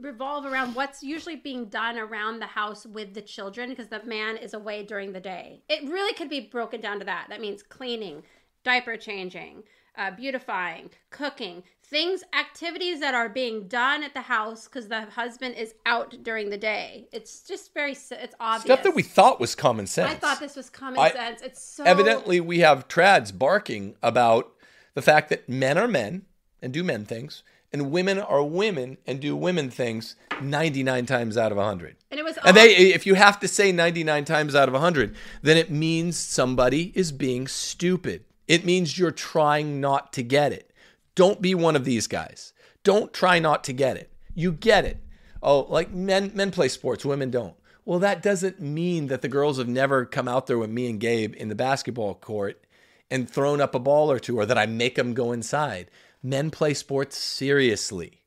revolve around what's usually being done around the house with the children because the man is away during the day. It really could be broken down to that. That means cleaning, diaper changing, uh, beautifying, cooking, things, activities that are being done at the house because the husband is out during the day. It's just very, it's obvious. Stuff that we thought was common sense. I thought this was common I- sense. It's so Evidently, we have trads barking about the fact that men are men and do men things, and women are women and do women things 99 times out of 100. and it was And they, if you have to say 99 times out of 100, then it means somebody is being stupid. It means you're trying not to get it. Don't be one of these guys. Don't try not to get it. You get it. Oh, like men men play sports, women don't. Well, that doesn't mean that the girls have never come out there with me and Gabe in the basketball court and thrown up a ball or two, or that I make them go inside. Men play sports seriously.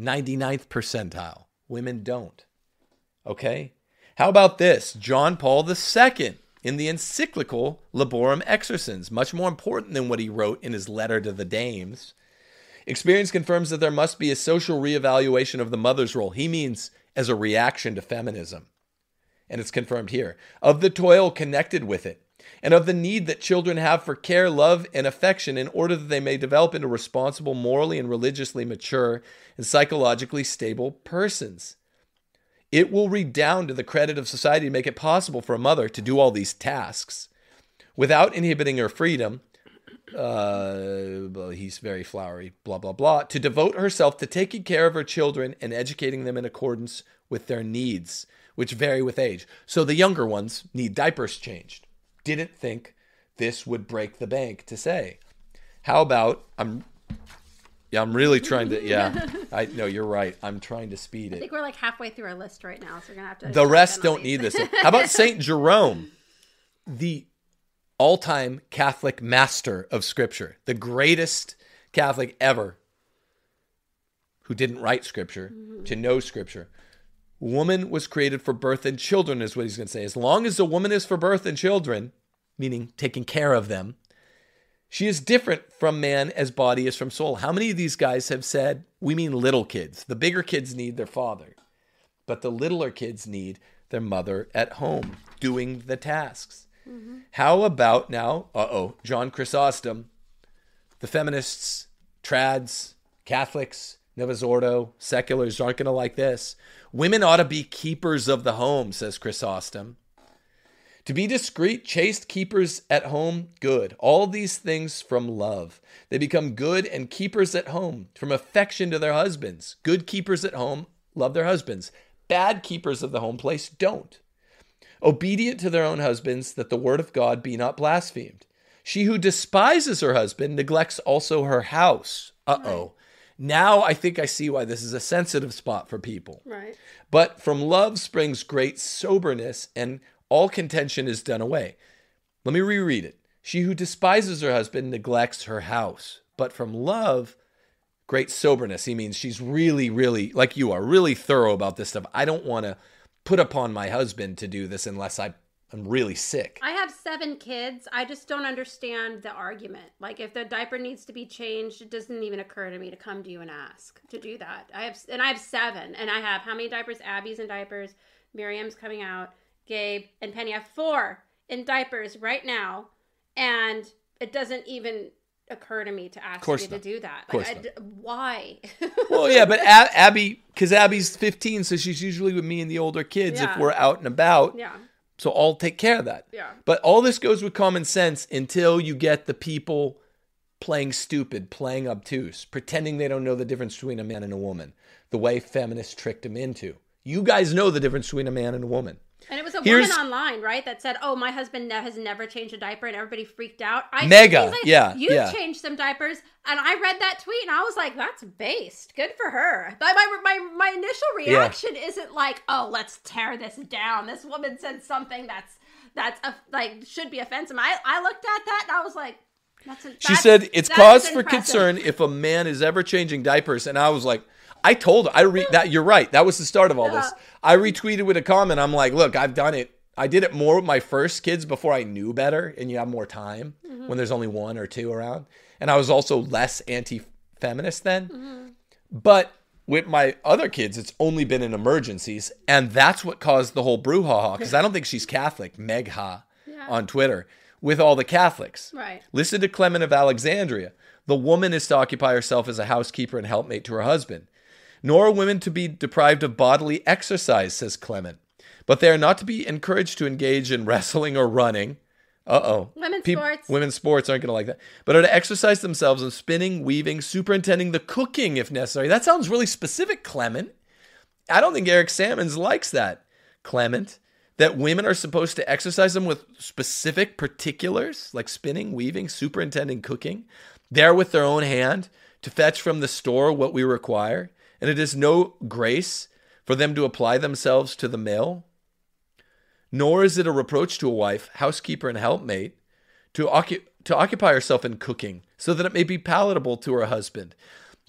99th percentile. Women don't. Okay? How about this? John Paul II in the encyclical Laborem Exercens, much more important than what he wrote in his letter to the dames. Experience confirms that there must be a social reevaluation of the mother's role. He means as a reaction to feminism. And it's confirmed here of the toil connected with it, and of the need that children have for care, love, and affection in order that they may develop into responsible, morally and religiously mature, and psychologically stable persons. It will redound to the credit of society to make it possible for a mother to do all these tasks without inhibiting her freedom. Uh, he's very flowery, blah, blah, blah. To devote herself to taking care of her children and educating them in accordance with their needs, which vary with age. So the younger ones need diapers changed. Didn't think this would break the bank to say. How about I'm yeah, I'm really trying to yeah. I no, you're right. I'm trying to speed it. I think we're like halfway through our list right now, so we're gonna have to. The rest don't need this. How about Saint Jerome, the all-time Catholic master of Scripture, the greatest Catholic ever, who didn't write Scripture mm-hmm. to know Scripture? Woman was created for birth and children, is what he's going to say. As long as a woman is for birth and children, meaning taking care of them, she is different from man as body is from soul. How many of these guys have said, we mean little kids? The bigger kids need their father, but the littler kids need their mother at home doing the tasks. How about now, uh oh, John Chrysostom, the feminists, trads, Catholics, Novus Ordo, seculars aren't going to like this. Women ought to be keepers of the home, says Chrysostom. To be discreet, chaste keepers at home, good. All these things from love. They become good and keepers at home from affection to their husbands. Good keepers at home love their husbands. Bad keepers of the home place don't. Obedient to their own husbands, that the word of God be not blasphemed. She who despises her husband neglects also her house. Uh oh. Now I think I see why this is a sensitive spot for people. Right. But from love springs great soberness, and all contention is done away. Let me reread it. She who despises her husband neglects her house. But from love, great soberness. He means she's really, really, like you are, really thorough about this stuff. I don't want to put upon my husband to do this unless I, I'm really sick. I have seven kids. I just don't understand the argument. Like, if the diaper needs to be changed, it doesn't even occur to me to come to you and ask to do that. I have, and I have seven, and I have how many diapers? Abby's in diapers, Miriam's coming out, Gabe and Penny. I have four in diapers right now, and it doesn't even occur to me to ask you not. to do that. Like, I why? Well, yeah, but Ab- Abby, because Abby's 15, so she's usually with me and the older kids Yeah. if we're out and about. yeah, So I'll take care of that. yeah. But all this goes with common sense until you get the people playing stupid, playing obtuse, pretending they don't know the difference between a man and a woman, the way feminists tricked them into. You guys know the difference between a man and a woman. And it was a Here's- woman online, right, that said, "Oh, my husband has never changed a diaper," and everybody freaked out. I Mega, like, yeah, You yeah. changed some diapers, and I read that tweet, and I was like, "That's based. Good for her." My my my, my initial reaction isn't like, "Oh, let's tear this down." This woman said something that's that's a, like should be offensive. I I looked at that and I was like, "That's." A, She that's- said it's cause for concern if a man is ever changing diapers. And I was like, I told her, I read that. You're right. That was the start of all this. I retweeted with a comment. I'm like, look, I've done it. I did it more with my first kids before I knew better, and you have more time Mm-hmm. when there's only one or two around. And I was also less anti-feminist then. Mm-hmm. But with my other kids, it's only been in emergencies, and that's what caused the whole brouhaha. Because I don't think she's Catholic, Meg Ha, Yeah. on Twitter, with all the Catholics. Right. Listen to Clement of Alexandria. The woman is to occupy herself as a housekeeper and helpmate to her husband. Nor are women to be deprived of bodily exercise, says Clement. But they are not to be encouraged to engage in wrestling or running. Uh oh. Women's sports. Women's sports aren't going to like that. But are to exercise themselves in spinning, weaving, superintending the cooking if necessary. That sounds really specific, Clement. I don't think Eric Sammons likes that, Clement. That women are supposed to exercise them with specific particulars, like spinning, weaving, superintending cooking, there with their own hand to fetch from the store what we require. And it is no grace for them to apply themselves to the mill. Nor is it a reproach to a wife, housekeeper, and helpmate to, occu- to occupy herself in cooking so that it may be palatable to her husband.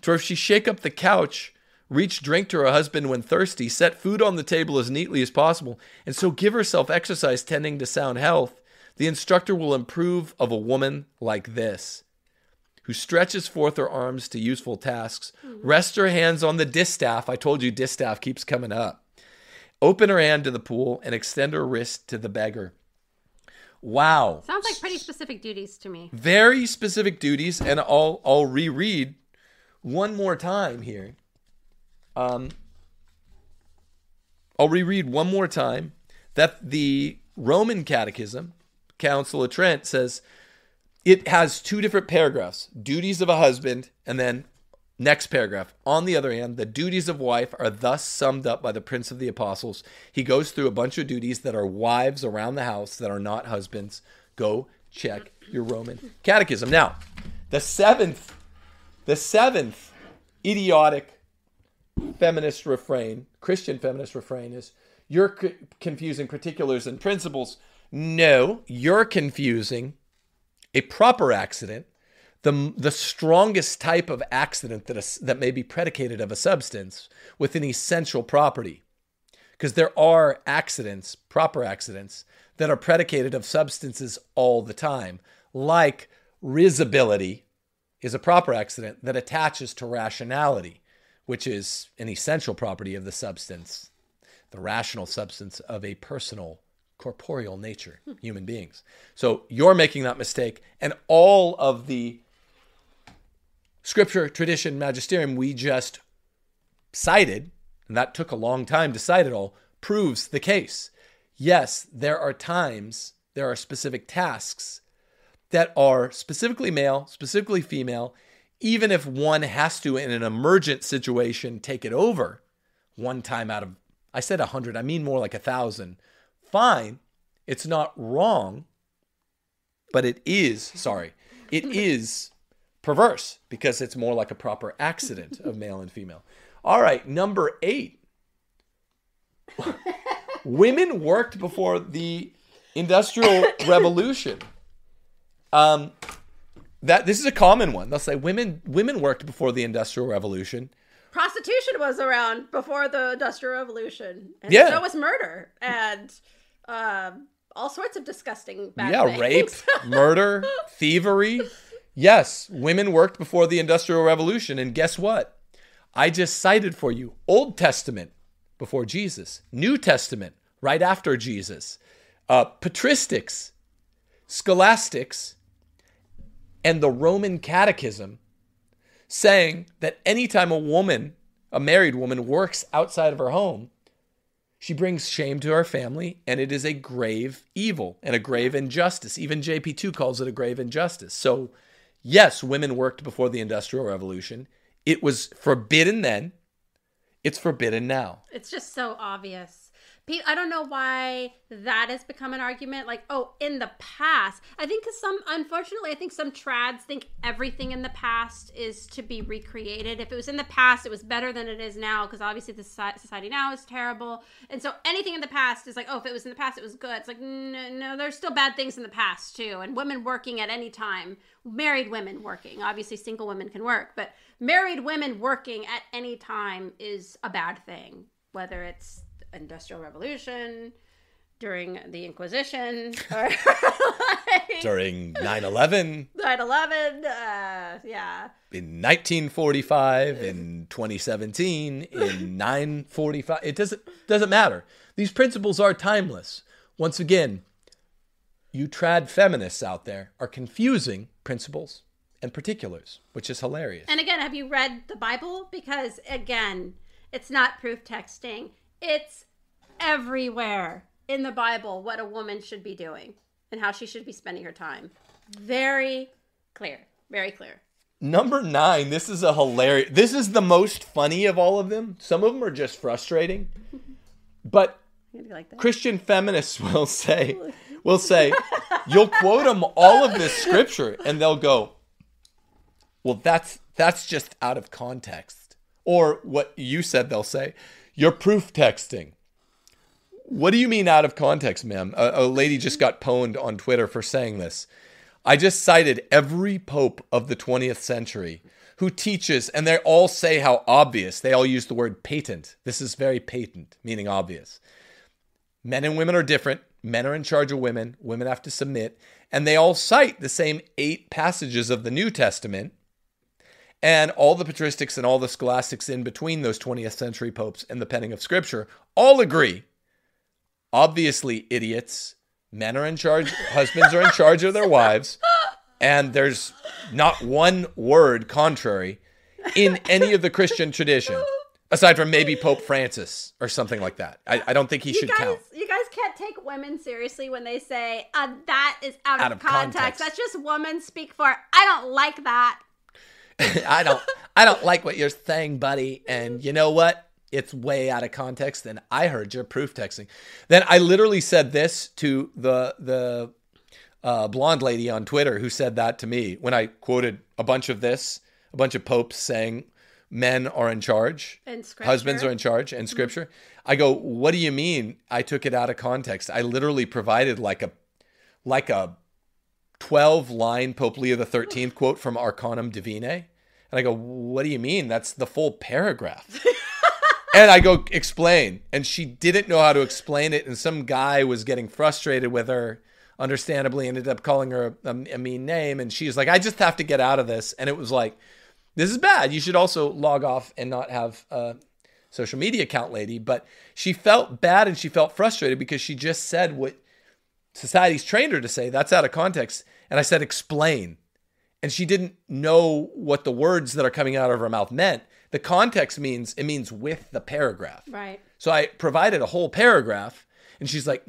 For if she shake up the couch, reach drink to her husband when thirsty, set food on the table as neatly as possible, and so give herself exercise tending to sound health, the instructor will improve of a woman like this, who stretches forth her arms to useful tasks, rest her hands on the distaff. I told you distaff keeps coming up. Open her hand to the pool and extend her wrist to the beggar. Wow. Sounds like pretty specific duties to me. Very specific duties, and I'll I'll reread one more time here. Um, I'll reread one more time that the Roman Catechism, Council of Trent, says it has two different paragraphs: duties of a husband, and then next paragraph. On the other hand, the duties of wife are thus summed up by the Prince of the Apostles. He goes through a bunch of duties that are wives around the house that are not husbands. Go check your Roman Catechism. Now, the seventh, the seventh idiotic feminist refrain, Christian feminist refrain is you're c- confusing particulars and principles. No, you're confusing a proper accident, the the strongest type of accident that is, that may be predicated of a substance with an essential property. Because there are accidents, proper accidents, that are predicated of substances all the time, like risibility is a proper accident that attaches to rationality, which is an essential property of the substance, the rational substance of a personal, corporeal nature, human beings. So you're making that mistake, and all of the scripture, tradition, magisterium we just cited, and that took a long time to cite it all, proves the case. Yes, there are times, there are specific tasks that are specifically male, specifically female, even if one has to, in an emergent situation, take it over one time out of, I said a hundred, I mean more like a thousand. Fine. It's not wrong, but it is, sorry, it is perverse because it's more like a proper accident of male and female. All right, number eight. Women worked before the Industrial Revolution. Um, that this is a common one. They'll say women women worked before the Industrial Revolution. Prostitution was around before the Industrial Revolution, and Yeah. so was murder and um, all sorts of disgusting bad yeah, things. rape, murder, thievery. Yes, women worked before the Industrial Revolution, and guess what? I just cited for you Old Testament before Jesus, New Testament right after Jesus, uh, patristics, scholastics, and the Roman Catechism saying that anytime a woman, a married woman, works outside of her home, she brings shame to our family, and it is a grave evil and a grave injustice. Even JP2 calls it a grave injustice. So, yes, women worked before the Industrial Revolution. It was forbidden then, it's forbidden now. It's just so obvious I don't know why that has become an argument. Like, oh, in the past, I think because some, unfortunately, I think some trads think everything in the past is to be recreated. If it was in the past, it was better than it is now because obviously the society now is terrible. And so anything in the past is like, oh, if it was in the past, it was good. It's like, no, no there's still bad things in the past too. And women working at any time, married women working, obviously single women can work, but married women working at any time is a bad thing, whether it's Industrial Revolution, during the Inquisition, or like, during 9 11. 9 11, uh, yeah. In 1945, in 2017, in 945. It doesn't, doesn't matter. These principles are timeless. Once again, you trad feminists out there are confusing principles and particulars, which is hilarious. And again, have you read the Bible? Because again, it's not proof texting. It's everywhere in the Bible what a woman should be doing and how she should be spending her time. Very clear. Very clear. Number nine, this is a hilarious. This is the most funny of all of them. Some of them are just frustrating, but like Christian feminists will say, will say, you'll quote them all of this scripture, and they'll go, "Well, that's that's just out of context," or what you said. They'll say, "You're proof texting." What do you mean out of context, ma'am? A, a lady just got pwned on Twitter for saying this. I just cited every pope of the 20th century who teaches, and they all say how obvious. They all use the word patent. This is very patent, meaning obvious. Men and women are different. Men are in charge of women. Women have to submit. And they all cite the same eight passages of the New Testament. And all the patristics and all the scholastics in between those 20th century popes and the penning of scripture all agree obviously idiots. Men are in charge, husbands are in charge of their wives, and there's not one word contrary in any of the Christian tradition, aside from maybe Pope Francis or something like that. I, I don't think he you should guys, count. You guys can't take women seriously when they say uh, that is out, out of, context. context. That's just women speak for. I don't like that. I don't. I don't like what you're saying, buddy. And you know what? it's way out of context and i heard your proof texting then i literally said this to the the uh, blonde lady on twitter who said that to me when i quoted a bunch of this a bunch of popes saying men are in charge and husbands are in charge and mm-hmm. scripture mm-hmm. i go what do you mean i took it out of context i literally provided like a like a 12 line pope leo the 13th quote from Arcanum Divinae and i go what do you mean that's the full paragraph and I go explain, and she didn't know how to explain it, and some guy was getting frustrated with her. Understandably, ended up calling her a, a mean name, and she's like, "I just have to get out of this." And it was like, "This is bad. You should also log off and not have a social media account, lady." But she felt bad and she felt frustrated because she just said what society's trained her to say. That's out of context. And I said, "Explain." And she didn't know what the words that are coming out of her mouth meant. The context means it means with the paragraph. Right. So I provided a whole paragraph, and she's like,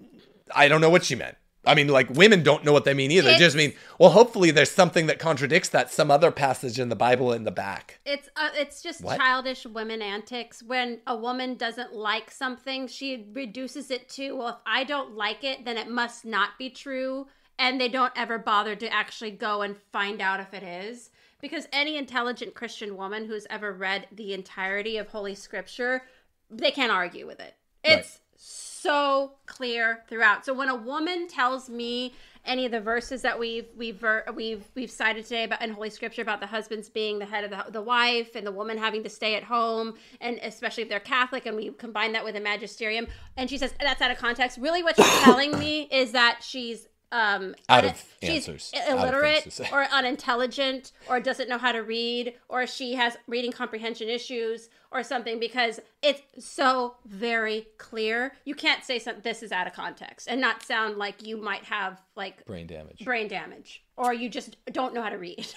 I don't know what she meant. I mean, like women don't know what they mean either. It's, just mean, well, hopefully there's something that contradicts that some other passage in the Bible in the back. It's uh, it's just what? childish women antics. When a woman doesn't like something, she reduces it to, well, if I don't like it, then it must not be true and they don't ever bother to actually go and find out if it is. Because any intelligent christian woman who's ever read the entirety of holy scripture they can't argue with it. It's right. so clear throughout. So when a woman tells me any of the verses that we've we've we've we've cited today about in holy scripture about the husbands being the head of the, the wife and the woman having to stay at home and especially if they're catholic and we combine that with a magisterium and she says that's out of context. Really what she's telling me is that she's um out of she's answers. Illiterate or unintelligent or doesn't know how to read or she has reading comprehension issues or something because it's so very clear. You can't say something this is out of context and not sound like you might have like brain damage. brain damage or you just don't know how to read.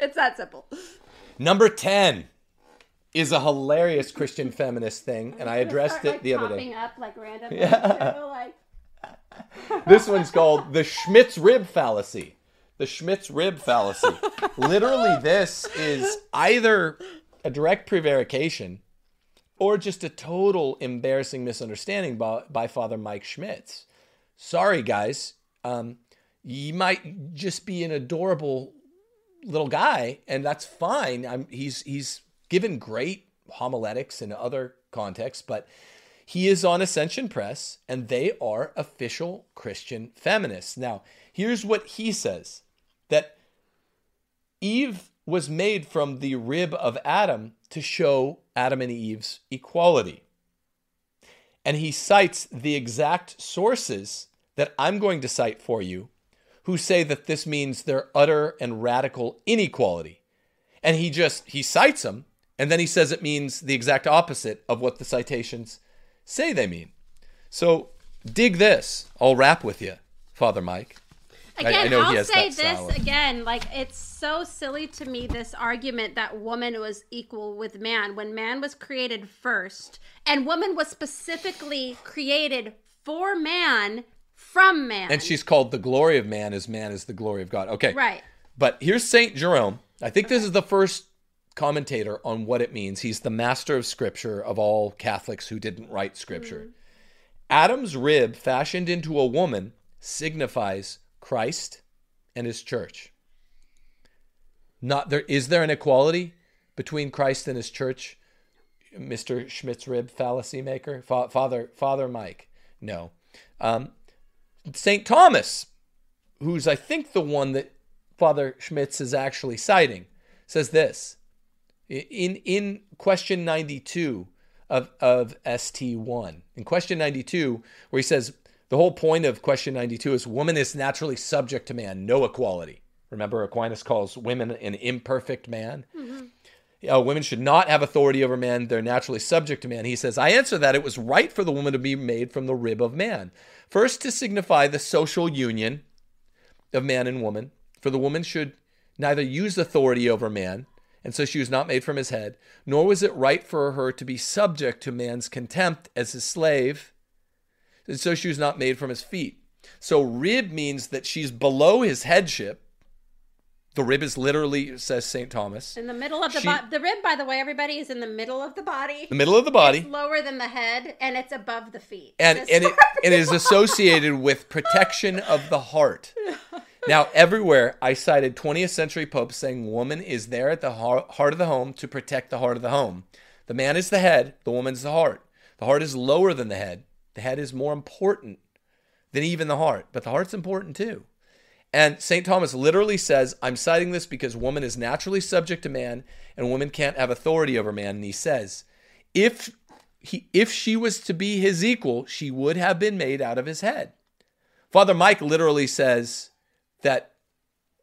It's that simple. Number 10 is a hilarious christian feminist thing and i addressed start, it like, the other day. up like randomly? Yeah. like this one's called the Schmitz rib fallacy. The Schmitz rib fallacy. Literally, this is either a direct prevarication or just a total embarrassing misunderstanding by, by Father Mike Schmitz. Sorry, guys. Um, you might just be an adorable little guy, and that's fine. I'm, he's he's given great homiletics in other contexts, but he is on Ascension Press, and they are official Christian feminists. Now, here's what he says: that Eve was made from the rib of Adam to show Adam and Eve's equality. And he cites the exact sources that I'm going to cite for you who say that this means their utter and radical inequality. And he just he cites them and then he says it means the exact opposite of what the citations say they mean. So dig this. I'll rap with you, Father Mike. Again, I, I know I'll say this again. Like it's so silly to me this argument that woman was equal with man when man was created first, and woman was specifically created for man from man. And she's called the glory of man as man is the glory of God. Okay, right. But here's Saint Jerome. I think this is the first commentator on what it means. He's the master of scripture of all Catholics who didn't write scripture. Mm-hmm. Adam's rib fashioned into a woman signifies Christ and his church. Not there is there an equality between Christ and his church, Mr. Schmitz rib fallacy maker, Fa- Father Father Mike? No. Um, St. Thomas, who's I think the one that Father Schmitz is actually citing, says this in in question 92 of of ST1. In question 92 where he says the whole point of question 92 is woman is naturally subject to man, no equality. Remember, Aquinas calls women an imperfect man. Mm-hmm. Uh, women should not have authority over men. They're naturally subject to man. He says, I answer that it was right for the woman to be made from the rib of man. First, to signify the social union of man and woman. For the woman should neither use authority over man, and so she was not made from his head, nor was it right for her to be subject to man's contempt as his slave and so she was not made from his feet. So rib means that she's below his headship. The rib is literally, says St. Thomas. In the middle of the body. The rib, by the way, everybody, is in the middle of the body. The middle of the body. It's lower than the head, and it's above the feet. And, and it, it is associated with protection of the heart. Now, everywhere I cited 20th century popes saying woman is there at the heart of the home to protect the heart of the home. The man is the head, the woman's the heart. The heart is lower than the head. The head is more important than even the heart, but the heart's important too. And St. Thomas literally says, I'm citing this because woman is naturally subject to man and woman can't have authority over man. And he says, if he, if she was to be his equal, she would have been made out of his head. Father Mike literally says that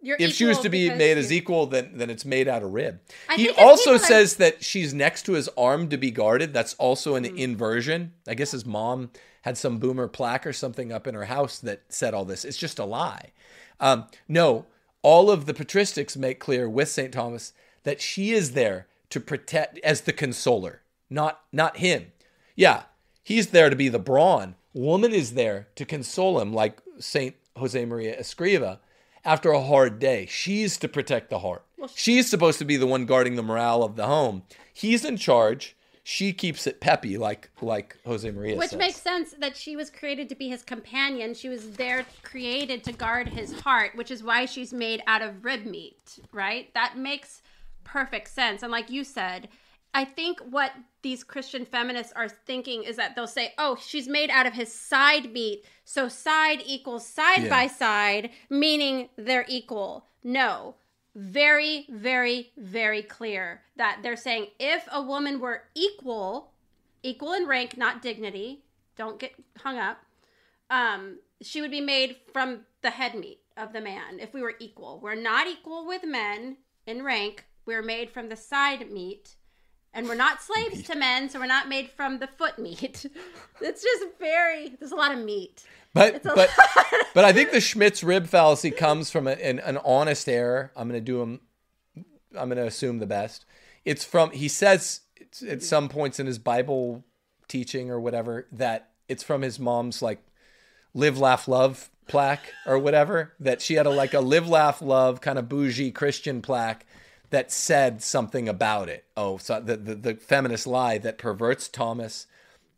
you're if she was to be made as equal, then then it's made out of rib. I he also says that she's next to his arm to be guarded. That's also an mm. inversion. I guess his mom had some boomer plaque or something up in her house that said all this. It's just a lie. Um, no, all of the patristics make clear with St. Thomas that she is there to protect as the consoler, not not him. Yeah, he's there to be the brawn. Woman is there to console him, like Saint Jose Maria Escriva after a hard day. She's to protect the heart. She's supposed to be the one guarding the morale of the home. He's in charge. She keeps it peppy, like like Jose Maria. Which says. makes sense that she was created to be his companion. She was there created to guard his heart, which is why she's made out of rib meat, right? That makes perfect sense. And like you said, I think what these Christian feminists are thinking is that they'll say, oh, she's made out of his side meat. So side equals side yeah. by side, meaning they're equal. No. Very, very, very clear that they're saying if a woman were equal, equal in rank, not dignity, don't get hung up, um, she would be made from the head meat of the man if we were equal. We're not equal with men in rank, we're made from the side meat and we're not slaves meat. to men, so we're not made from the foot meat. it's just very. There's a lot of meat. But but but I think the Schmitz rib fallacy comes from a, an, an honest error. I'm going to do him. I'm going to assume the best. It's from he says at some points in his Bible teaching or whatever that it's from his mom's like live laugh love plaque or whatever that she had a like a live laugh love kind of bougie Christian plaque that said something about it. Oh, so the, the, the feminist lie that perverts Thomas,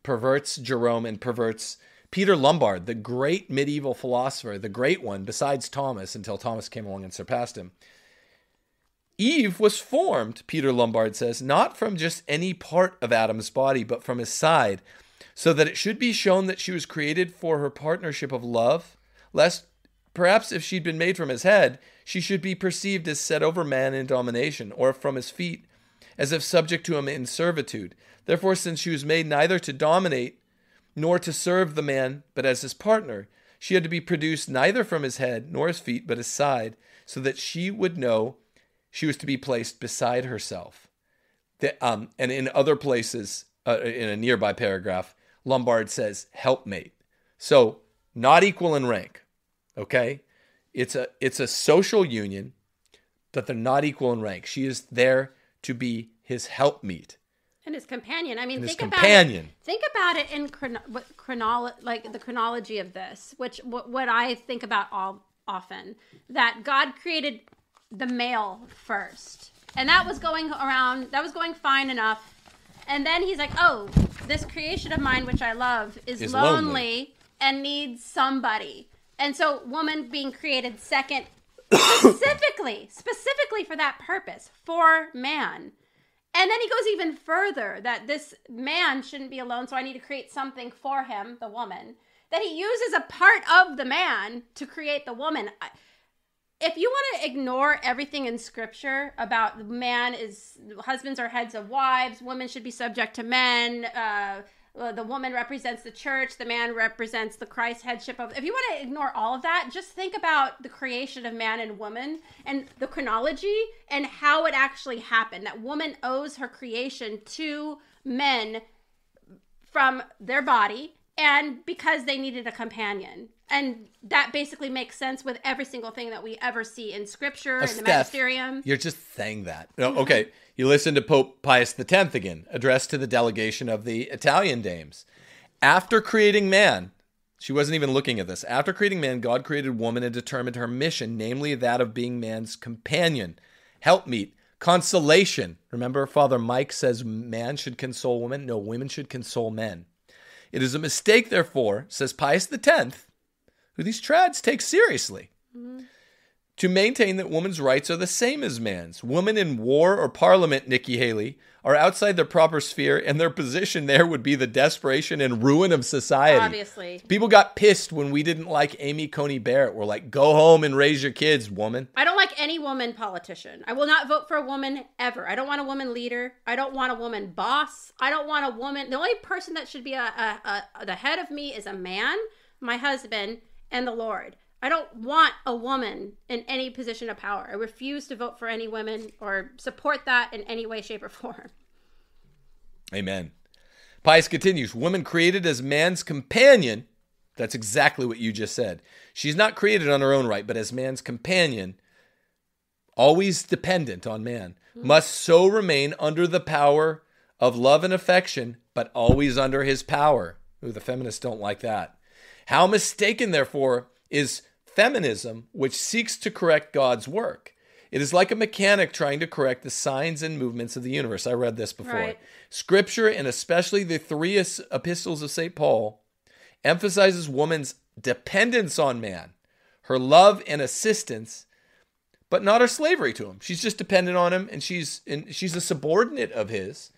perverts Jerome, and perverts Peter Lombard, the great medieval philosopher, the great one, besides Thomas, until Thomas came along and surpassed him. Eve was formed, Peter Lombard says, not from just any part of Adam's body, but from his side, so that it should be shown that she was created for her partnership of love, lest perhaps if she'd been made from his head, she should be perceived as set over man in domination, or from his feet, as if subject to him in servitude. Therefore, since she was made neither to dominate nor to serve the man, but as his partner, she had to be produced neither from his head nor his feet, but his side, so that she would know she was to be placed beside herself. The, um, and in other places, uh, in a nearby paragraph, Lombard says helpmate. So not equal in rank. Okay, it's a it's a social union, but they're not equal in rank. She is there to be his helpmeet and his companion. I mean, think about companion. It, think about it in chrono- chronolo- like the chronology of this, which what, what I think about all often that God created the male first. And that was going around, that was going fine enough. And then he's like, oh, this creation of mine, which I love, is, Is lonely, lonely. and needs somebody. And so, woman being created second, specifically, specifically for that purpose, for man. And then he goes even further that this man shouldn't be alone, so I need to create something for him, the woman. That he uses a part of the man to create the woman. If you want to ignore everything in scripture about the man is husbands are heads of wives, women should be subject to men, uh, Uh, the woman represents the church, the man represents the Christ headship of. If you want to ignore all of that, just think about the creation of man and woman and the chronology and how it actually happened. That woman owes her creation to men from their body and because they needed a companion. And that basically makes sense with every single thing that we ever see in scripture uh, and the Steph, magisterium. You're just saying that. No, okay. Mm-hmm. You listen to Pope Pius X again, addressed to the delegation of the Italian dames. After creating man, she wasn't even looking at this. After creating man, God created woman and determined her mission, namely that of being man's companion, helpmeet, consolation. Remember, Father Mike says man should console women? No, women should console men. It is a mistake, therefore, says Pius X, who these trads take seriously, mm-hmm. To maintain that women's rights are the same as man's. Women in war or parliament, Nikki Haley, are outside their proper sphere, and their position there would be the desperation and ruin of society. Obviously. People got pissed when we didn't like Amy Coney Barrett. We're like, go home and raise your kids, woman. I don't like any woman politician. I will not vote for a woman ever. I don't want a woman leader. I don't want a woman boss. I don't want a woman. The only person that should be a, a, a the head of me is a man, my husband, and the Lord. I don't want a woman in any position of power. I refuse to vote for any women or support that in any way, shape, or form. Amen. Pius continues Woman created as man's companion. That's exactly what you just said. She's not created on her own right, but as man's companion, always dependent on man, must so remain under the power of love and affection, but always under his power. Ooh, the feminists don't like that. How mistaken, therefore, is feminism, which seeks to correct God's work. It is like a mechanic trying to correct the signs and movements of the universe. I read this before. Right. Scripture, and especially the three epistles of St. Paul, emphasizes woman's dependence on man, her love and assistance, but not her slavery to him. She's just dependent on him, and she's and she's a subordinate of his,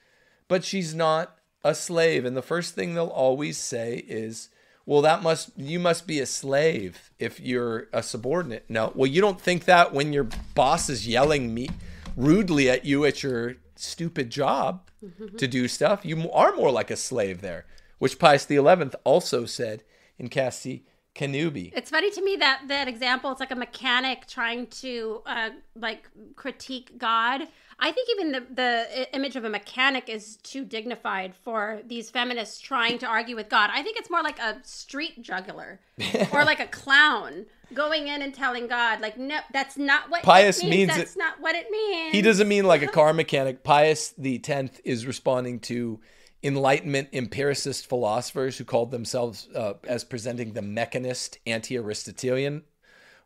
but she's not a slave. And the first thing they'll always say is, "Well, that must you must be a slave if you're a subordinate." No, well, you don't think that when your boss is yelling me rudely at you at your stupid job to do stuff. You are more like a slave there, which Pius XI also said in Casti Connubii. It's funny to me that that example. It's like a mechanic trying to uh, like critique God. I think even the the image of a mechanic is too dignified for these feminists trying to argue with God. I think it's more like a street juggler or like a clown going in and telling God, like, no, that's not what Pius it means. means that's it- not what it means. He doesn't mean like a car mechanic. Pius the Tenth is responding to Enlightenment empiricist philosophers who called themselves uh, as presenting the mechanist anti-Aristotelian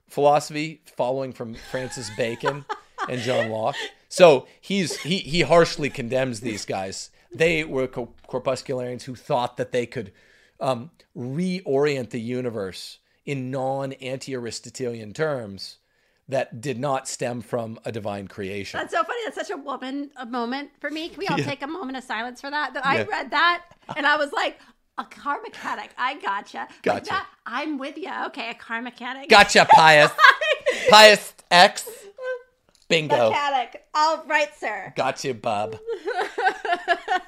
philosophy, following from Francis Bacon and John Locke. So he's he he harshly condemns these guys. They were co- corpuscularians who thought that they could um, reorient the universe in non anti Aristotelian terms that did not stem from a divine creation. That's so funny. That's such a woman a moment for me. Can we all Yeah. take a moment of silence for that? That I Yeah. read that and I was like, a car mechanic. I gotcha. Like Gotcha. that, I'm with you. Okay, a car mechanic. Gotcha, Pius. Pius X. Bingo. Mechanic. All right, sir. Gotcha, Bob.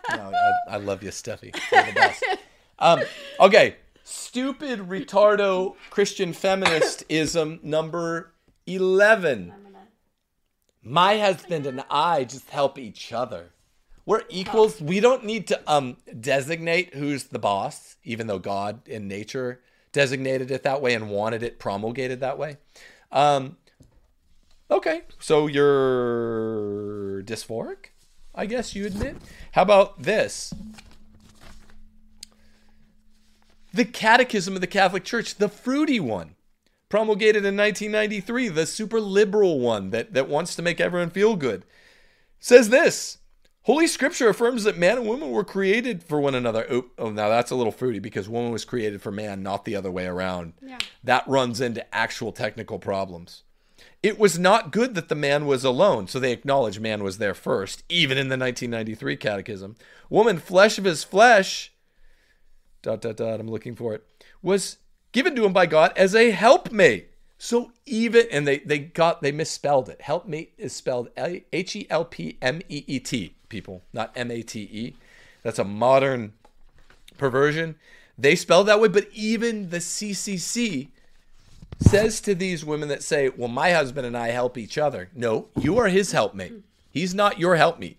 No, I, I love you, Steffi. You're the best. Um, okay. Stupid, retardo Christian feministism number 11. My husband and I just help each other. We're equals. We don't need to um designate who's the boss, even though God in nature designated it that way and wanted it promulgated that way. Um, okay, so you're dysphoric, I guess you admit. How about this? The Catechism of the Catholic Church, the fruity one, promulgated in 1993, the super liberal one that, that wants to make everyone feel good, says this Holy Scripture affirms that man and woman were created for one another. Oh, oh, now that's a little fruity because woman was created for man, not the other way around. Yeah. That runs into actual technical problems. It was not good that the man was alone, so they acknowledge man was there first, even in the 1993 Catechism. Woman, flesh of his flesh, dot dot dot, I'm looking for it, was given to him by God as a helpmate. So even and they they got they misspelled it. Helpmate is spelled H E L P M E E T. People, not M A T E. That's a modern perversion. They spell that way, but even the CCC says to these women that say, "Well, my husband and I help each other." No, you are his helpmate. He's not your helpmeet.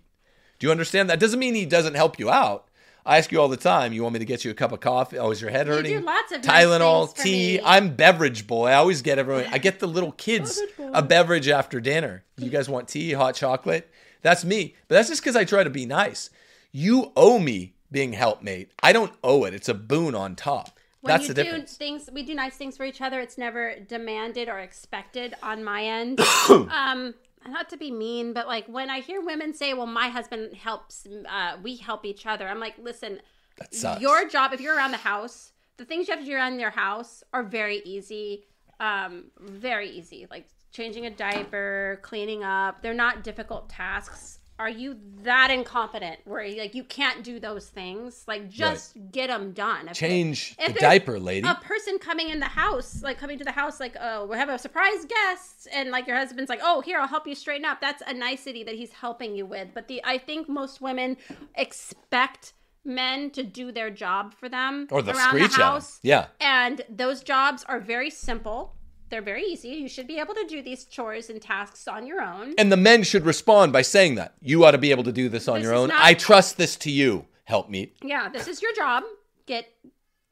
Do you understand? That doesn't mean he doesn't help you out. I ask you all the time. You want me to get you a cup of coffee? Oh, is your head You hurting? do lots of nice Tylenol, for tea. I'm beverage boy. I always get everyone. I get the little kids a beverage after dinner. You guys want tea, hot chocolate? That's me. But that's just because I try to be nice. You owe me being helpmate. I don't owe it. It's a boon on top. When that's you the do difference. things, we do nice things for each other. It's never demanded or expected on my end. um, not to be mean, but like when I hear women say, "Well, my husband helps, uh, we help each other," I'm like, listen, That sucks. your job if you're around the house, the things you have to do around your house are very easy, um, very easy. Like changing a diaper, cleaning up. They're not difficult tasks. Are you that incompetent where like you can't do those things? Like just get them done. If- Change if the diaper, lady. A person coming in the house, like coming to the house, like, oh, we have a surprise guest, and like your husband's like, oh, here, I'll help you straighten up. That's a nicety that he's helping you with. But the I think most women expect men to do their job for them Or the around screech the house. Yeah. And those jobs are very simple. They're very easy. You should be able to do these chores and tasks on your own. And the men should respond by saying that. You ought to be able to do this on This your own. not- I trust this to you. Help me. Yeah, this is your job. Get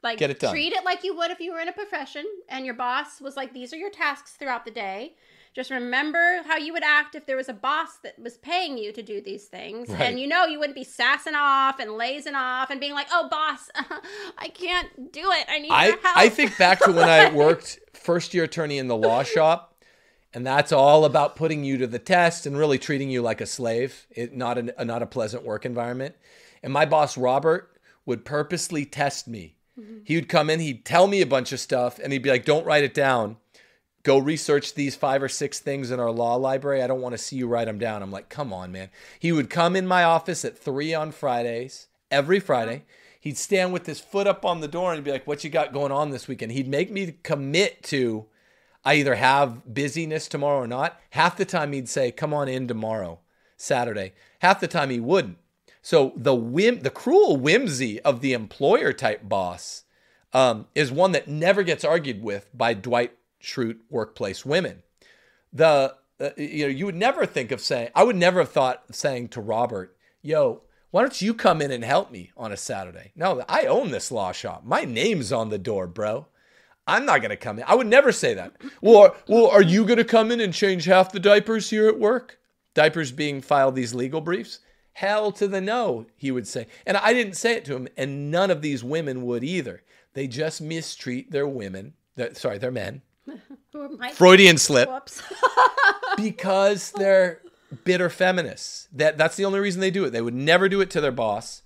like Get it done. treat it like you would if you were in a profession and your boss was like these are your tasks throughout the day. Just remember how you would act if there was a boss that was paying you to do these things. Right. And you know you wouldn't be sassing off and lazing off and being like, "Oh, boss, I can't do it. I need I, help." I think back to when I worked first year attorney in the law shop, and that's all about putting you to the test and really treating you like a slave, it, not, a, not a pleasant work environment. And my boss, Robert, would purposely test me. Mm-hmm. He would come in, he'd tell me a bunch of stuff, and he'd be like, Don't write it down. Go research these five or six things in our law library. I don't want to see you write them down. I'm like, Come on, man. He would come in my office at three on Fridays, every Friday. He'd stand with his foot up on the door and be like, What you got going on this weekend? He'd make me commit to I either have busyness tomorrow or not. Half the time he'd say, "Come on in tomorrow, Saturday." Half the time he wouldn't. So the whim, the cruel whimsy of the employer type boss um, is one that never gets argued with by Dwight Schrute workplace women. The uh, you know you would never think of saying I would never have thought of saying to Robert, "Yo, why don't you come in and help me on a Saturday?" No, I own this law shop. My name's on the door, bro. I'm not gonna come in. I would never say that. Well, are, well, are you gonna come in and change half the diapers here at work? Diapers being filed these legal briefs? Hell to the no, he would say. And I didn't say it to him, and none of these women would either. They just mistreat their women. Their, sorry, their men. Freudian slip Whoops. because they're bitter feminists. That that's the only reason they do it. They would never do it to their boss.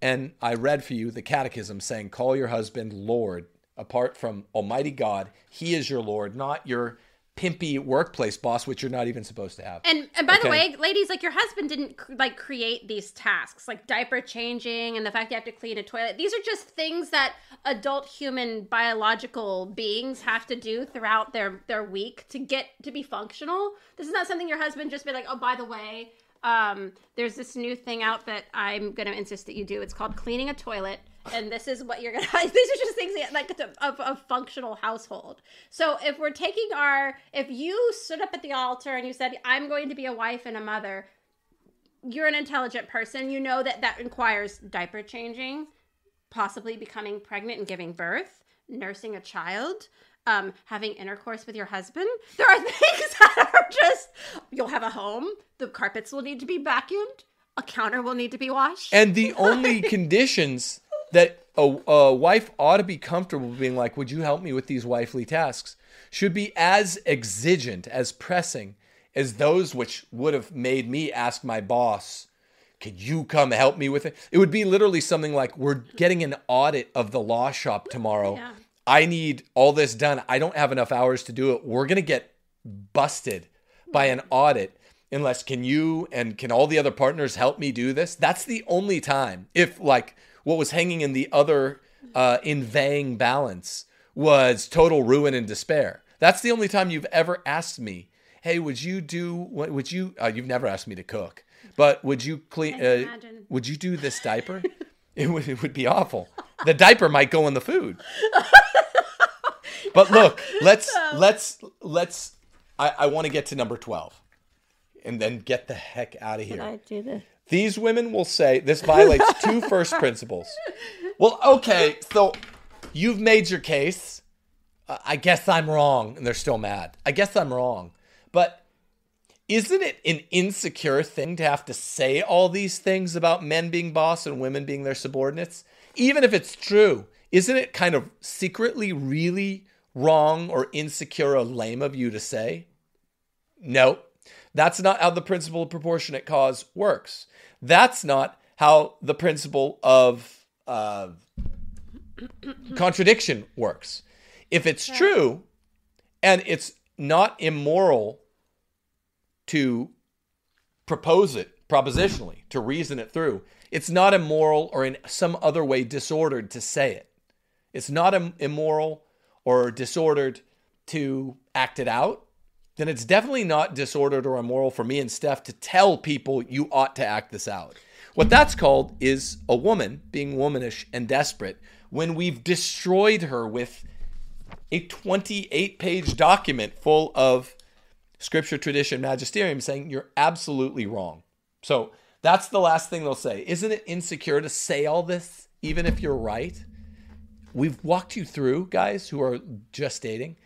And I read for you the catechism saying, "Call your husband Lord." Apart from Almighty God, He is your Lord, not your pimpy workplace boss, which you're not even supposed to have. And and by Okay. the way, ladies, like your husband didn't like create these tasks, like diaper changing and the fact you have to clean a toilet. These are just things that adult human biological beings have to do throughout their their week to get to be functional. This is not something your husband just be like, "Oh, by the way, um, there's this new thing out that I'm going to insist that you do. It's called cleaning a toilet." And this is what you're gonna. These are just things that, like of a functional household. So if we're taking our, if you stood up at the altar and you said, "I'm going to be a wife and a mother," you're an intelligent person. You know that that requires diaper changing, possibly becoming pregnant and giving birth, nursing a child, um, having intercourse with your husband. There are things that are just. You'll have a home. The carpets will need to be vacuumed. A counter will need to be washed. And the only conditions that a, a wife ought to be comfortable being like, would you help me with these wifely tasks, should be as exigent, as pressing as those which would have made me ask my boss, could you come help me with it? It would be literally something like, we're getting an audit of the law shop tomorrow. Yeah. I need all this done. I don't have enough hours to do it. We're going to get busted by an audit unless can you and can all the other partners help me do this? That's the only time. If like what was hanging in the other uh, inveighing balance was total ruin and despair. That's the only time you've ever asked me, "Hey, would you do? What would you? Uh, you've never asked me to cook, but would you clean? Uh, would you do this diaper? it would. It would be awful. The diaper might go in the food. But look, let's let's let's. I, I want to get to number twelve, and then get the heck out of here. I do this? These women will say this violates two first principles. Well, okay, so you've made your case. Uh, I guess I'm wrong, and they're still mad. I guess I'm wrong, but isn't it an insecure thing to have to say all these things about men being boss and women being their subordinates? Even if it's true, isn't it kind of secretly really wrong or insecure or lame of you to say? No, that's not how the principle of proportionate cause works. That's not how the principle of uh, contradiction works. If it's true and it's not immoral to propose it propositionally, to reason it through, it's not immoral or in some other way disordered to say it. It's not im- immoral or disordered to act it out, then it's definitely not disordered or immoral for me and Steph to tell people you ought to act this out. What that's called is a woman being womanish and desperate when we've destroyed her with a 28 page document full of scripture, tradition, magisterium saying you're absolutely wrong. So that's the last thing they'll say. Isn't it insecure to say all this, even if you're right? We've walked you through, guys who are just dating,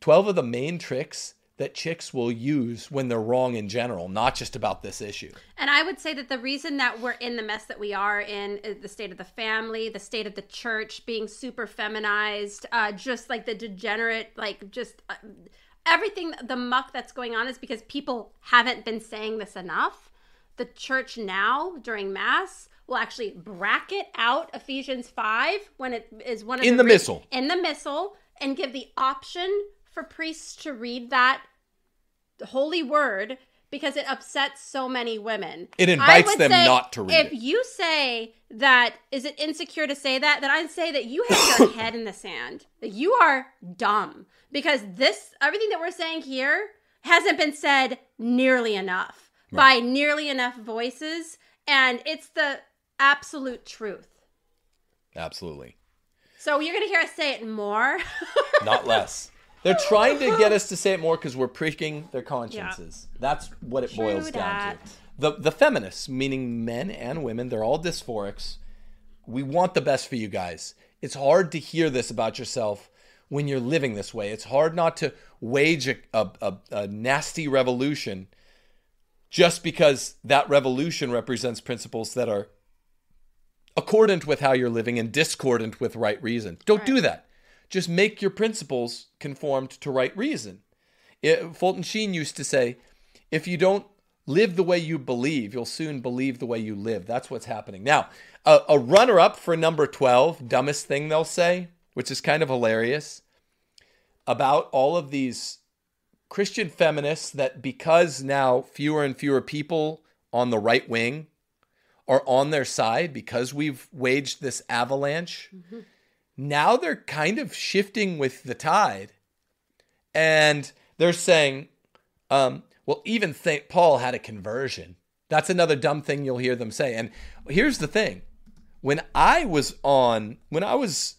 12 of the main tricks that chicks will use when they're wrong in general, not just about this issue. And I would say that the reason that we're in the mess that we are in the state of the family, the state of the church being super feminized, uh, just like the degenerate, like just uh, everything, the muck that's going on is because people haven't been saying this enough. The church now during Mass will actually bracket out Ephesians 5 when it is one of In the re- missal. In the missal and give the option for priests to read that holy word because it upsets so many women. It invites them not to read If it. you say that, is it insecure to say that? Then I'd say that you have your head in the sand. That you are dumb because this everything that we're saying here hasn't been said nearly enough by nearly enough voices, and it's the absolute truth. Absolutely. So you're gonna hear us say it more. Not less. They're trying to get us to say it more because we're pricking their consciences. That's what it True boils down to. The the feminists, meaning men and women, they're all dysphorics. We want the best for you guys. It's hard to hear this about yourself when you're living this way. It's hard not to wage a, a, a, a nasty revolution just because that revolution represents principles that are accordant with how you're living and discordant with right reason. Don't do that. Just make your principles conformed to right reason. It, Fulton Sheen used to say, if you don't live the way you believe, you'll soon believe the way you live. That's what's happening. Now, a, a runner up for number 12, dumbest thing they'll say, which is kind of hilarious, about all of these Christian feminists that because now fewer and fewer people on the right wing are on their side because we've waged this avalanche, mm-hmm. Now they're kind of shifting with the tide. And they're saying, um, well, even St. Paul had a conversion. That's another dumb thing you'll hear them say. And here's the thing when I was on, when I was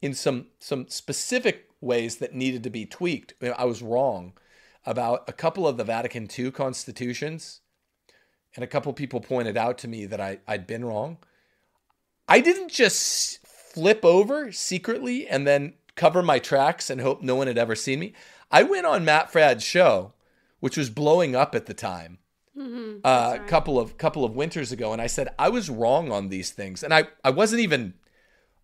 in some, some specific ways that needed to be tweaked, I was wrong about a couple of the Vatican II constitutions. And a couple people pointed out to me that I, I'd been wrong. I didn't just flip over secretly and then cover my tracks and hope no one had ever seen me. I went on Matt Fradd's show, which was blowing up at the time, mm-hmm. uh, a couple of couple of winters ago, and I said I was wrong on these things, and I I wasn't even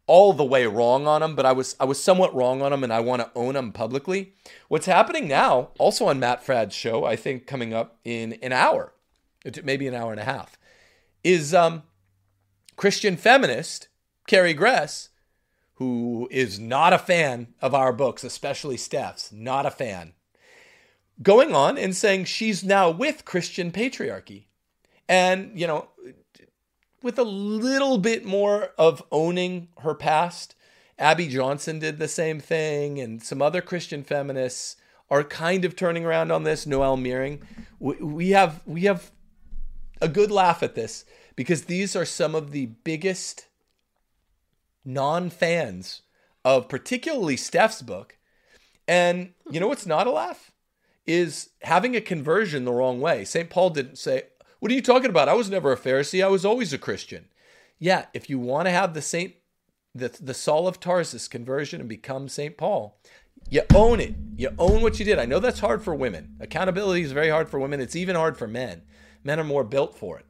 all the way wrong on them, but I was I was somewhat wrong on them, and I want to own them publicly. What's happening now, also on Matt Fradd's show, I think coming up in an hour, maybe an hour and a half, is um, Christian feminist Carrie Gress who is not a fan of our books, especially Steph's, not a fan, going on and saying she's now with Christian patriarchy. And, you know, with a little bit more of owning her past. Abby Johnson did the same thing, and some other Christian feminists are kind of turning around on this. Noelle Meering, we have we have a good laugh at this because these are some of the biggest non fans of particularly Steph's book. And you know what's not a laugh? Is having a conversion the wrong way. St. Paul didn't say, What are you talking about? I was never a Pharisee. I was always a Christian. Yeah, if you want to have the Saint the, the Saul of Tarsus conversion and become St. Paul, you own it. You own what you did. I know that's hard for women. Accountability is very hard for women. It's even hard for men. Men are more built for it.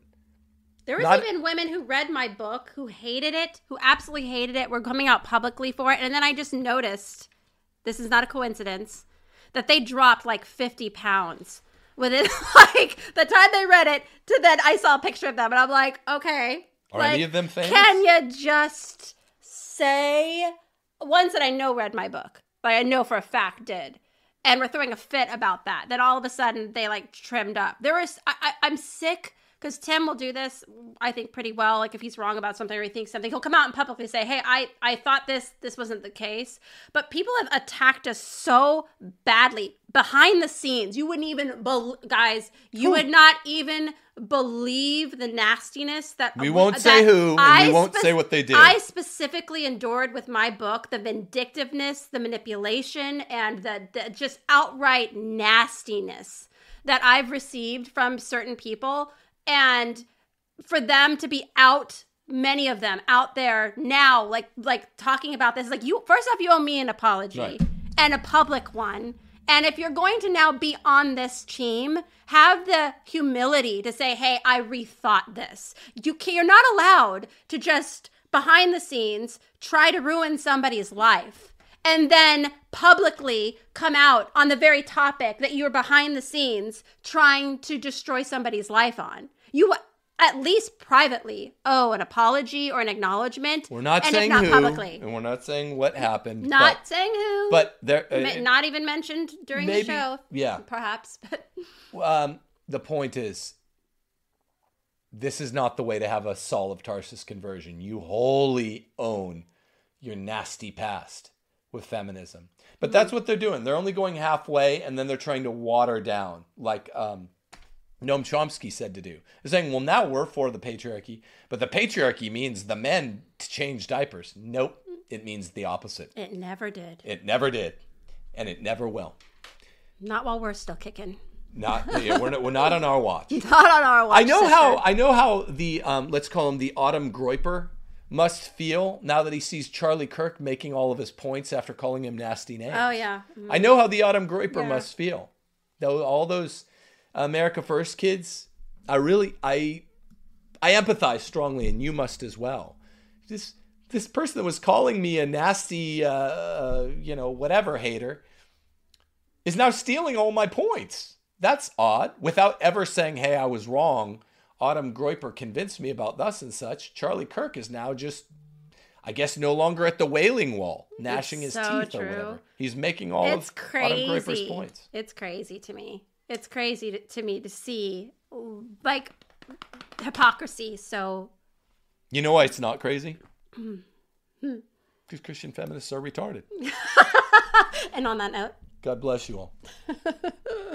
There was Not, even women who read my book who hated it, who absolutely hated it, were coming out publicly for it. And then I just noticed this is not a coincidence that they dropped like 50 pounds within like the time they read it to then I saw a picture of them and I'm like, okay. Are like, any of them famous? Can you just say ones that I know read my book, like I know for a fact did, and we're throwing a fit about that. Then all of a sudden they like trimmed up. There was I, I I'm sick because Tim will do this, I think, pretty well. Like if he's wrong about something or he thinks something, he'll come out and publicly say, "Hey, I I thought this this wasn't the case." But people have attacked us so badly behind the scenes. You wouldn't even, be- guys, you would not even believe the nastiness that we won't say who. I we won't spe- say what they did. I specifically endured with my book the vindictiveness, the manipulation, and the, the just outright nastiness that I've received from certain people and for them to be out many of them out there now like like talking about this like you first off you owe me an apology right. and a public one and if you're going to now be on this team have the humility to say hey i rethought this you can, you're not allowed to just behind the scenes try to ruin somebody's life and then publicly come out on the very topic that you were behind the scenes trying to destroy somebody's life on. You at least privately owe an apology or an acknowledgement. We're not saying not who, publicly. and we're not saying what happened. Not but, saying who, but there, uh, not even mentioned during maybe, the show. Yeah, perhaps. But um, the point is, this is not the way to have a Saul of Tarsus conversion. You wholly own your nasty past with feminism. But that's what they're doing. They're only going halfway and then they're trying to water down, like um, Noam Chomsky said to do. They're saying, well, now we're for the patriarchy, but the patriarchy means the men to change diapers. Nope. It means the opposite. It never did. It never did. And it never will. Not while we're still kicking. Not yeah, we're not, we're not on our watch. not on our watch. I know sister. how I know how the um, let's call him the Autumn Groyper must feel now that he sees Charlie Kirk making all of his points after calling him nasty names. Oh yeah. Mm-hmm. I know how the Autumn Groyper yeah. must feel. Though all those America First kids, I really I I empathize strongly, and you must as well. This this person that was calling me a nasty, uh, uh, you know, whatever hater, is now stealing all my points that's odd. Without ever saying, hey, I was wrong, Autumn Groyper convinced me about thus and such. Charlie Kirk is now just, I guess, no longer at the wailing wall, gnashing his so teeth true. or whatever. He's making all it's of Autumn Groyper's points. It's crazy to me. It's crazy to, to me to see like hypocrisy. So You know why it's not crazy? Because Christian feminists are retarded. and on that note, God bless you all.